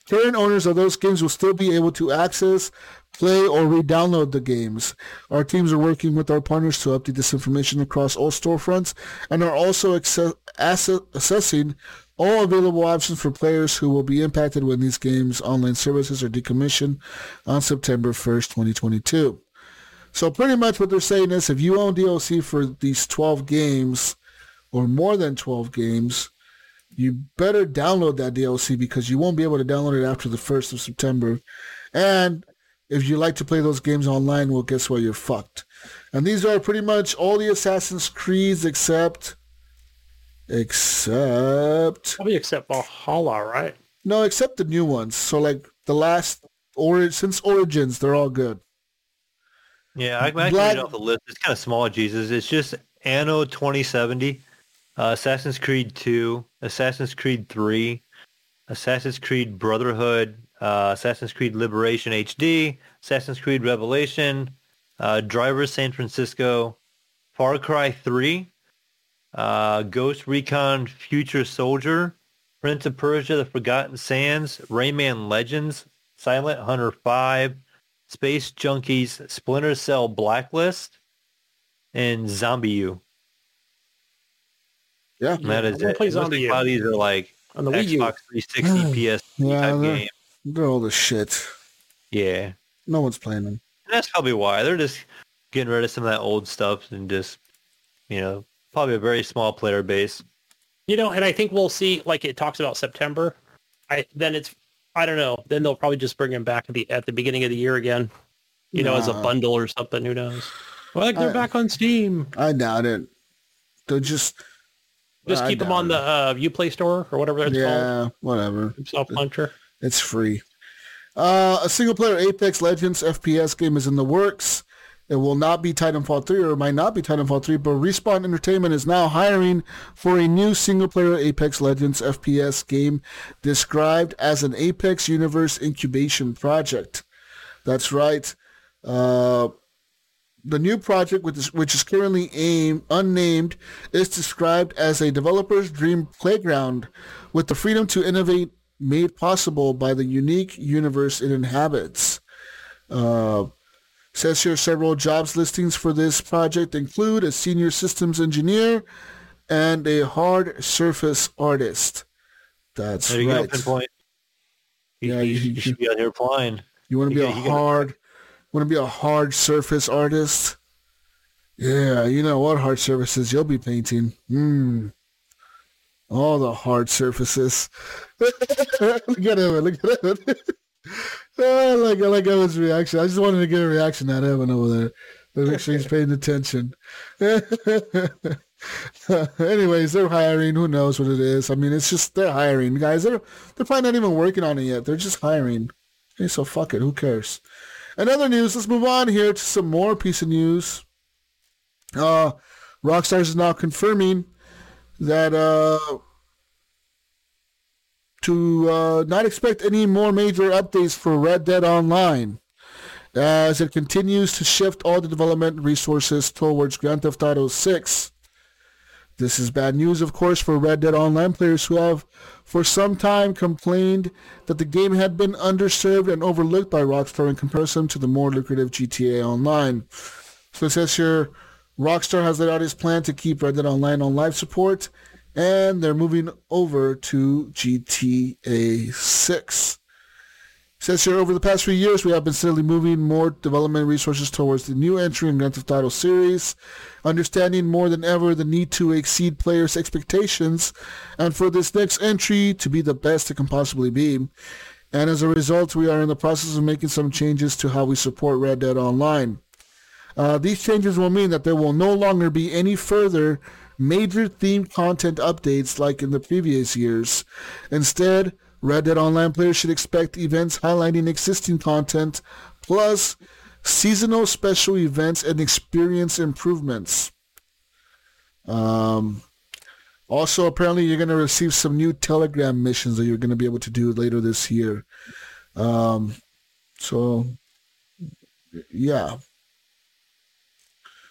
current owners of those games will still be able to access, play, or re-download the games. Our teams are working with our partners to update this information across all storefronts and are also access- ass- assessing all available options for players who will be impacted when these games' online services are decommissioned on September 1st, 2022. So pretty much what they're saying is if you own DLC for these 12 games or more than 12 games, you better download that DLC because you won't be able to download it after the 1st of September. And if you like to play those games online, well, guess what? You're fucked. And these are pretty much all the Assassin's Creeds except except Probably except Valhalla, right? no, except the new ones. So like the last or since Origins, they're all good. Yeah, I, I can read off the list. It's kind of small, Jesus. It's just Anno 2070, uh, Assassin's Creed 2, Assassin's Creed 3, Assassin's Creed Brotherhood, uh, Assassin's Creed Liberation HD, Assassin's Creed Revelation, uh, Driver San Francisco, Far Cry 3, uh, Ghost Recon Future Soldier, Prince of Persia, The Forgotten Sands, Rayman Legends, Silent Hunter 5, Space Junkies, Splinter Cell Blacklist, and ZombiU. Yeah. And that I is it. play It Zombie like lot of these are like On the Wii U. Xbox 360, PS <sighs> Yeah, type they're- game. They're all the shit. Yeah. No one's playing them. And that's probably why. They're just getting rid of some of that old stuff and just, you know, probably a very small player base. You know, and I think we'll see. Like it talks about September. I then it's I don't know. Then they'll probably just bring him back at the at the beginning of the year again. You know, as a bundle or something. Who knows? Well, they're I- back on Steam. I doubt it. They'll just Just I keep them on the uh, UPlay store or whatever it's yeah, whatever. Self puncher. It's free. Uh, a single player Apex Legends FPS game is in the works. It will not be Titanfall 3 or it might not be Titanfall 3, but Respawn Entertainment is now hiring for a new single player Apex Legends FPS game described as an Apex Universe incubation project. That's right. Uh, the new project, which is, which is currently aim, unnamed, is described as a developer's dream playground with the freedom to innovate made possible by the unique universe it inhabits. Uh, says here several jobs listings for this project include a senior systems engineer and a hard surface artist. That's There you go, right. pinpoint. You, Yeah, you, you- you should be out here applying. You want to be a hard, want to be a hard surface artist? Yeah, you know what hard surfaces you'll be painting. Hmm. All the hard surfaces. <laughs> look at him! Look at him! <laughs> <laughs> I like I like Evan's reaction. I just wanted to get a reaction out of Evan over there. To make sure he's paying attention. <laughs> Anyways, they're hiring. Who knows what it is? I mean, it's just they're hiring guys. They're they're probably not even working on it yet. They're just hiring. Okay, so fuck it. Who cares? In other news, let's move on here to some more piece of news. Uh, Rockstars is now confirming that uh, to uh, not expect any more major updates for Red Dead Online as it continues to shift all the development resources towards Grand Theft Auto 6. This is bad news, of course, for Red Dead Online players who have for some time complained that the game had been underserved and overlooked by Rockstar in comparison to the more lucrative GTA Online. So it says here, Rockstar has laid out his plan to keep Red Dead Online on live support, and they're moving over to GTA 6. It says here, over the past few years, we have been steadily moving more development resources towards the new entry in the Grand Theft Auto series, understanding more than ever the need to exceed players' expectations, and for this next entry to be the best it can possibly be. And as a result, we are in the process of making some changes to how we support Red Dead Online. Uh, these changes will mean that there will no longer be any further major themed content updates like in the previous years. Instead, Red Dead Online players should expect events highlighting existing content, plus seasonal special events and experience improvements. Um, also, apparently, you're going to receive some new Telegram missions that you're going to be able to do later this year. Um, so, yeah.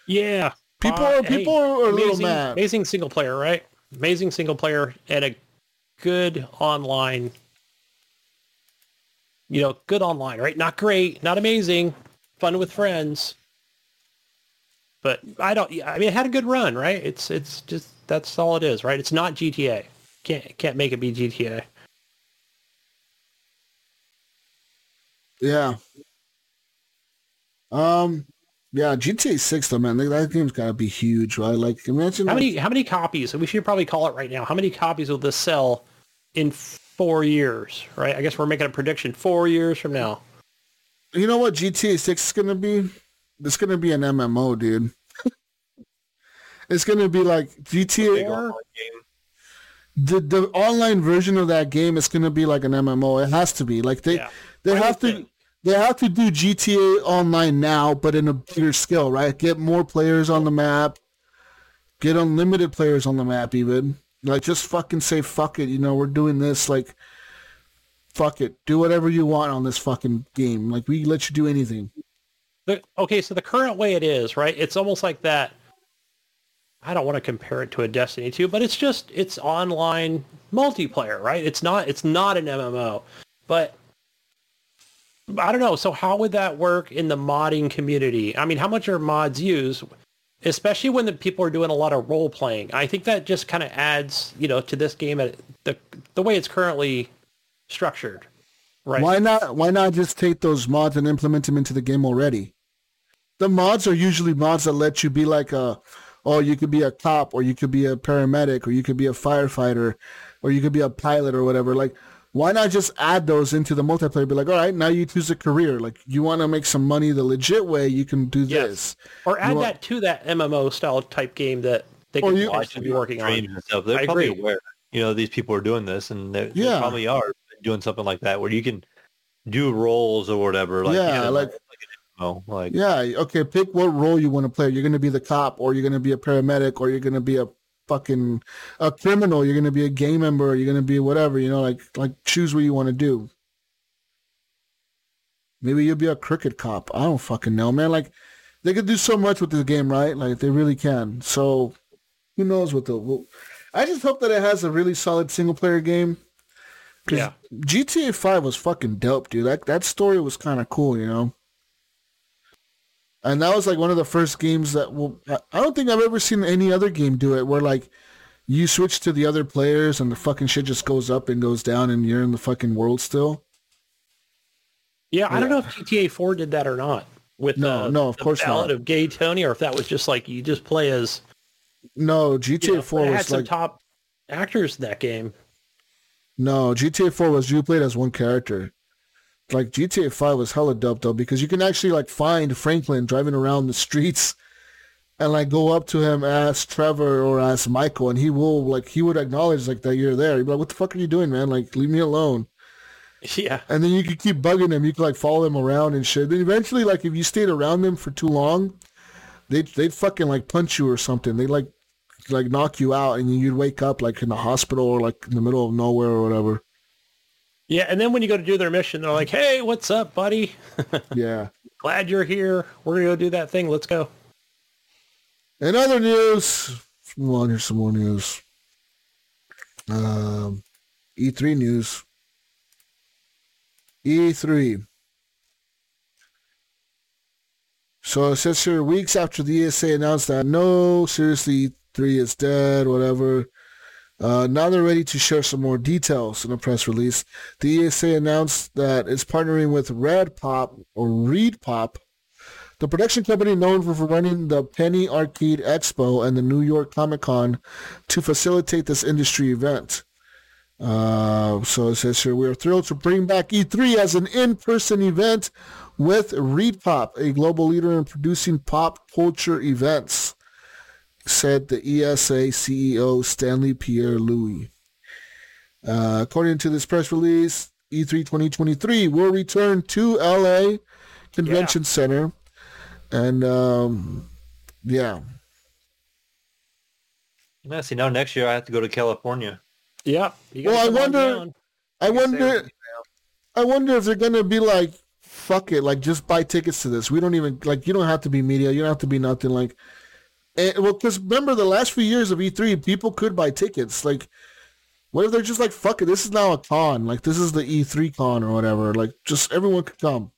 Yeah. People Uh, are people are a little amazing, mad. Amazing single player, right? Amazing single player and a good online. You know, good online, right? Not great, not amazing, fun with friends. But I don't. I mean, it had a good run, right? It's it's just that's all it is, right? It's not GTA. Can't can't make it be GTA. Yeah. Um. Yeah, GTA Six though, man, that- that game's gotta be huge, right? Like, imagine How like- many how many copies? We should probably call it right now. How many copies will this sell in four years? Right? I guess we're making a prediction. Four years from now. You know what GTA Six is gonna be? It's gonna be an MMO, dude. <laughs> it's gonna be like GTA. the the online version of that game is gonna be like an MMO. It has to be. Like they Yeah. they I have to think. They have to do GTA Online now, but in a bigger scale, right? Get more players on the map. Get unlimited players on the map, even. Like just fucking say fuck it. You know we're doing this. Like fuck it. Do whatever you want on this fucking game. Like we let you do anything. The, okay, so the current way it is, right? It's almost like that. I don't want to compare it to a Destiny 2, but it's just it's online multiplayer, right? It's not it's not an MMO. But I don't know. So how would that work in the modding community? I mean, how much are mods used? Especially when the people are doing a lot of role playing. I think that just kind of adds, you know, to this game at the the way it's currently structured. Right. Why not? Why not just take those mods and implement them into the game already? The mods are usually mods that let you be like a, oh, you could be a cop, or you could be a paramedic, or you could be a firefighter, or you could be a pilot, or whatever. Like, why not just add those into the multiplayer? Be like, all right, now you choose a career. Like, you want to make some money the legit way, you can do Yes. this. Or add You want- that to that MMO style type game that they Or could you- potentially be working on. Streams and stuff. They're I probably agree. aware. You know, these people are doing this, and they, they Yeah. probably are doing something like that where you can do roles or whatever. Like, Yeah, you know, like- like an MMO, like Yeah, okay, pick what role you want to play. You're going to be the cop, or you're going to be a paramedic, or you're going to be a fucking a criminal. You're to be a gang member, or you're to be whatever. You know, like like choose what you want to do. Maybe you'll be a crooked cop. I don't fucking know, man. Like they could do so much with this game, right? Like they really can. So who knows what the? I just hope that it has a really solid single player game. Yeah. GTA Five was fucking dope, dude. That that story was kind of cool, you know. And that was like one of the first games that well, I don't think I've ever seen any other game do it where like you switch to the other players and the fucking shit just goes up and goes down and you're in the fucking world still. Yeah, I don't know if GTA 4 did that or not. With No, uh, no, of the course Ballad not. of Gay Tony, or if that was just like you just play as No, GTA you know, Four it had was some like top actors in that game. no GTA Four was you played as one character. Like GTA Five was hella dope though because you can actually like find Franklin driving around the streets <laughs> and like go up to him as Trevor or as Michael and he will like he would acknowledge like that you're there. He'd be like, "What the fuck are you doing, man? Like leave me alone." <laughs> Yeah, And then you could keep bugging him. You could like follow them around and shit. Then eventually, like if you stayed around them for too long, they'd they'd fucking like punch you or something. They'd like like knock you out, and you'd wake up like in the hospital or like in the middle of nowhere or whatever. Yeah. And then when you go to do their mission, they're like, "Hey, what's up, buddy? <laughs> Yeah. Glad you're here. We're gonna go do that thing. Let's go." In other news, move on. Here's some more news. Um, E3 news. E3. So it says here, weeks after the ESA announced that no, seriously, E3 is dead, whatever. Uh, now they're ready to share some more details in a press release. The ESA announced that it's partnering with Red Pop or ReedPop the production company known for running the Penny Arcade Expo and the New York Comic Con to facilitate this industry event. Uh, so it says here, we are thrilled to bring back E3 as an in-person event with ReedPop, a global leader in producing pop culture events, said the ESA CEO Stanley Pierre Louis. Uh, according to this press release, E E3 2023 will return to LA Convention Center and um, yeah, yeah. See, now next year I have to go to California. Yeah. Well, gotta I wonder- I wonder. I wonder if they're gonna be like, fuck it, like just buy tickets to this. We don't even like. You don't have to be media. You don't have to be nothing. Like, and, well, because remember the last few years of E3, people could buy tickets. Like, what if they're just like, fuck it, this is now a con. Like, this is the E3 con or whatever. Like, just everyone could come.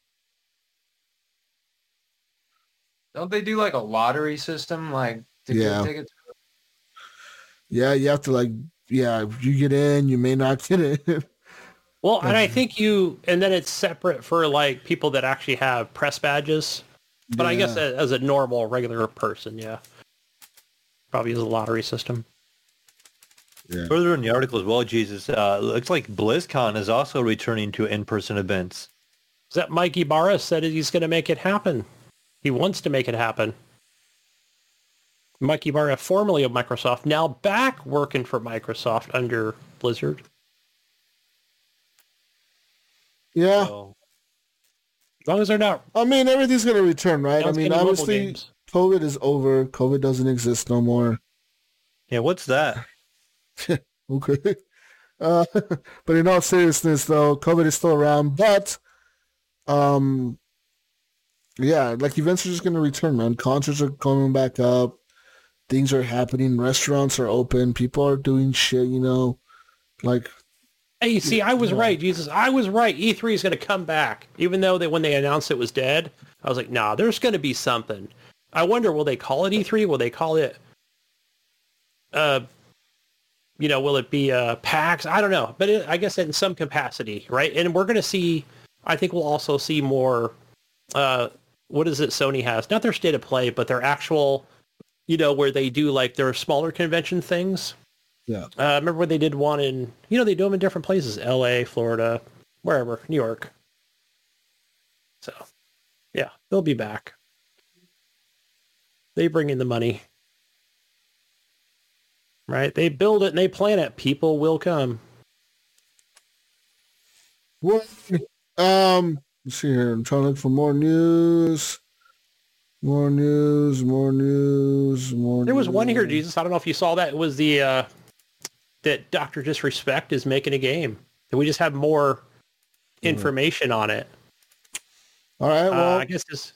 Don't they do like a lottery system, like to Yeah. get tickets? Yeah, you have to like, yeah, if you get in, you may not get in. <laughs> Well, and I think you, and then it's separate for like people that actually have press badges. But I guess as a normal, regular person, yeah, probably is a lottery system. Further in the article as well, Jesus, uh, looks like BlizzCon is also returning to in-person events. Is that Mike Ybarra said he's going to make it happen? He wants to make it happen. Mike Ybarra, formerly of Microsoft, now back working for Microsoft under Blizzard. Yeah. So, As long as they're not I mean, everything's going to return, right? I mean, any mobile obviously, games. COVID is over. COVID doesn't exist no more. yeah, what's that? <laughs> Okay. Uh, <laughs> but in all seriousness, though, COVID is still around. But, um, yeah, like events are just going to return, man. Concerts are coming back up. Things are happening. Restaurants are open. People are doing shit, you know. Like, Hey, see, I was right, Jesus. I was right. E3 is going to come back, even though they when they announced it was dead. I was like, nah, there's going to be something. I wonder, will they call it E3? Will they call it, uh, you know, will it be uh, PAX? I don't know, but it, I guess in some capacity, right? And we're going to see. I think we'll also see more. Uh, what is it? Sony has not their state of play, but their actual, you know, where they do like their smaller convention things. yeah. Uh, remember when they did one in, you know, they do them in different places, L.A., Florida, wherever, New York. So, yeah, they'll be back. They bring in the money, right? They build it and they plan it. People will come. What? Um, let's see here. I'm trying to look for more news. More news, more news, more There was one here. Jesus. I don't know if you saw that. It was the uh, that Doctor Disrespect is making a game. That we just have more information on it. All right, Uh, well. I guess his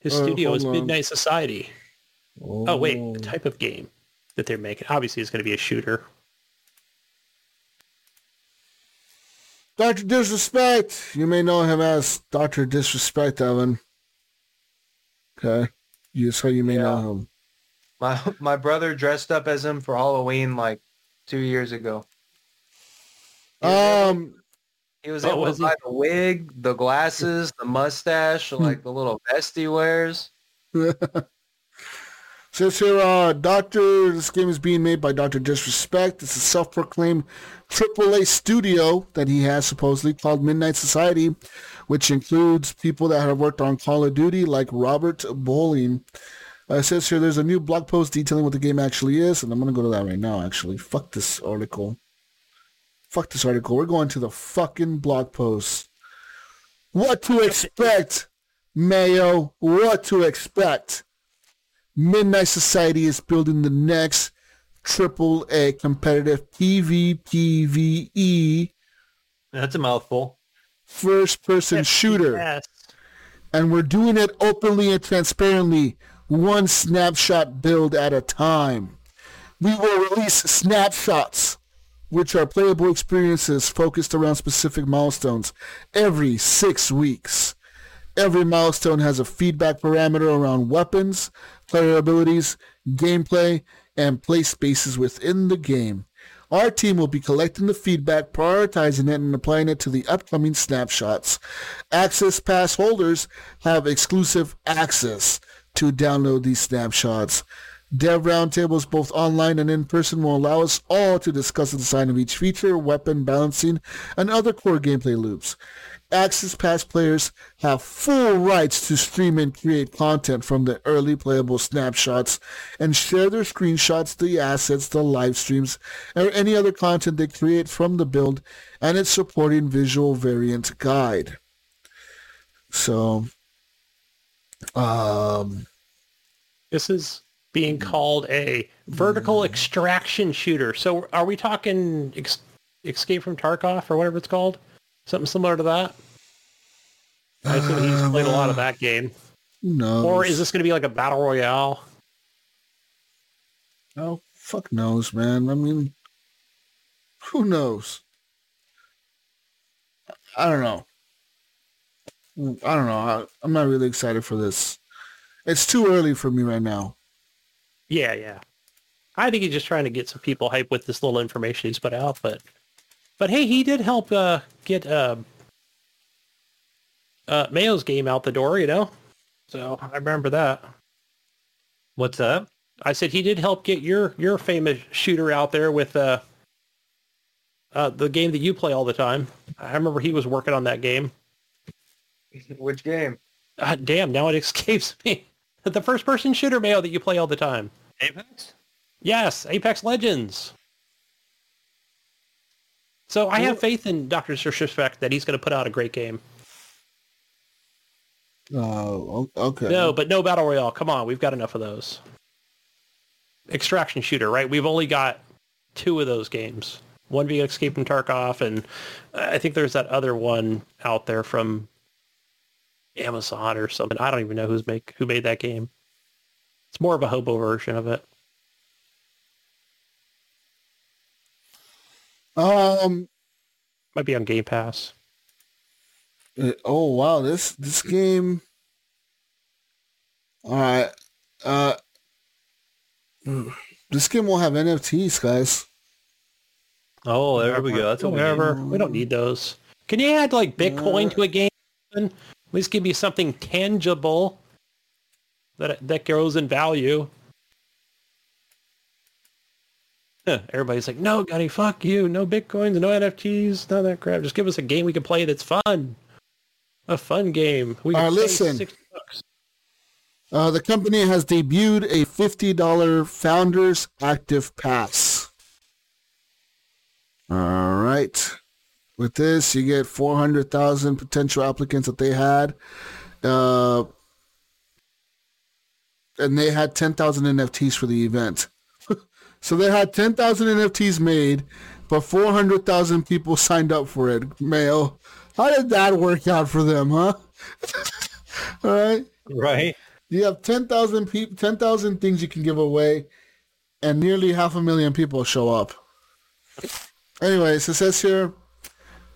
his Uh, studio is on. Midnight Society. Oh wait, the type of game that they're making obviously is going to be a shooter. Dr. Disrespect. You may know him as Dr. Disrespect, Evan. Okay. You, so you may Yeah. know him. My my brother dressed up as him for Halloween like two years ago. He was Um, He was Oh, able was to buy the wig, the glasses, the mustache, like the little vest he wears. <laughs> says here, uh, Doctor, this game is being made by Dr. Disrespect. It's a self-proclaimed AAA studio that he has supposedly called Midnight Society, which includes people that have worked on Call of Duty like Robert Bowling. Uh, it says here there's a new blog post detailing what the game actually is, and I'm going to go to that right now, actually. Fuck this article. Fuck this article. We're going to the fucking blog post. What to expect, Mayo? What to expect? Midnight Society is building the next triple A competitive PvPvE That's a mouthful. first person shooter. Yes. And we're doing it openly and transparently, one snapshot build at a time. We will release snapshots, which are playable experiences focused around specific milestones, every six weeks. Every milestone has a feedback parameter around weapons, player abilities, gameplay, and play spaces within the game. Our team will be collecting the feedback, prioritizing it, and applying it to the upcoming snapshots. Access Pass holders have exclusive access to download these snapshots. Dev roundtables, both online and in person, will allow us all to discuss the design of each feature, weapon balancing, and other core gameplay loops. Access Pass players have full rights to stream and create content from the early playable snapshots and share their screenshots, the assets, the live streams, or any other content they create from the build and its supporting visual variant guide. So, um, This is being mm-hmm. called a vertical mm-hmm. extraction shooter. So are we talking ex- Escape from Tarkov or whatever it's called? Something similar to that? I assume he's uh, played a lot of that game. knows? Or is this going to be like a battle royale? Oh, fuck knows, man. I mean, who knows? I don't know. I don't know. I, I'm not really excited for this. It's too early for me right now. Yeah, yeah. I think he's just trying to get some people hype with this little information he's put out, but but hey, he did help uh, get uh, uh, Mayo's game out the door, you know. So I remember that. What's that? I said he did help get your your famous shooter out there with uh, uh, the game that you play all the time. I remember he was working on that game. <laughs> Which game? Uh, damn, now it <laughs> escapes me. The first person shooter Mayo that you play all the time. Apex? Yes, Apex Legends. So I have faith in Dr. Disrespect that he's going to put out a great game. Oh, okay. No, but no Battle Royale. Come on, we've got enough of those. Extraction shooter, right? We've only got two of those games. One being Escape from Tarkov, and I think there's that other one out there from Amazon or something. I don't even know who's make who made that game. It's more of a hobo version of it. Um. Might be on Game Pass. uh, Oh wow, this this game. All right. Uh. <sighs> This game will have NFTs, guys. Oh, there we go. That's what we Whatever. need. We don't need those. Can you add like Bitcoin to a game? At least give me something tangible that that grows in value. Huh, Everybody's like, no, Gunny, fuck you. No Bitcoins, no NFTs, none of that crap. Just give us a game we can play that's fun. A fun game. We All can right, pay listen. bucks. Uh, the company has debuted a $50 Founders Access Pass. All right. With this, you get 400,000 potential applicants that they had. Uh, and they had 10,000 NFTs for the event. <laughs> so they had 10,000 NFTs made, but 400,000 people signed up for it. Mayo. How did that work out for them, huh? <laughs> All right. Right? You have 10,000 people, 10,000 things you can give away, and nearly half a million people show up. Anyways, it says here,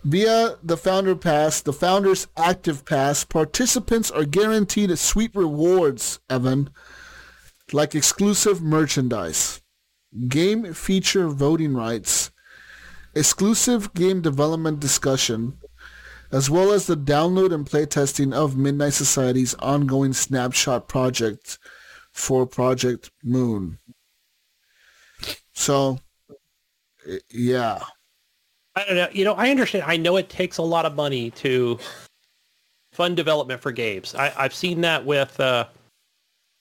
via the Founder Pass, the Founder's Access Pass, participants are guaranteed sweet rewards, Evan, like exclusive merchandise, game feature voting rights, exclusive game development discussion, as well as the download and playtesting of Midnight Society's ongoing snapshot project for Project Moon. So, yeah. I don't know. You know, I understand. I know it takes a lot of money to fund development for games. I, I've seen that with, uh,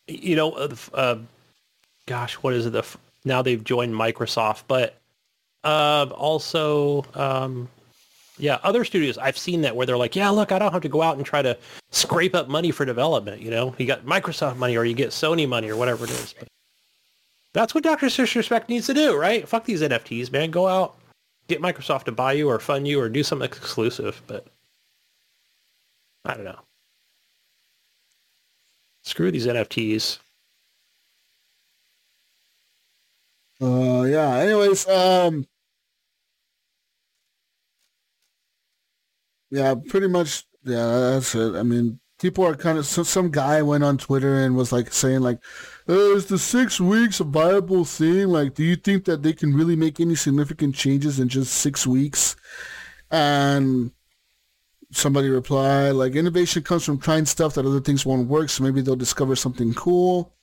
you know, uh, uh, gosh, what is it? The f- now they've joined Microsoft, but uh, also, um, yeah, other studios. I've seen that where they're like, yeah, look, I don't have to go out and try to scrape up money for development. You know, you got Microsoft money or you get Sony money or whatever it is. But that's what Doctor Disrespect needs to do, right? Fuck these NFTs, man. Go out get Microsoft to buy you or fund you or do something exclusive, but I don't know. Screw these NFTs. Uh, yeah. Anyways, um, yeah, pretty much. Yeah, that's it. I mean, people are kind of. So some guy went on Twitter and was like saying like, uh, "Is the six weeks a viable thing? Like, do you think that they can really make any significant changes in just six weeks?" And somebody replied like, "Innovation comes from trying stuff that other things won't work, so maybe they'll discover something cool."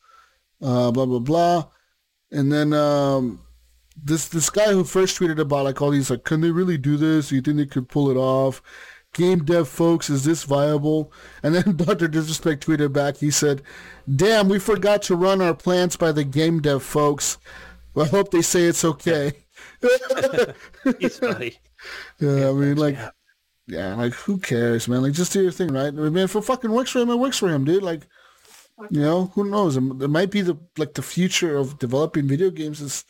Uh, blah blah blah. And then um, this this guy who first tweeted about like all these like, can they really do this? Do you think they could pull it off? Game dev folks, is this viable? And then <laughs> Dr. Disrespect tweeted back. He said, "Damn, we forgot to run our plants by the game dev folks. Well, I hope they say it's okay." <laughs> He's funny. <laughs> Yeah, I mean, like, yeah, like who cares, man? Like, just do your thing, right? I mean, if it fucking works for him, it works for him, dude. Like, you know, who knows? It might be the like the future of developing video games is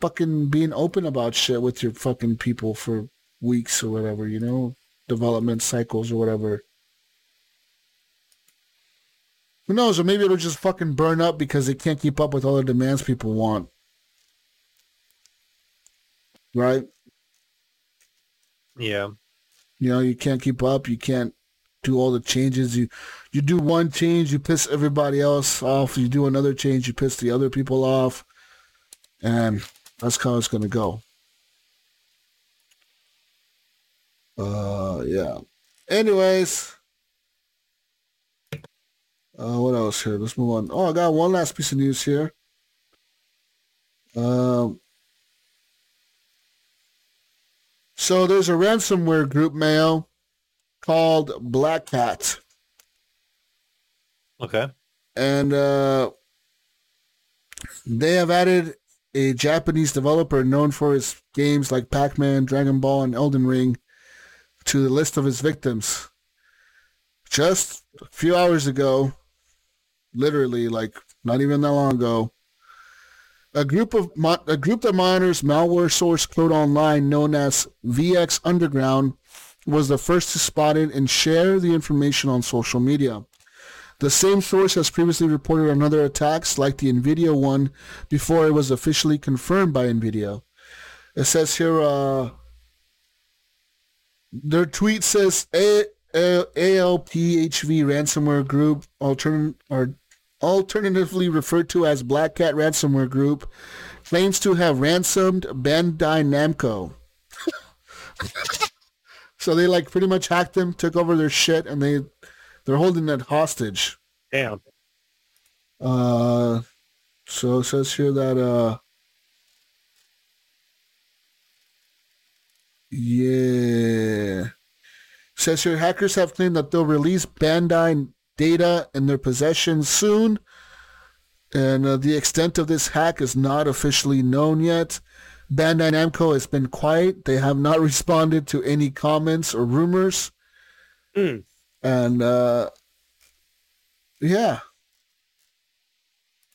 fucking being open about shit with your fucking people for weeks or whatever, you know, development cycles or whatever. Who knows? Or maybe it'll just fucking burn up because they can't keep up with all the demands people want. Right? Yeah. You know, you can't keep up. You can't do all the changes. You you do one change, you piss everybody else off. You do another change, you piss the other people off, and that's how it's gonna go. Uh, yeah. Anyways, uh, what else here? Let's move on. Oh, I got one last piece of news here. Um. So there's a ransomware group, Mayo, called Black Cat. Okay. and uh, they have added a Japanese developer known for his games like Pac-Man, Dragon Ball, and Elden Ring to the list of his victims. Just a few hours ago, literally like not even that long ago, a group of a group that monitors malware source code online known as VX Underground was the first to spot it and share the information on social media. The same source has previously reported on other attacks like the NVIDIA one before it was officially confirmed by NVIDIA. It says here, uh, their tweet says ALPHV ransomware group, altern- or alternatively referred to as Black Cat ransomware group, claims to have ransomed Bandai Namco. <laughs> so they like pretty much hacked them, took over their shit, and they they're holding it hostage. Damn. Uh, so it says here that uh, yeah, says here hackers have claimed that they'll release Bandai data in their possession soon, and uh, the extent of this hack is not officially known yet. Bandai Namco has been quiet; they have not <laughs> responded to any comments or rumors, Hmm. and uh, yeah.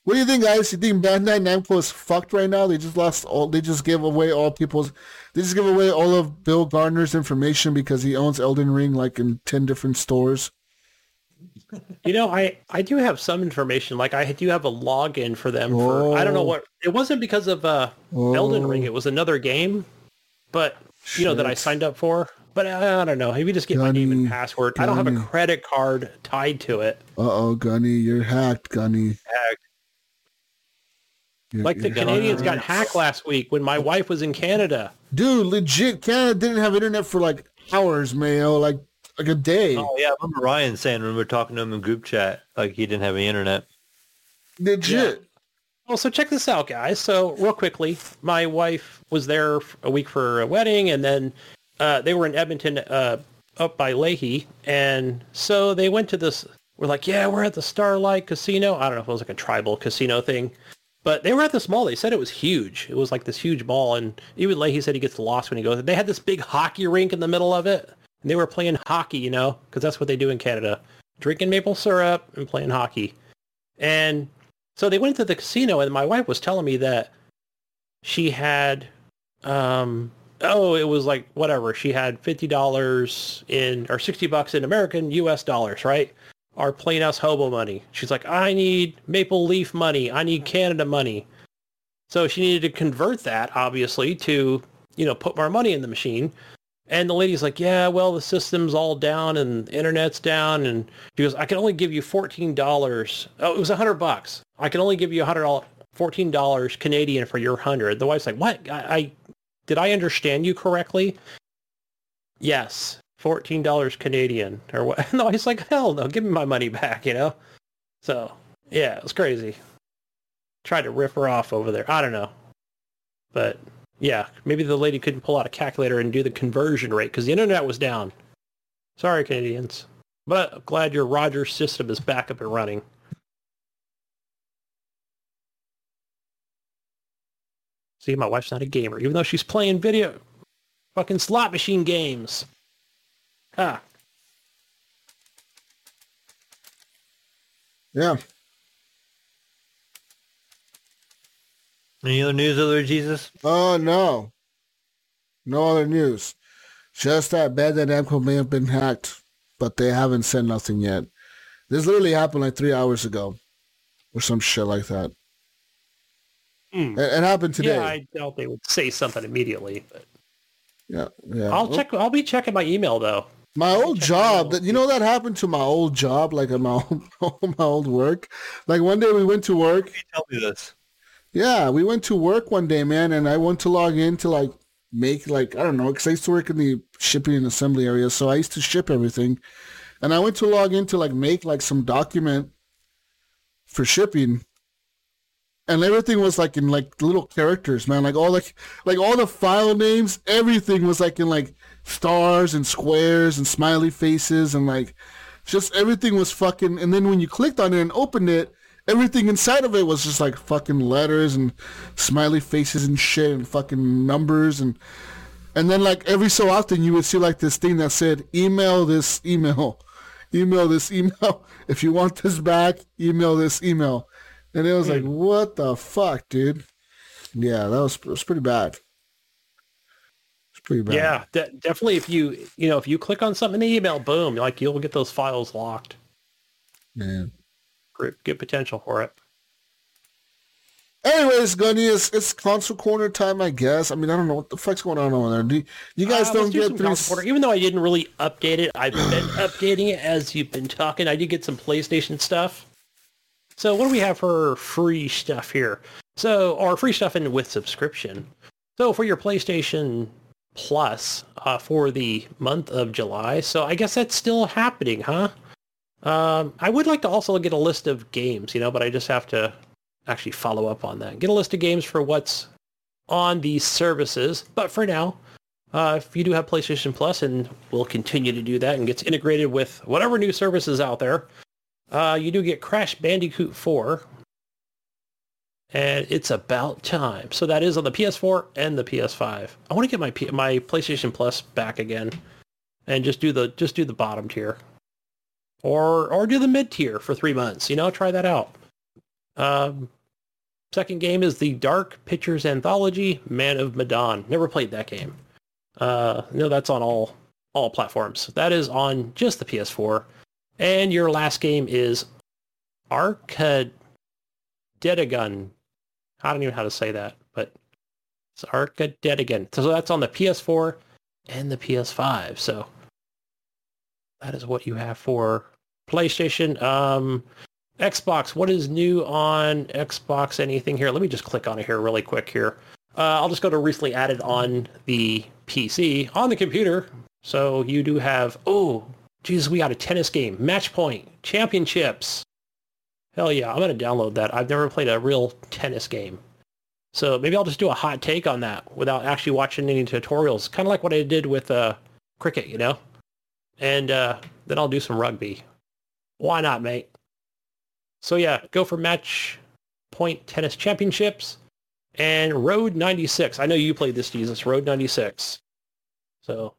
What do you think, guys? You think Bandai Namco is fucked right now? They just lost all. They just gave away all people's. They just give away all of Bill Gardner's information because he owns Elden Ring like in ten different stores. You know, I, I do have some information. Like I do have a login for them for I don't know Oh. what it wasn't because of uh Elden Oh. Ring. It was another game, but you know that I signed up for. But I, I don't know. Maybe just get my name and Gunny, password. I don't have a credit card tied to it. Uh oh, Gunny, you're hacked, Gunny. Hacked. You're- Like the Canadians got hacked. hacked last week when my wife was in Canada. Dude, legit, Canada didn't have internet for like hours, Mayo, like like a day. Oh yeah, I remember Ryan saying when we were talking to him in group chat, like he didn't have any internet. Legit. Well, so check this out, guys. So real quickly, my wife was there a week for a wedding, and then uh, they were in Edmonton, uh, up by Leahy, and so they went to this. We're like, yeah, we're at the Starlight Casino. I don't know if it was like a tribal casino thing, but they were at this mall. They said it was huge. It was like this huge mall, and even Leahy said he gets lost when he goes. They had this big hockey rink in the middle of it, and they were playing hockey, you know, because that's what they do in Canada, drinking maple syrup and playing hockey, and so they went to the casino, and my wife was telling me that she had, um, oh, it was like whatever. She had fifty dollars in or sixty bucks in American U.S. dollars, right? Our plain ass hobo money. She's like, I need Maple Leaf money. I need Canada money. So she needed to convert that, obviously, to you know put more money in the machine. And the lady's like, yeah, well, the system's all down and the internet's down. And she goes, I can only give you $14. Oh, it was 100 bucks. I can only give you $100, $14 Canadian for your 100. The wife's like, what? I, I Did I understand you correctly? Yes, $14 Canadian. Or what? <laughs> No, he's like, hell no, give me my money back, you know? So, yeah, it was crazy. Tried to rip her off over there. I don't know. But yeah, maybe the lady couldn't pull out a calculator and do the conversion rate because the internet was down. Sorry, Canadians. But I'm glad your Rogers system is back up and running. See, my wife's not a gamer, even though she's playing video fucking slot machine games. Ah, Yeah. Any other news other Jesus? Oh no. No other news. Just that Bandai Namco may have been hacked, but they haven't said nothing yet. This literally happened like three hours ago, or some shit like that. Hmm. It, it happened today. yeah, I doubt they would say something immediately. But yeah, yeah. I'll Well, check. I'll be checking my email though. My old job, my that you know that happened to my old job, like at my <laughs> old, my old work. Like one day we went to work. You tell me this. Yeah, we went to work one day, man, and I went to log in to like make like I don't know, because I used to work in the shipping and assembly area, so I used to ship everything, and I went to log in to like make like some document for shipping, and everything was like in like little characters, man, like all like like all the file names, everything was like in like stars and squares and smiley faces and like just everything was fucking. And then when you clicked on it and opened it, everything inside of it was just like fucking letters and smiley faces and shit and fucking numbers and and then like every so often you would see like this thing that said email this email, email this email. <laughs> If you want this back, email this email. And it was like, hmm. what the fuck, dude? Yeah, that was, was pretty bad. It's pretty bad. Yeah, de- definitely. If you you know if you click on something in the email, boom, like you'll get those files locked. Man. Great, good potential for it. Anyways, Gunny, it's, it's console corner time, I guess. I mean, I don't know what the fuck's going on over there. Do you guys Uh, don't do get three? Even though I didn't really update it, I've been <sighs> updating it as you've been talking. I did get some PlayStation stuff. So what do we have for free stuff here? So, or free stuff in with subscription. So for your PlayStation Plus uh, for the month of July. So I guess that's still happening, huh? Um, I would like to also get a list of games, you know, but I just have to actually follow up on that. Get a list of games for what's on these services. But for now, uh, if you do have PlayStation Plus, and we'll continue to do that, and gets integrated with whatever new services out there, uh, you do get Crash Bandicoot 4, and it's about time. So that is on the PS4 and the PS5. I want to get my P- my PlayStation Plus back again, and just do the just do the bottom tier, or or do the mid tier for three months. You know, try that out. Um, second game is the Dark Pictures Anthology, Man of Medan. Never played that game. Uh, no, that's on all all platforms. That is on just the PS4. And your last game is Arcadegeddon. I don't even know how to say that, but it's Arcadegeddon. So that's on the PS4 and the PS5. So that is what you have for PlayStation. Um, Xbox, what is new on Xbox? Anything here? Let me just click on it here really quick here. Uh, I'll just go to recently added on the PC, on the computer. So you do have, oh, Jesus, we got a tennis game, Match Point, Championships. Hell yeah, I'm going to download that. I've never played a real tennis game. So maybe I'll just do a hot take on that without actually watching any tutorials. Kind of like what I did with uh, cricket, you know? And uh, then I'll do some rugby. Why not, mate? So yeah, go for Match Point Tennis Championships and Road 96. I know you played this, Jesus. Road 96. So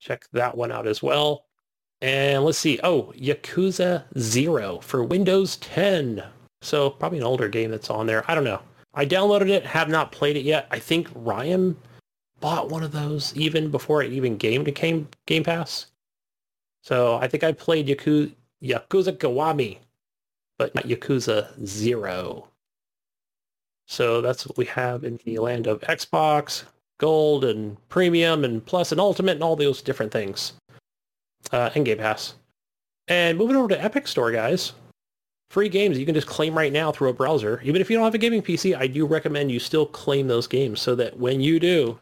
check that one out as well. And let's see. Oh, Yakuza 0 for Windows 10. So probably an older game that's on there. I don't know. I downloaded it, have not played it yet. I think Ryan bought one of those even before it even game became Game Pass. So I think I played Yakuza, Yakuza Kiwami, but not Yakuza 0. So that's what we have in the land of Xbox, Gold, and Premium, and Plus, and Ultimate, and all those different things. Uh, and Game Pass. And moving over to Epic Store, guys. Free games you can just claim right now through a browser. Even if you don't have a gaming PC, I do recommend you still claim those games so that when you do,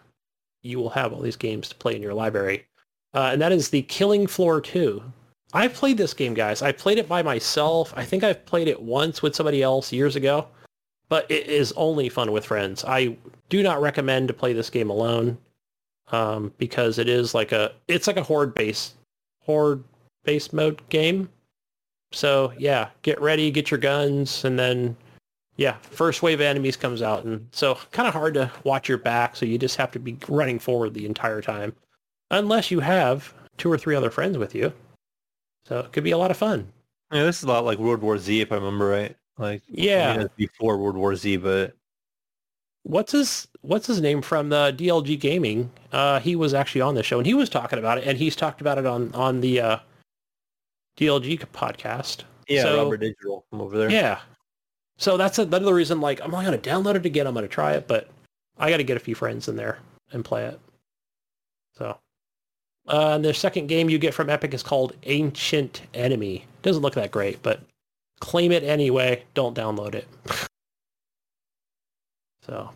you will have all these games to play in your library. Uh, and that is the Killing Floor 2. I've played this game, guys. I played it by myself. I think I've played it once with somebody else years ago but it is only fun with friends. I do not recommend to play this game alone um, because it is like a it's like a horde based horde based mode game. So yeah, get ready, get your guns, and then yeah, first wave of enemies comes out, and so kind of hard to watch your back. So you just have to be running forward the entire time, unless you have two or three other friends with you. So it could be a lot of fun. Yeah, this is a lot like World War Z, if I remember right. Like Yeah. I mean, before World War Z, but what's his what's his name from the DLG Gaming? Uh, he was actually on the show and he was talking about it, and he's talked about it on on the uh, DLG podcast. yeah, So- Robert Digital from over there. Yeah. So that's another reason. Like, I'm not gonna download it again. I'm gonna try it, but I got to get a few friends in there and play it. So, uh, and the second game you get from Epic is called Ancient Enemy. Doesn't look that great, but claim it anyway. Don't download it. <laughs> so,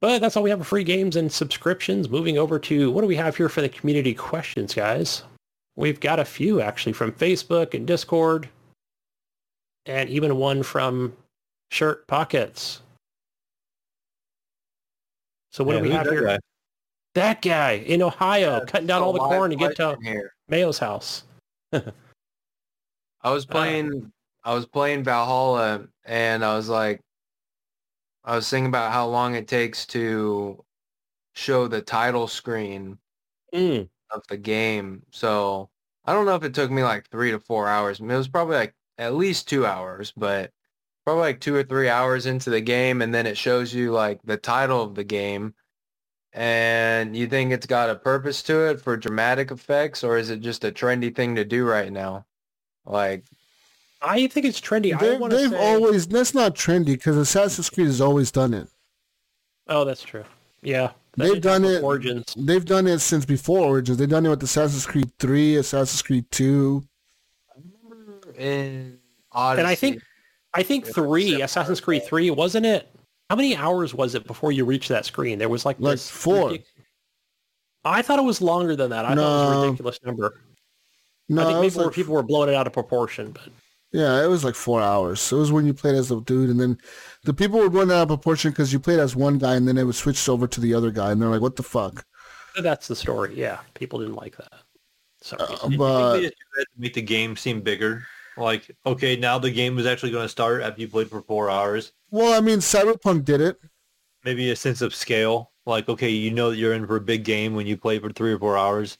but that's all we have for free games and subscriptions. Moving over to what do we have here for the community questions, guys? We've got a few actually from Facebook and Discord and even one from Shirt Pockets. So what Yeah, do we have that here? guy? That guy in Ohio Yeah, cutting down all the corn to get to question here. Mayo's house. <laughs> I was playing I was playing Valhalla and I was like I was thinking about how long it takes to show the title screen Mm. of the game. So I don't know if it took me like three to four hours. I mean, it was probably like at least two hours, but probably like two or three hours into the game and then it shows you like the title of the game and you think it's got a purpose to it for dramatic effects or is it just a trendy thing to do right now? Like I think it's trendy. They've, want to they've say. always that's not trendy because Assassin's Creed has always done it. Oh, that's true. Yeah, That They've done it- Origins. They've done it since before Origins. They've done it with Assassin's Creed Three, Assassin's Creed Two. In Odyssey. And I think, I think three, Assassin's for- Creed three, wasn't it? How many hours was it before you reached that screen? There was like Like this four. ridic- I thought it was longer than that. I thought it was a ridiculous number. No, I think it maybe like, people were blowing it out of proportion, but yeah, it was like four hours. It was when you played as a dude, and then the people would run out of proportion because you played as one guy, and then it would switch over to the other guy, and they're like, "What the fuck?" that's the story. Yeah, people didn't like that. Some Uh, people. You but think they just do that to make the game seem bigger? Like, okay, now the game is actually going to start after you played for four hours. well, I mean, Cyberpunk did it. Maybe a sense of scale. Like, okay, you know that you're in for a big game when you play for three or four hours,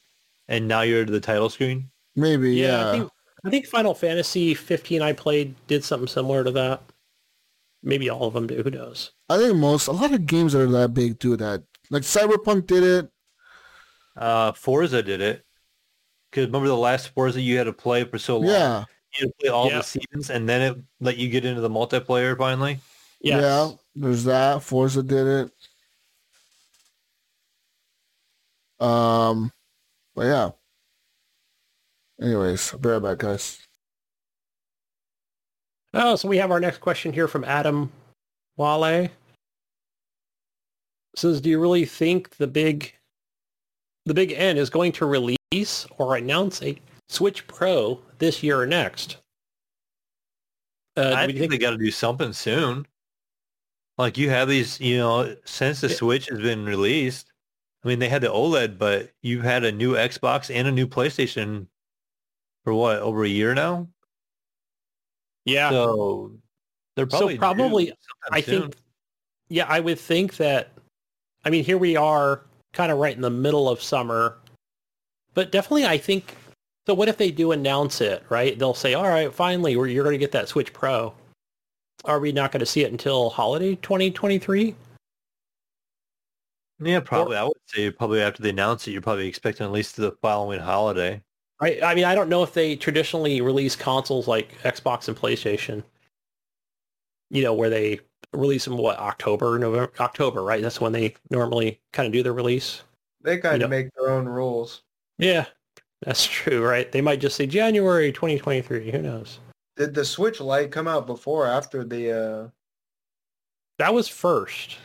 and now you're to the title screen. Maybe, yeah, yeah. I think I think Final Fantasy 15 I played did something similar to that. Maybe all of them do. Who knows? I think most, a lot of games that are that big do that. Like Cyberpunk did it. Uh, Forza did it. Because remember the last Forza you had to play for so long? Yeah, You to play all Yeah. the seasons, and then it let you get into the multiplayer finally. Yes. yeah. There's that. Forza did it. Um, but yeah. Anyways, I'll be right back, guys. Oh, so we have our next question here from Adam Wale. Says, do you really think the big the big N is going to release or announce a Switch Pro this year or next? Uh, I you think they got to do something soon. Like you have these, you know, since the Yeah. Switch has been released. I mean, they had the OLED, but you've had a new Xbox and a new PlayStation for what over a year now. yeah. So they're So probably due probably, I soon. think, yeah, I would think that, I mean, here we are kind of right in the middle of summer, but definitely I think, so what if they do announce it, right? They'll say, all right, finally, we're, you're going to get that Switch Pro. Are we not going to see it until holiday 2023? Yeah, probably. I would say probably after they announce it, you're probably expecting at least the following holiday. Right. I mean, I don't know if they traditionally release consoles like Xbox and PlayStation, you know, where they release them, what, October, November, October, right? That's when they normally kind of do their release. they kind you of know- make their own rules. Yeah, that's true, right? They might just say January 2023. Who knows? Did the Switch Lite come out before or after the uh That was first.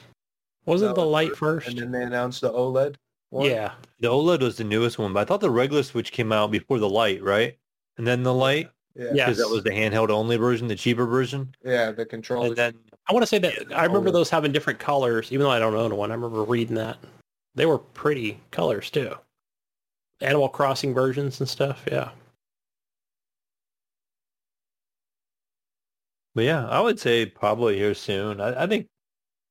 Wasn't That the was first? and then they announced the OLED one? Yeah. The OLED was the newest one, but I thought the regular Switch came out before the light, right? And then the light, Yeah. Yeah. because that was the handheld only version, the cheaper version. Yeah, the controller. And then I want to say that Yeah, I remember OLED. those having different colors, even though I don't own one. I remember reading that. They were pretty colors too. Animal Crossing versions and stuff. Yeah. But yeah, I would say probably here soon. I, I think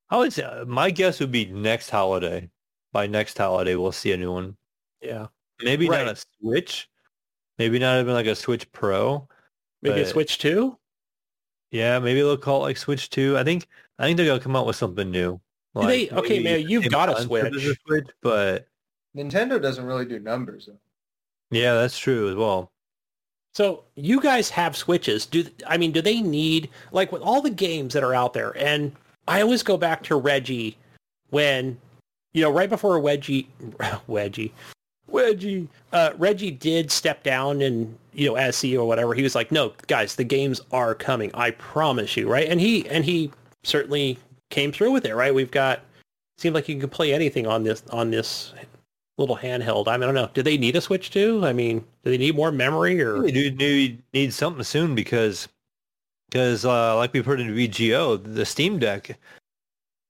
I would say uh, my guess would be next holiday. By next holiday, we'll see a new one. Yeah. Maybe Right. not a Switch. Maybe not even like a Switch Pro. Maybe a Switch 2? Yeah, maybe they'll call it like Switch Two. I think I think they're gonna come out with something new. Do they- okay, man, you've got a Switch. Switch, but Nintendo doesn't really do numbers though. yeah, that's true as well. So you guys have Switches. Do I mean, do they need like with all the games that are out there? And I always go back to Reggie when, you know, right before Wedgie, Wedgie, <laughs> Wedgie, uh, Reggie did step down and you know as CEO or whatever. He was like, "No, guys, the games are coming. I promise you." Right? And he and he certainly came through with it. Right? We've got. Seems like you can play anything on this on this little handheld. I, mean, I don't know. Do they need a Switch too? I mean, do they need more memory or? They do need need something soon because because uh, like we've heard in VGO, the Steam Deck,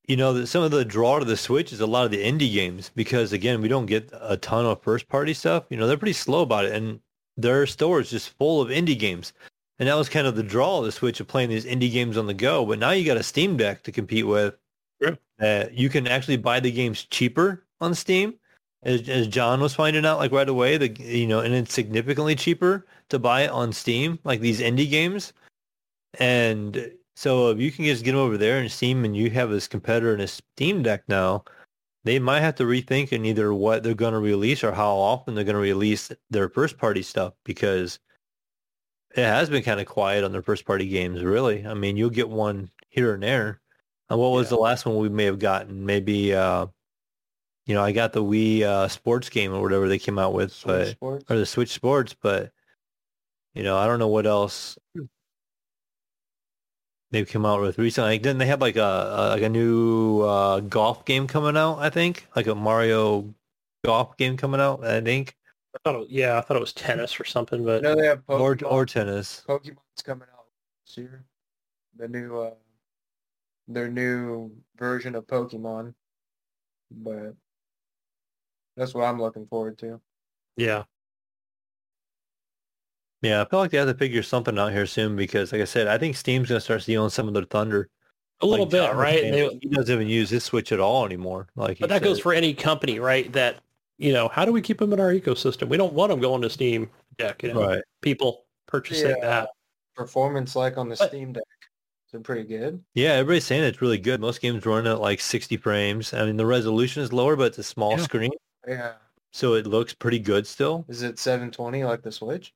you know, that some of the draw to the Switch is a lot of the indie games because again, we don't get a ton of first party stuff. You know, they're pretty slow about it, and their store is just full of indie games. And that was kind of the draw of the Switch of playing these indie games on the go. But now you got a Steam Deck to compete with. Yeah. Uh, you can actually buy the games cheaper on Steam, as, as John was finding out like right away. The you know, and it's significantly cheaper to buy it on Steam, like these indie games. And so if you can just get them over there in Steam, and you have this competitor in a Steam Deck now, they might have to rethink in either what they're going to release or how often they're going to release their first party stuff because it has been kind of quiet on their first party games, really. I mean, you'll get one here and there. And what was Yeah. the last one we may have gotten? Maybe, uh, you know, I got the Wii uh, sports game or whatever they came out with, Switch but Sports. or the Switch Sports, but you know, I don't know what else they've come out with recently. Like, didn't they have like a, a like a new uh, golf game coming out? I think like a Mario golf game coming out. I think I thought it was, yeah, I thought it was tennis or something, but know they have or or tennis. Pokemon's coming out this year. The new, uh, their new version of Pokemon. But that's what I'm looking forward to. yeah. Yeah, I feel like they have to figure something out here soon because, like I said, I think Steam's gonna start stealing some of their thunder. A little Like bit, John right? saying, They- he doesn't even use his Switch at all anymore. Like, but that goes for any company, right? That you know, how do we keep them in our ecosystem? We don't want them going to Steam Deck. You know, right. people purchasing Yeah. that. Performance like on the But- Steam Deck. They're pretty good. Yeah, everybody's saying it's really good. Most games run at like 60 frames. I mean, the resolution is lower, but it's a small Yeah. screen, Yeah. so it looks pretty good still. Is it 720 like the Switch?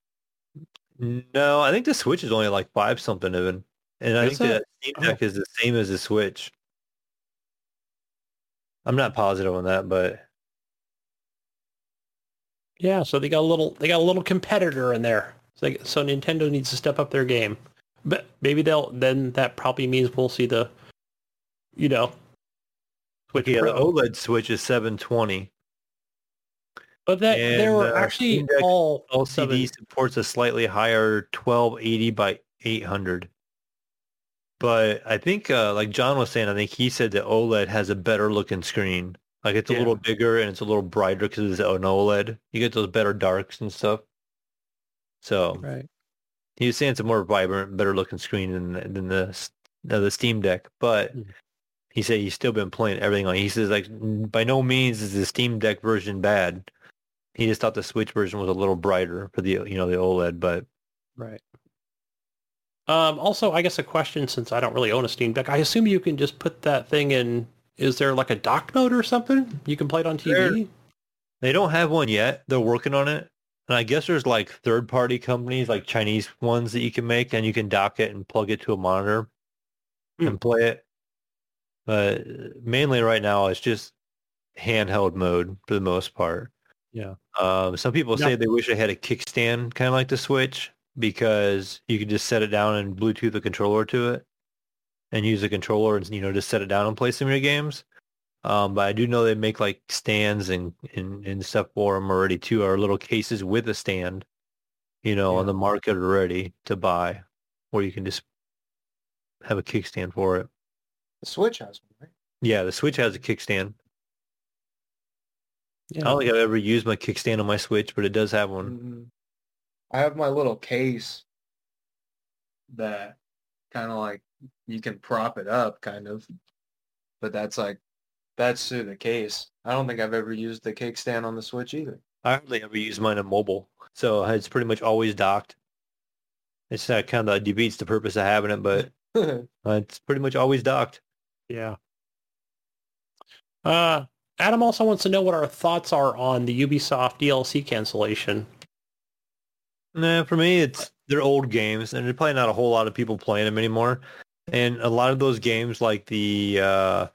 No, I think the Switch is only like five something even, and I Is think it? the Steam Oh. Deck is the same as the Switch. I'm not positive on that, but Yeah, so they got a little they got a little competitor in there. So, they, so Nintendo needs to step up their game. But maybe they'll then that probably means we'll see the you know Switch yeah, the OLED Switch is 720. But that and, they were uh, actually Deck all LCD supports a slightly higher 1280 by 800. But I think, uh, like John was saying, I think he said that OLED has a better looking screen. Like it's a Yeah. little bigger and it's a little brighter because it's an OLED. You get those better darks and stuff. So right. he was saying it's a more vibrant, better looking screen than than the uh, the Steam Deck. But Mm. he said he's still been playing everything on. it. He says like by no means is the Steam Deck version bad. He just thought the Switch version was a little brighter for the you know the OLED, but Right. Um, also, I guess a question since I don't really own a Steam Deck, I assume you can just put that thing in. Is there like a dock mode or something? You can play it on TV. they don't have one yet. They're working on it. And I guess there's like third party companies, like Chinese ones that you can make and you can dock it and plug it to a monitor Hmm. and play it. But mainly right now it's just handheld mode for the most part. Yeah. Um, some people say Yeah. they wish they had a kickstand kind of like the Switch because you could just set it down and Bluetooth the controller to it and use the controller and you know just set it down and play some of your games. Um, but I do know they make like stands and, and, and stuff for them already too, or little cases with a stand, you know, on the market already to buy, where you can just have a kickstand for it. The Switch has one, right? Yeah, the Switch has a kickstand. I don't think I've ever used my kickstand on my Switch, but it does have one. Mhm. I have my little case that kind of like you can prop it up, kind of. But that's like that's through the case. I don't think I've ever used the kickstand on the Switch either. I hardly ever use mine on mobile, so it's pretty much always docked. It's uh, kind of defeats the purpose of having it, but uh, <laughs> it's pretty much always docked. Yeah. Uh, Adam also wants to know what our thoughts are on the Ubisoft DLC cancellation. Nah, for me, it's they're old games, and there's probably not a whole lot of people playing them anymore. And a lot of those games, like the uh,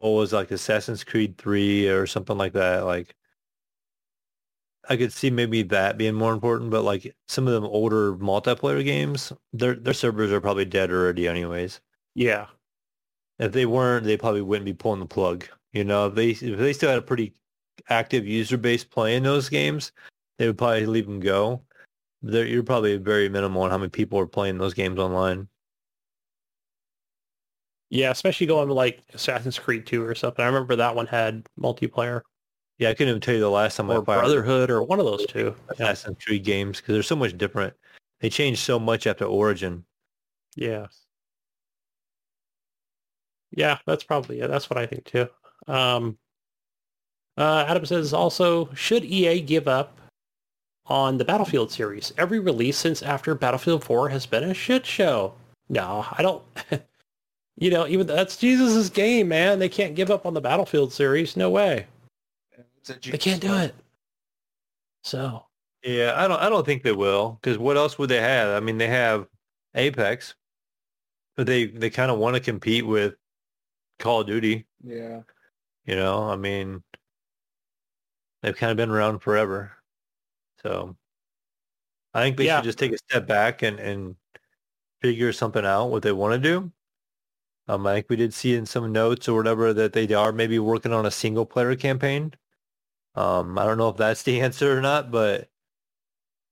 what was it, like Assassin's Creed Three or something like that, like I could see maybe that being more important. But like some of them older multiplayer games, their their servers are probably dead already, anyways. Yeah. If they weren't, they probably wouldn't be pulling the plug. You know, if they if they still had a pretty active user base playing those games, they would probably leave them go. There, you're probably very minimal on how many people are playing those games online. Yeah, especially going to like Assassin's Creed 2 or something. I remember that one had multiplayer. Yeah, I couldn't even tell you the last time I or fired Brotherhood or one of those two. Assassin's Creed games because they're so much different. They changed so much after Origin. Yeah. Yeah, that's probably it. That's what I think too. Um, uh, Adam says also, should EA give up on the Battlefield series? Every release since after Battlefield 4 has been a shit show. No, I don't. <laughs> you know, even that's Jesus' game, man. They can't give up on the Battlefield series. No way. They can't do it. So, Yeah, I don't. I don't think they will because what else would they have? I mean, they have Apex, but they they kind of want to compete with Call of Duty. Yeah. You know, I mean, they've kind of been around forever. So I think they Yeah. should just take a step back and, and figure something out what they want to do. Um, I think we did see in some notes or whatever that they are maybe working on a single player campaign. Um, I don't know if that's the <laughs> answer or not, but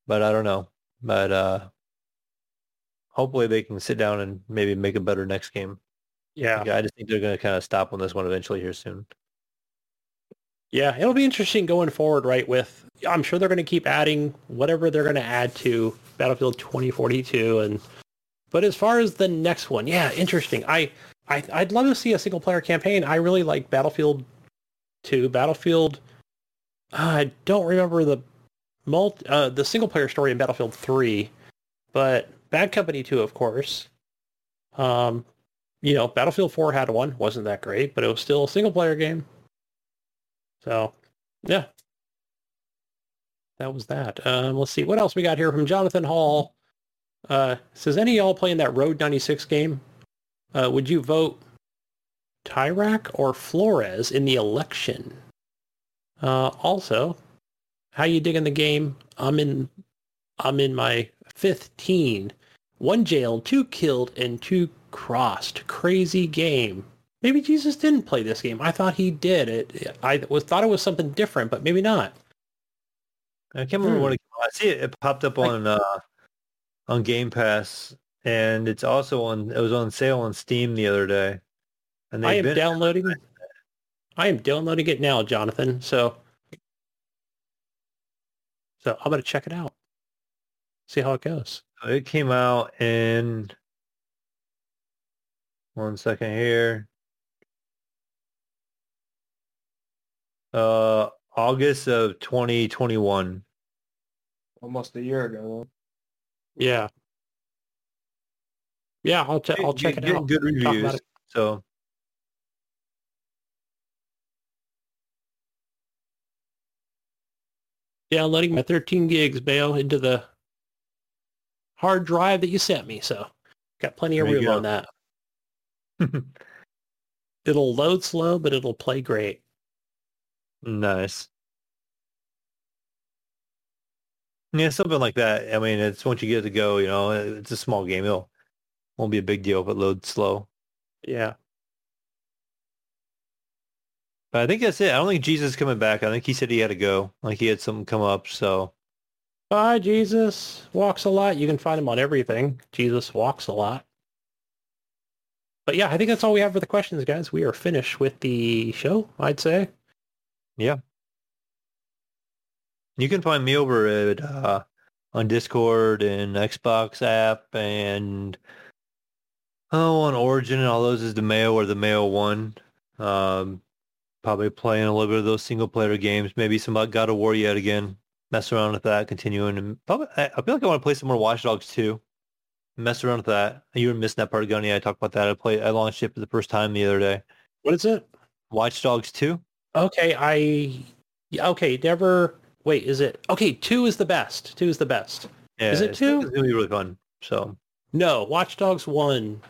but I don't know. But uh, hopefully they can sit down and maybe make a better next game. yeah. Yeah, I just think they're going to kind of stop on this one eventually here soon. Yeah, it'll be interesting going forward, right? With I'm sure they're going to keep adding whatever they're going to add to Battlefield 2042, and but as far as the next one, yeah, interesting. I, I I'd love to see a single player campaign. I really like Battlefield 2, Battlefield. I don't remember the multi, uh, the single player story in Battlefield 3, but Bad Company 2, of course. Um, you know, Battlefield 4 had one, wasn't that great, but it was still a single player game. So, yeah. That was that. Um, let's see. What else we got here from Jonathan Hall? Uh, says, any of y'all playing that Road 96 game? Uh, would you vote Tyrak or Florres in the election? Uh, also, how you digging the game? I'm in, I'm in my fifth teen. One jailed, two killed, and two crossed. Crazy game. Maybe Jesus didn't play this game. I thought he did. It. I was thought it was something different, but maybe not. I can't remember Hmm. what it, I see. It, it popped up on uh, on Game Pass, and it's also on. It was on sale on Steam the other day. And I am downloading. I am downloading it now, Jonathan. So, so I'm gonna check it out. See how it goes. It came out in one second here. Uh, August of 2021. Almost a year ago. Yeah. Yeah, I'll check. I'll check it out. Good reviews. So Downloading my 13 gigs, bail into the hard drive that you sent me. So, got plenty of room go. on that. <laughs> It'll load slow, but it'll play great. Nice. Yeah, something like that. I mean, it's once you get it to go, you know, it's a small game. It'll won't be a big deal if it loads slow. Yeah. But I think that's it. I don't think Jesus is coming back. I think he said he had to go. Like he had something come up. So Bye, Jesus. Walks a lot. You can find him on everything. Jesus walks a lot. But yeah, I think that's all we have for the questions, guys. We are finished with the show, I'd say. You can find me over at uh, on Discord and Xbox app and oh on Origin and all those is the Mayo or the Mayo One. Um, probably playing a little bit of those single player games. Maybe some about God of War yet again. Mess around with that, continuing and probably I I feel like I want to play some more Watch Dogs too. Mess around with that. You were missing that part, Gunny. I talked about that. I played. I launched it for the first time the other day. What is it? Watch Dogs 2. Okay, I... Okay, never... Wait, is it... Okay, two is the best. Two is the best. Yeah, Is it it's, two? It's gonna be really fun. So No, Watch Dogs 1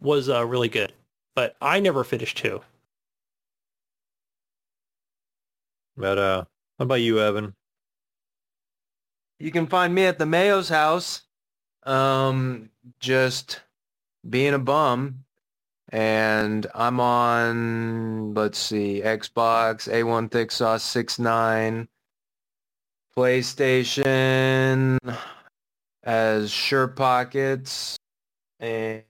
was uh, really good. But I never finished 2. But uh, what about you, Evan? You can find me at the Mayo's house, um, just being a bum. And I'm on, let's see, Xbox, A1 Thick Sauce 69, PlayStation as Shirt Pockets, and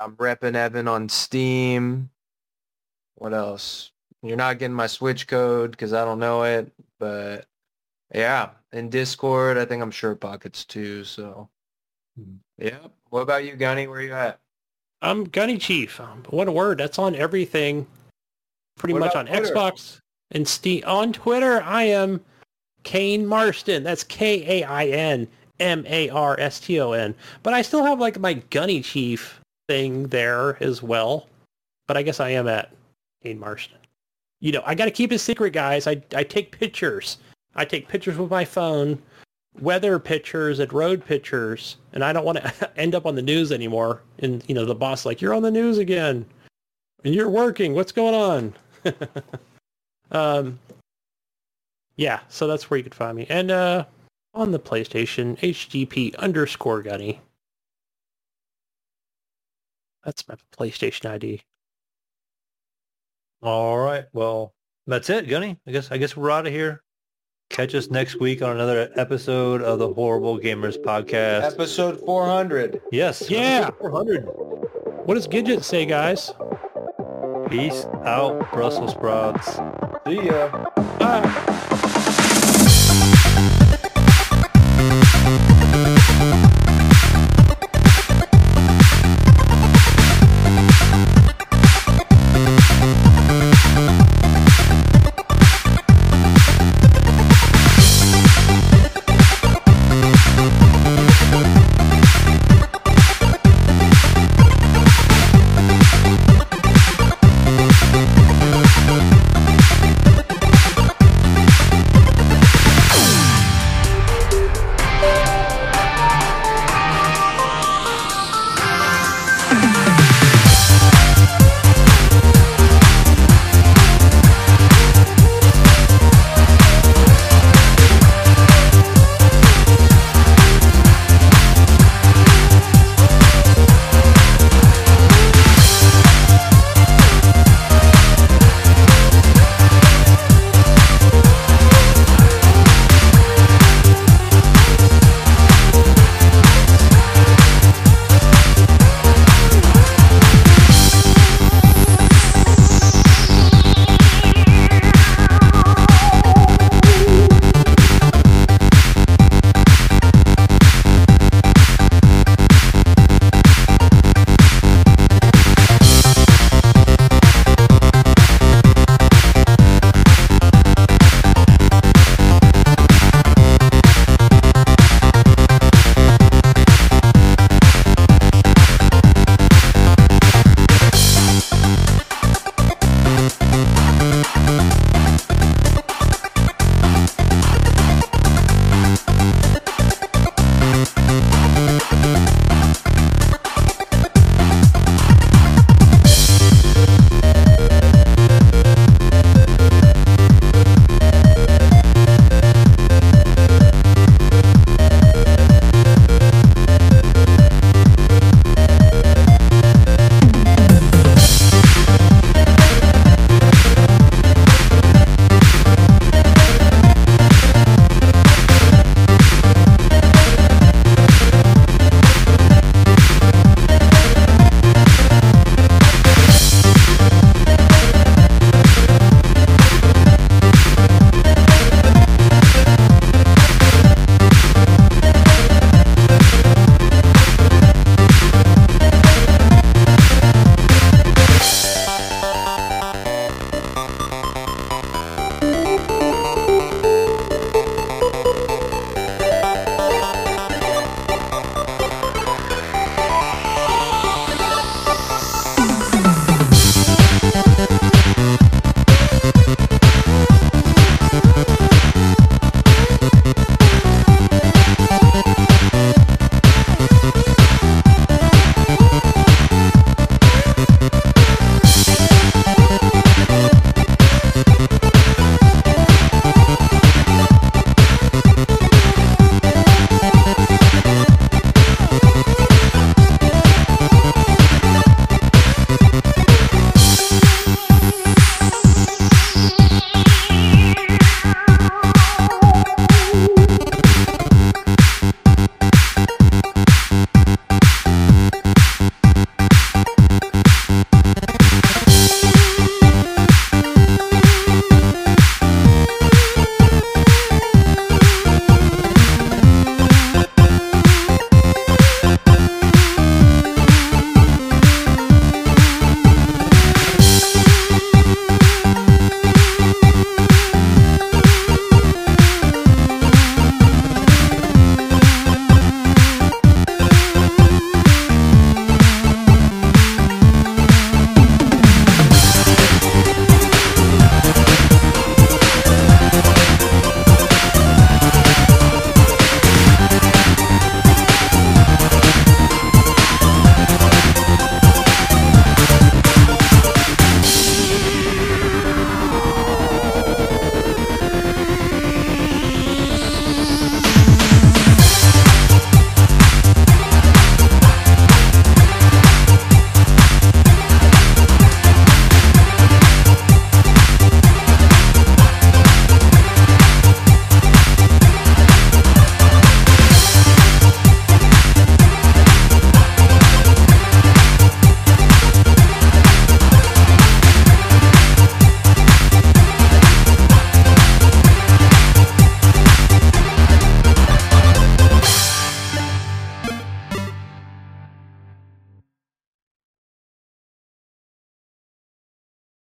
I'm repping Evan on Steam. What else? You're not getting my Switch code because I don't know it. But yeah, in Discord, I think I'm sure pockets too. So Hmm. yeah. What about you, Gunny? Where you at? I'm Gunny Chief. Um, What a word. That's on everything. Pretty What much on Twitter? Xbox and Steam. On Twitter, I am Kain Marston. That's K-A-I-N M-A-R-S-T-O-N. But I still have like my Gunny Chief thing there as well. But I guess I am at Kain Marston. You know, I got to keep it secret, guys. I, I take pictures. I take pictures with my phone, weather pictures and road pictures, and I don't want to <laughs> end up on the news anymore. And you know, the boss like, "You're on the news again, and you're working. What's going on?" <laughs> um, yeah. So that's where you can find me, and uh, on the PlayStation, HDP underscore Gunny. That's my PlayStation ID. All right. Well, that's it, Gunny. I guess I guess we're out of here. Catch us next week on another episode of the Horrible Gamers podcast. Episode 400. Yes. Yeah. 400. What does Gidget say, guys? Peace out, Brussels sprouts. See ya. Bye.